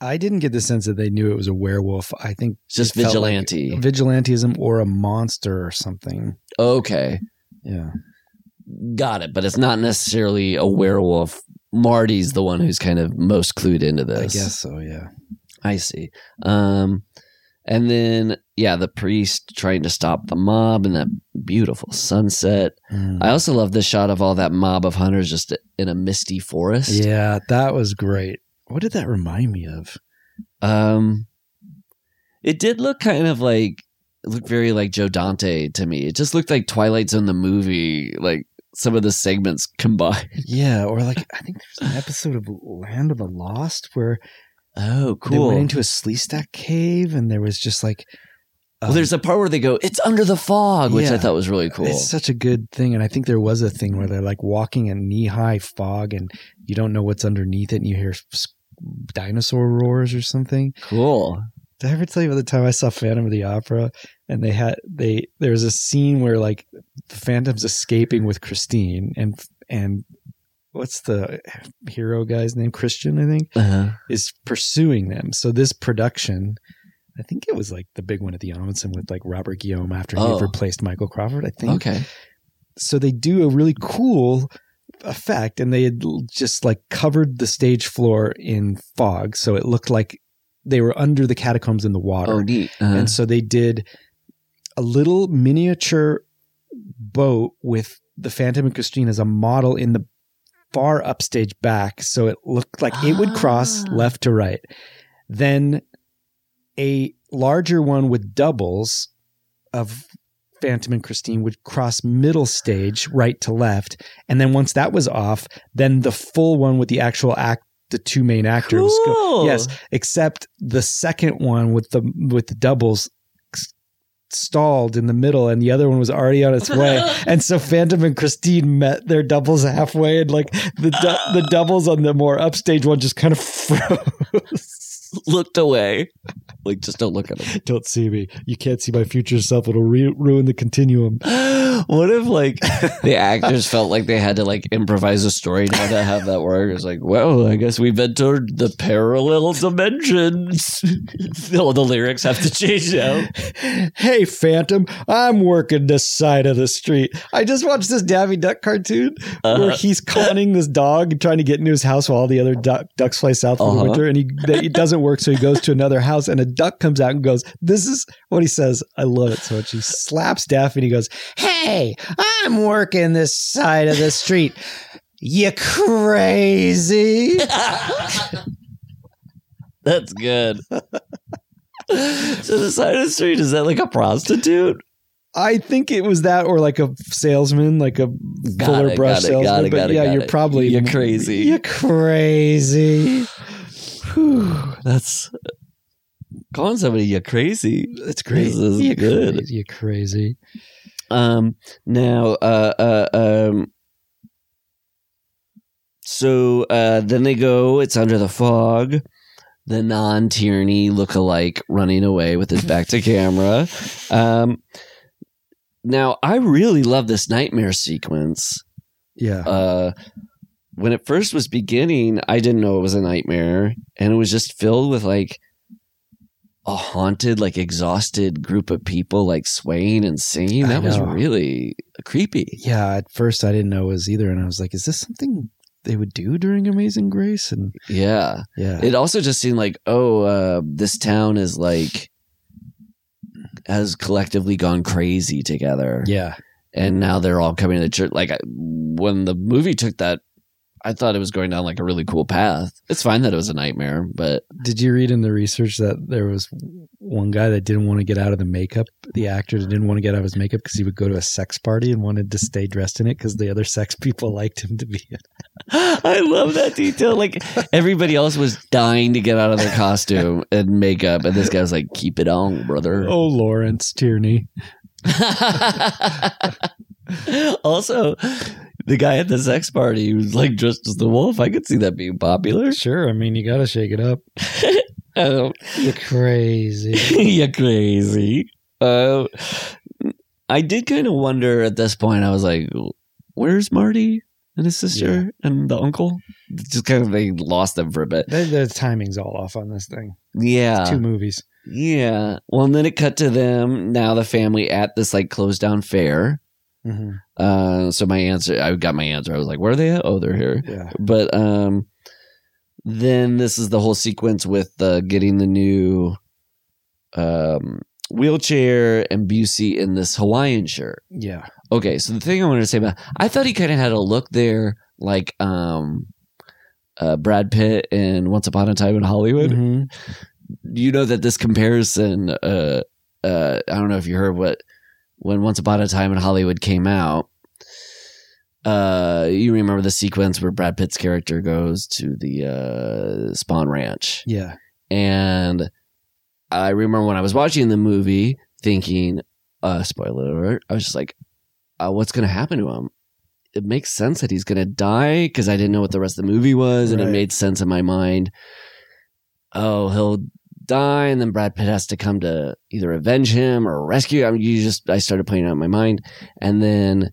I didn't get the sense that they knew it was a werewolf. I think It's just it felt like vigilante. vigilantism or a monster or something. Okay. Yeah. Got it, but it's not necessarily a werewolf. Marty's the one who's kind of most clued into this. I guess so, yeah. I see. Um, and then yeah, the priest trying to stop the mob and that beautiful sunset. Mm. I also love the shot of all that mob of hunters just in a misty forest. Yeah, that was great. What did that remind me of? Um, it did look kind of like looked very like Joe Dante to me. It just looked like Twilight Zone the movie, like some of the segments combined. Yeah, or like I think there's an episode of Land of the Lost where Oh, cool. they went into a Sleestak cave and there was just like well, there's a um, part where they go, "It's under the fog," which I thought was really cool. It's such a good thing, and I think there was a thing where they're like walking in knee high fog, and you don't know what's underneath it, and you hear dinosaur roars or something. cool. Did I ever tell you about the time I saw Phantom of the Opera and they had they there was a scene where like the Phantom's escaping with Christine and and what's the hero guy's name Christian I think Uh-huh. is pursuing them. So this production, I think it was like the big one at the Ahmanson with like Robert Guillaume after he Oh. had replaced Michael Crawford. I think Okay. so they do a really cool effect and they had just like covered the stage floor in fog so it looked like they were under the catacombs in the water Oh, neat. Uh-huh. and so they did a little miniature boat with the phantom and christine as a model in the far upstage back so it looked like it would cross Ah. left to right then a larger one with doubles of Phantom and Christine would cross middle stage right to left. And then once that was off, then the full one with the actual act, the two main actors. go- yes. Except the second one with the, with the doubles stalled in the middle and the other one was already on its way. and so Phantom and Christine met their doubles halfway and like the du- the doubles on the more upstage one just kind of froze. Looked away. Like, just don't look at him. Don't see me. You can't see my future self. It'll re- ruin the continuum. what if like the actors felt like they had to like improvise a story now to have that work? It's like, well, I guess we've entered the parallel dimensions. no, the lyrics have to change now. Hey, Phantom, I'm working this side of the street. I just watched this Daffy Duck cartoon where Uh-huh. he's conning this dog, and trying to get into his house while all the other duck, ducks fly south for the Uh-huh. winter, and he it doesn't work, so he goes to another house, and a duck comes out and goes, "This is what he says." I love it so much. He slaps Daffy, and he goes, "Hey, I'm working this side of the street." You crazy? That's good. so the side of the street is that like a prostitute? I think it was that, or like a salesman, like a Got fuller it, brush it, salesman. got it, but yeah, you're probably You're crazy. You're crazy. Whew, that's calling somebody you crazy. That's great. This is you're good. Crazy. You're crazy. Um now uh uh um so uh then they go, it's under the fog. The non Tierney look-alike running away with his back to camera. Um now I really love this nightmare sequence. Yeah. uh when it first was beginning i didn't know it was a nightmare and it was just filled with like a haunted like exhausted group of people like swaying and singing that was really creepy yeah. At first, I didn't know it was either, and I was like, "Is this something they would do during Amazing Grace?" And yeah yeah, it also just seemed like oh uh this town is like has collectively gone crazy together yeah. and now they're all coming to the church. Like I, when the movie took that, I thought it was going down like a really cool path. It's fine that it was a nightmare, but Did you read in the research that there was one guy that didn't want to get out of the makeup? The actor that didn't want to get out of his makeup because he would go to a sex party and wanted to stay dressed in it because the other sex people liked him to be in. I love that detail. Like everybody else was dying to get out of their costume and makeup, and this guy was like, "Keep it on, brother." Oh, Lawrence Tierney. also, the guy at the sex party was like dressed as the wolf. I could see that being popular. Sure, I mean you got to shake it up. Oh, You're crazy. You're crazy. Uh, I did kind of wonder at this point. I was like, "Where's Marty and his sister and the uncle?" Just kind of they lost them for a bit. the, the timing's all off on this thing. Yeah, Two movies. yeah. Well, and then it cut to them now, the family at this like closed down fair. Hmm Uh, so my answer, I got my answer. I was like, "Where are they at? Oh, they're here." Yeah. But um, then this is the whole sequence with uh, getting the new um wheelchair and Busey in this Hawaiian shirt. Yeah. Okay, so the thing I wanted to say about I thought he kind of had a look there like um uh Brad Pitt in Once Upon a Time in Hollywood. Mhm. You know that this comparison uh uh I don't know if you heard what when Once Upon a Time in Hollywood came out uh you remember the sequence where Brad Pitt's character goes to the uh Spahn Ranch Yeah. and I remember when I was watching the movie thinking, uh, spoiler alert, I was just like, uh, what's going to happen to him? It makes sense that he's going to die because I didn't know what the rest of the movie was. And it made sense in my mind. Oh, he'll die. And then Brad Pitt has to come to either avenge him or rescue. I you just, I started playing out in my mind. And then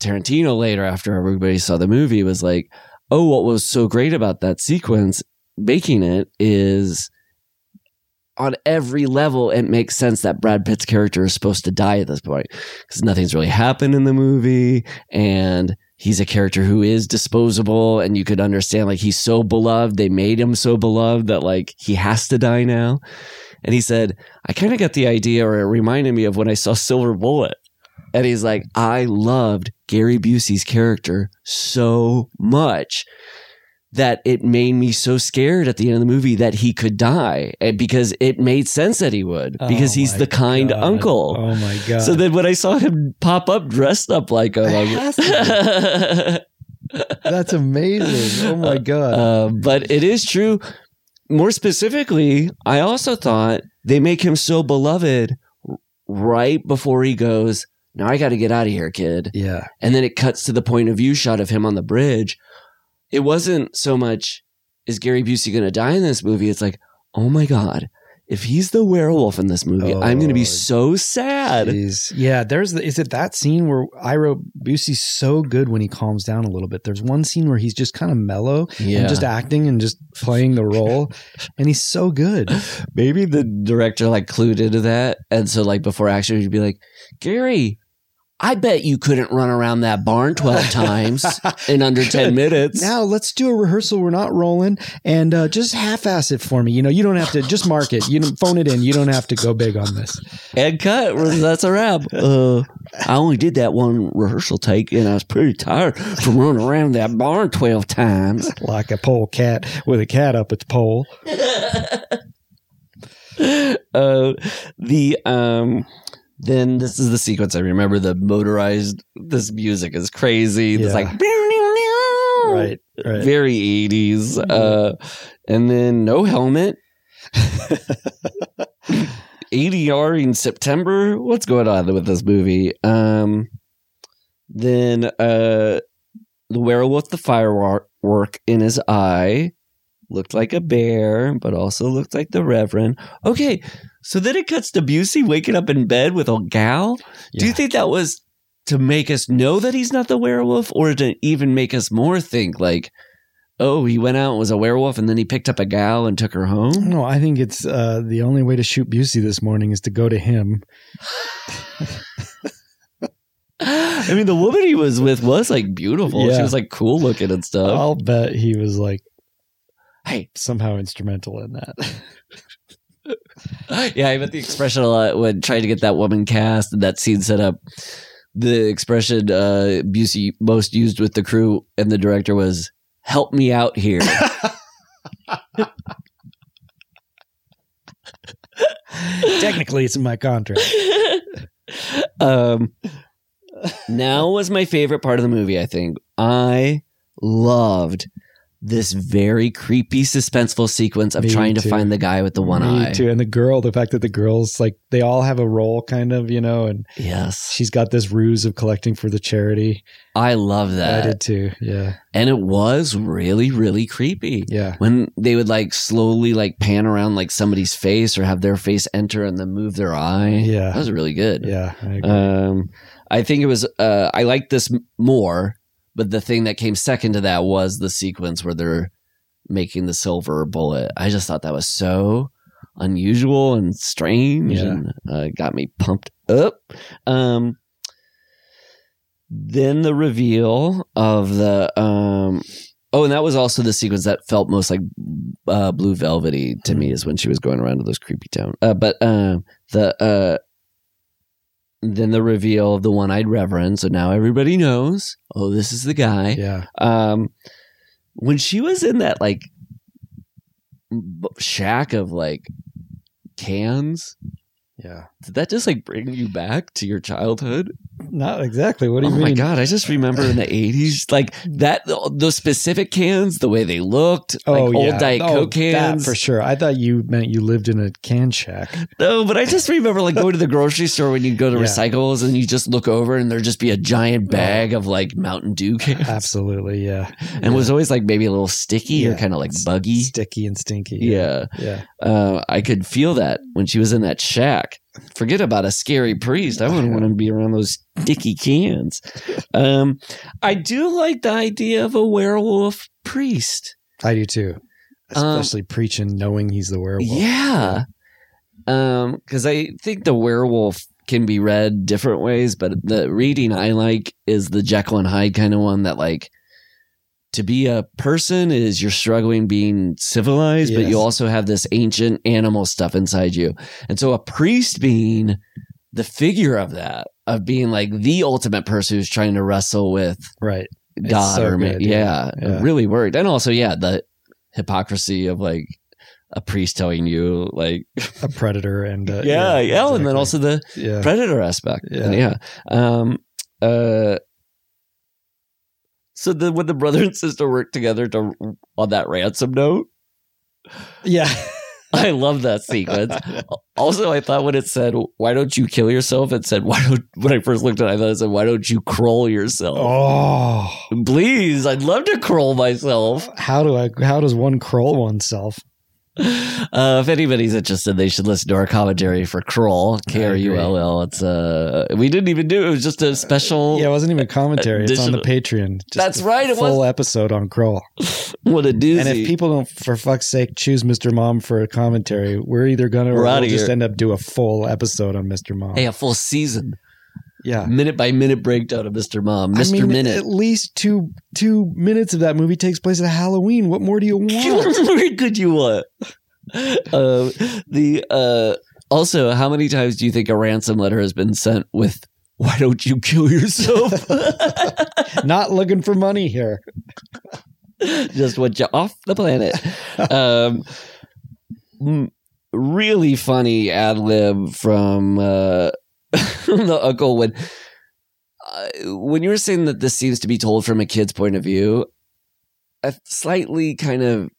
Tarantino later, after everybody saw the movie, was like, oh, what was so great about that sequence making it is on every level, it makes sense that Brad Pitt's character is supposed to die at this point because nothing's really happened in the movie. And he's a character who is disposable. And you could understand, like, he's so beloved. They made him so beloved that, like, he has to die now. And he said, I kind of got the idea, or it reminded me of when I saw Silver Bullet. And he's like, I loved Gary Busey's character so much that it made me so scared at the end of the movie that he could die because it made sense that he would because Oh he's the kind God. uncle. Oh my god. So then when I saw him pop up dressed up like him, I It was- That's amazing. Oh my god. Uh, but it is true. More specifically, I also thought they make him so beloved right before he goes, now I got to get out of here, kid. Yeah. And then it cuts to the point of view shot of him on the bridge. It wasn't so much, is Gary Busey going to die in this movie? It's like, oh my God, if he's the werewolf in this movie, I'm going to Oh, be so sad. Jeez. Yeah, there's the, is it that scene where I wrote Busey's so good when he calms down a little bit. There's one scene where he's just kind of mellow Yeah. and just acting and just playing the role, and he's so good. Maybe the director like clued into that. And so, like, before action, he'd be like, Gary, I bet you couldn't run around that barn 12 times in under 10 minutes. Now let's do a rehearsal. We're not rolling, and uh, just half-ass it for me. You know, you don't have to just mark it. You don't phone it in. You don't have to go big on this. and cut. That's a wrap. Uh, I only did that one rehearsal take, and I was pretty tired from running around that barn 12 times. Like a pole cat with a cat up its pole. uh, the um, then this is the sequence I remember. The motorized. This music is crazy. It's like Right. Right. very 80s. Uh, and then no helmet. ADR in September. What's going on with this movie? Um, then uh, the werewolf, the firework in his eye, looked like a bear, but also looked like the Reverend. Okay, so then it cuts to Busey waking up in bed with a gal. Do you think that was to make us know that he's not the werewolf, or to even make us more think like, oh, he went out and was a werewolf, and then he picked up a gal and took her home? No, I think it's uh, the only way to shoot Busey this morning is to go to him. I mean, the woman he was with was like beautiful. She was like cool looking and stuff. I'll bet he was like Hey, somehow instrumental in that. yeah, I bet the expression a lot when trying to get that woman cast and that scene set up. The expression uh, Busey most used with the crew and the director was "Help me out here." Technically, it's in my contract. um, now was my favorite part of the movie. I think I loved this very creepy, suspenseful sequence of Me trying to too. find the guy with the one Me eye. too. And the girl, the fact that the girls like they all have a role, kind of, you know, and Yes, she's got this ruse of collecting for the charity. I love that. I did too. Yeah, and it was really really creepy yeah, when they would like slowly like pan around like somebody's face or have their face enter and then move their eye Yeah. that was really good yeah. I agree. um i think it was uh i liked this more but the thing that came second to that was the sequence where they're making the silver bullet. I just thought that was so unusual and strange Yeah. and uh, got me pumped up. Um then the reveal of the um oh and that was also the sequence that felt most like uh blue velvety to me is when she was going around to those creepy town uh but um the uh then the reveal of the one-eyed reverend so now everybody knows. Oh this is the guy. Yeah, um when she was in that like shack of like cans yeah. Did that just like bring you back to your childhood Not exactly. What do oh you mean? Oh my god! I just remember in the eighties, like that, those specific cans, the way they looked, like Oh, old yeah. Diet Oh, Coke cans. that for sure. I thought you meant you lived in a can shack. No, but I just remember like going to the grocery store when you go to Yeah. recycles and you just look over and there'd just be a giant bag of like Mountain Dew cans, Absolutely, yeah. and it was always like maybe a little sticky or kind of like buggy. sticky and stinky. Yeah, yeah. uh, I could feel that when she was in that shack. Forget about a scary priest. I wouldn't want to be around those sticky cans. Um, I do like the idea of a werewolf priest. I do too. Um, Especially preaching, knowing he's the werewolf. Yeah. Um, because I think the werewolf can be read different ways, but the reading I like is the Jekyll and Hyde kind of one that like to be a person is you're struggling being civilized, but you also have this ancient animal stuff inside you. And so a priest being the figure of that, of being like the ultimate person who's trying to wrestle with Right. God so or good, yeah, yeah. it really worked. And also, yeah, the hypocrisy of like a priest telling you like A predator and uh, yeah, yeah, and then also the yeah. predator aspect. Yeah. Yeah. Um uh so then, when the brother and sister work together to on that ransom note, yeah. I love that sequence. Also, I thought when it said, "Why don't you kill yourself?" It said, "Why don't?" When I first looked at it, I thought it said, "Why don't you crawl yourself?" Oh, Please, I'd love to crawl myself. how do I? How does one crawl oneself? Uh, if anybody's interested, they should listen to our commentary for Krull, K R U L L. It's uh, we didn't even do it. It was just a special. Yeah, it wasn't even commentary. It's on the Patreon. Just That's right, it full was- episode on Krull. what a doozy. And if people don't, for fuck's sake, choose Mr. Mom for a commentary, we're either gonna or we'll just end up do a full episode on Mr. Mom. hey, a full season, yeah. minute by minute breakdown of Mister Mom, Mister I mean, Minute. At least two two minutes of that movie takes place at Halloween. What more do you want? What could you want? Um, the uh, also, how many times do you think a ransom letter has been sent with "Why don't you kill yourself?" Not looking for money here. Just want you off the planet. Um, really funny ad lib from uh, the uncle when uh, when you were saying that this seems to be told from a kid's point of view. I slightly kind of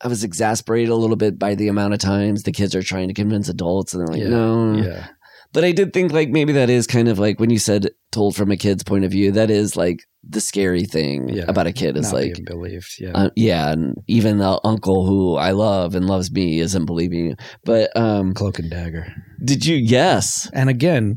I was exasperated a little bit by the amount of times the kids are trying to convince adults and they're like, Yeah, no. Yeah. But I did think like maybe that is kind of like when you said told from a kid's point of view, that is like the scary thing Yeah. about a kid is like believed. Yeah. uh, yeah, and even the uncle who I love and loves me isn't believing you. But um Cloak and Dagger. did you yes. And again,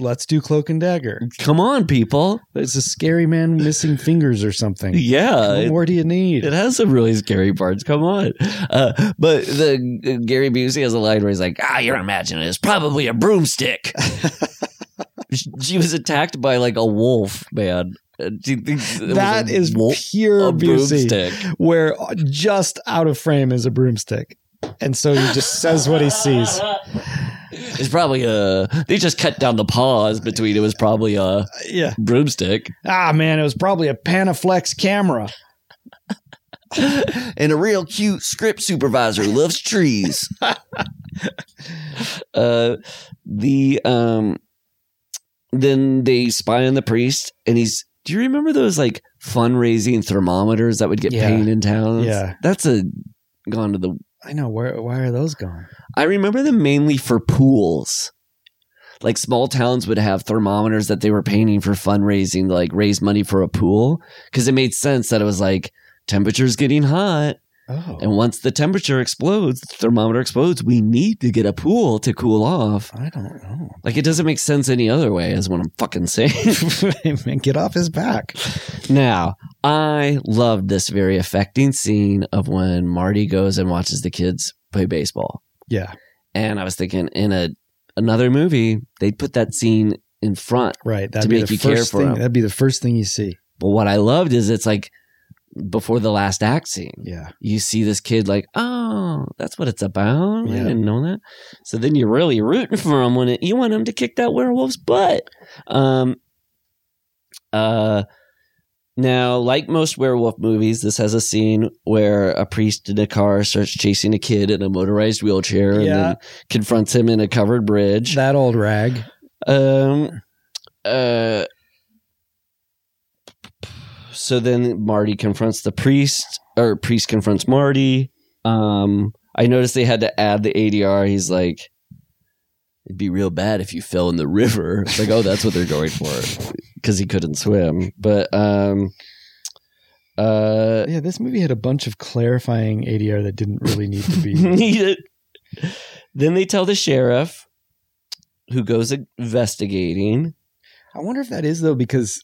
let's do Cloak and Dagger. Come on, people. There's a scary man missing fingers or something. Yeah. What it- more do you need? It has some really scary parts. Come on, uh, but the uh, Gary Busey has a line where he's like, "Ah, you're imagining it. It's probably a broomstick." she, she was attacked by like a wolf, man. And She thinks That a is wolf- pure Busey. broomstick. Where just out of frame is a broomstick. And so he just says what he sees. It's probably a. They just cut down the pause between. It was probably a Yeah. broomstick Ah, man, it was probably a Panaflex camera. and a real cute script supervisor who loves trees. uh, the um, then they spy on the priest, and he's. Do you remember those like fundraising thermometers that would get Yeah. painted in towns? Yeah. that's a gone to the. I know. Where? Why are those gone? I remember them mainly for pools. Like small towns would have thermometers that they were painting for fundraising, to like raise money for a pool, because it made sense that it was like temperature's getting hot. Oh. And once the temperature explodes, the thermometer explodes, we need to get a pool to cool off. I don't know. Like it doesn't make sense any other way, is what I'm fucking saying. Get off his back. now, I loved this very affecting scene of when Marty goes and watches the kids play baseball. Yeah. And I was thinking in a another movie, they'd put that scene in front. Right. That'd To be make the you care for thing. him. That'd be the first thing you see. But what I loved is it's like before the last act scene. Yeah. you see this kid like, oh, that's what it's about. I didn't know that. So then you're really rooting for him when it, you want him to kick that werewolf's butt. Um, uh, now, like most werewolf movies, this has a scene where a priest in a car starts chasing a kid in a motorized wheelchair and Yeah. then confronts him in a covered bridge. That old rag. Um. Uh. So then Marty confronts the priest, or priest confronts Marty. Um. I noticed they had to add the ADR. He's like, "It'd be real bad if you fell in the river." It's like, oh, that's what they're going for, because he couldn't swim. But um. Uh. Yeah, this movie had a bunch of clarifying ADR that didn't really need to be. needed. Then they tell the sheriff, who goes investigating. I wonder if that is though, because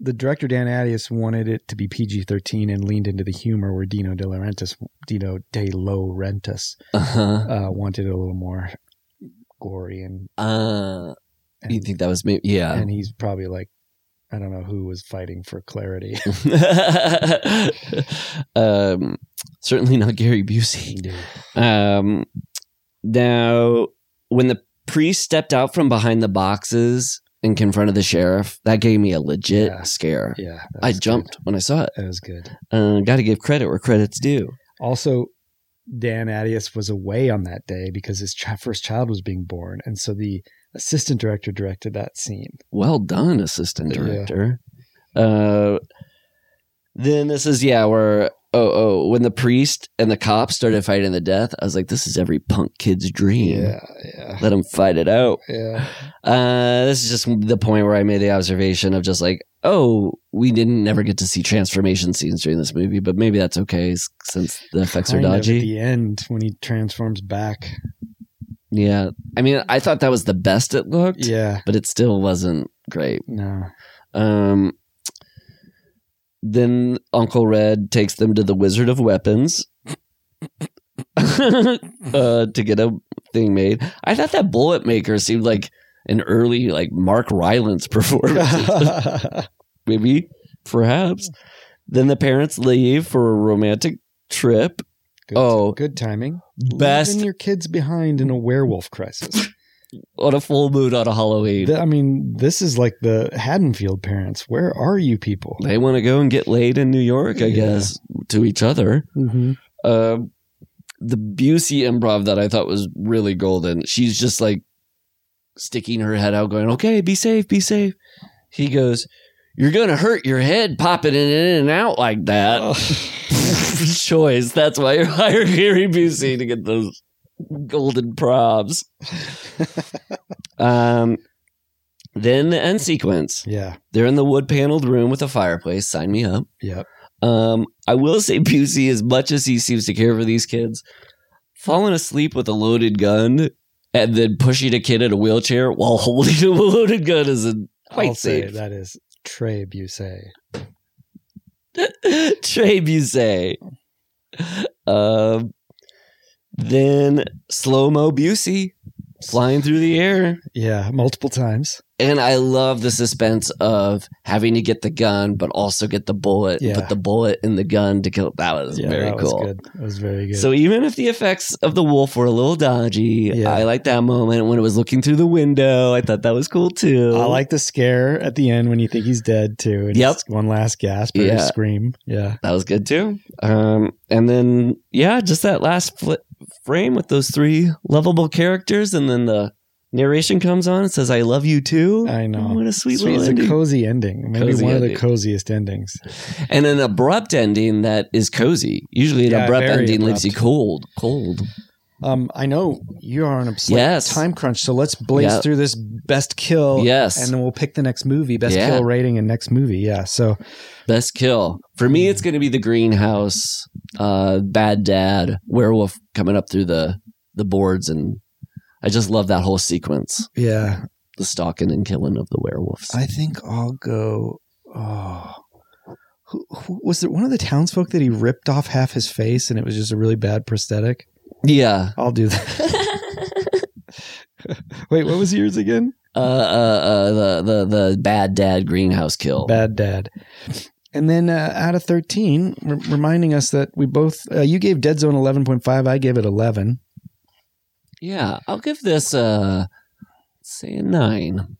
the director Dan Attias wanted it to be PG thirteen and leaned into the humor, where Dino De Laurentiis, Dino De Laurentiis, Uh-huh. uh, wanted it a little more gory and. Uh, and you think that was maybe? Yeah. and he's probably like, I don't know who was fighting for clarity. um, certainly not Gary Busey. Um, now, when the priest stepped out from behind the boxes and confronted the sheriff, that gave me a legit Yeah. scare. yeah, I jumped Good. when I saw it. That was good. Uh, Got to give credit where credit's due. Also, Dan Attias was away on that day because his ch- first child was being born, and so the assistant director directed that scene. Well done, assistant Yeah. director. Uh, then this is yeah where oh, oh, when the priest and the cops started fighting the death, I was like, this is every punk kid's dream. Yeah, yeah, Let them fight it out. yeah. Uh, this is just the point where I made the observation of just like, oh, we didn't never get to see transformation scenes during this movie, but maybe that's okay since the effects are Kind at dodgy. the end when he transforms back. Yeah. I mean, I thought that was the best it looked, Yeah, but it still wasn't great. no. Um, then Uncle Red takes them to the Wizard of Weapons uh, to get a thing made. I thought that bullet maker seemed like an early, like Mark Rylance performance. Maybe, perhaps. Then the parents leave for a romantic trip. Good, Oh. good timing. Best Leaving your kids behind in a werewolf crisis. On a full moon on a Halloween. I mean, this is like the Haddonfield parents. Where are you people? They want to go and get laid in New York, I Yeah. guess, to each other. Mm-hmm. Um, the Busey improv that I thought was really golden. She's just like sticking her head out, going, "Okay, be safe, be safe." He goes, "You're gonna hurt your head popping it in and out like that." Oh. Choice. That's why you're hiring Gary Busey to get those golden props. um, then the end sequence. yeah. They're in the wood paneled room with a fireplace. Sign me up. Yep. Um, I will say Busey, as much as he seems to care for these kids, falling asleep with a loaded gun and then pushing a kid in a wheelchair while holding a loaded gun is a quite I'll say safe. that is Trés Busé. Trés Busé. Um, then slow mo Busey flying through the air. Yeah, multiple times. And I love the suspense of having to get the gun, but also get the bullet, Yeah. put the bullet in the gun to kill. That was Yeah, very that cool. was good. That was very good. So even if the effects of the wolf were a little dodgy, Yeah. I like that moment when it was looking through the window. I thought that was cool too. I like the scare at the end when you think he's dead too. And Yep. one last gasp or Yeah. scream. Yeah. that was good too. Um, and then yeah, just that last fl- frame with those three lovable characters, and then the narration comes on and says, "I love you too." I know. What a sweet, Sweet, little it's ending. a cozy ending. Maybe Cozy one of the coziest endings. and an abrupt ending that is cozy. Usually, an Yeah, abrupt ending leaves you cold, cold. Um, I know you are on a Yes. time crunch, so let's blaze Yeah. through this best kill. Yes. and then we'll pick the next movie, best Yeah. kill rating, and next movie. Yeah. So Best kill for me. It's going to be the greenhouse, uh, bad dad werewolf coming up through the the boards, and I just love that whole sequence, yeah, the stalking and killing of the werewolves. I think I'll go. Oh, who, who, was there one of the townsfolk that he ripped off half his face, and it was just a really bad prosthetic? yeah, I'll do that. Wait, what was yours again? uh, uh, uh, the the the bad dad greenhouse kill. Bad Dad. And then uh, out of 13, r- reminding us that we both, uh, you gave Dead Zone 11.5, I gave it 11. Yeah, I'll give this uh, say a nine.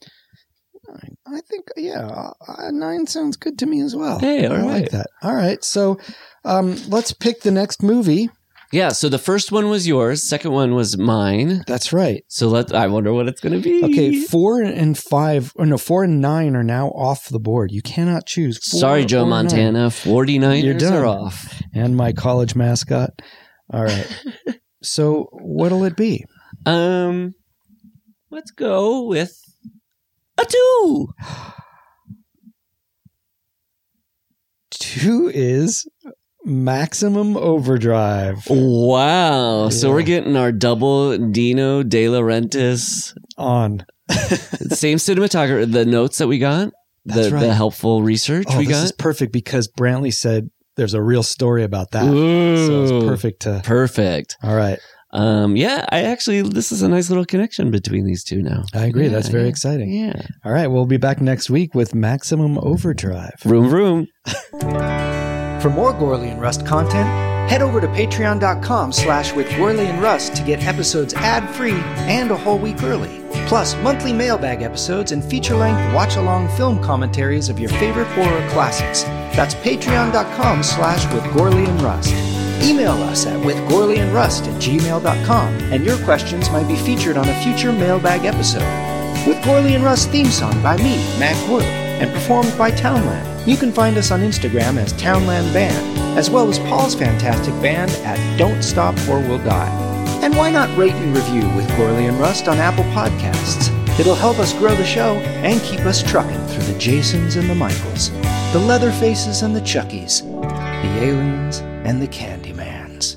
I think, yeah, uh, nine sounds good to me as well. Hey, all I like right. that. All right. So um, let's pick the next movie. Yeah, so the first one was yours, second one was mine. That's right. So let I wonder what it's going to be. Okay, four and five, or no, four and nine are now off the board. You cannot choose. four Sorry, Joe. Montana. 49ers You're done. are off. And my college mascot. All right. so what'll it be? Um, let's go with a two. Two is Maximum Overdrive Wow. So we're getting our double Dino De Laurentiis, on. same cinematographer. The notes that we got, That's the, right. the helpful research Oh, we this got. is perfect because Brantley said there's a real story about that. Ooh. So it's perfect to. Perfect. All right. Um, yeah, I actually, this is a nice little connection between these two now. I agree. Yeah, That's very yeah. exciting. Yeah. All right. We'll be back next week with Maximum Overdrive. Room, vroom. For more Gourley and Rust content, head over to patreon.com slash with Gourley and Rust to get episodes ad-free and a whole week early. Plus, monthly mailbag episodes and feature-length watch-along film commentaries of your favorite horror classics. That's patreon.com slash with Gourley and Rust. Email us at withgourleyandrust at gmail.com and your questions might be featured on a future mailbag episode. With Gourley and Rust theme song by me, Mac Wood, and performed by Townland. You can find us on Instagram as Townland Band. as well as Paul's fantastic band at Don't Stop or We'll Die. And why not rate and review with Gourley and Rust on Apple Podcasts? It'll help us grow the show and keep us trucking through the Jasons and the Michaels, the Leatherfaces and the Chuckies, the aliens and the Candymans.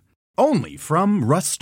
Only from Rust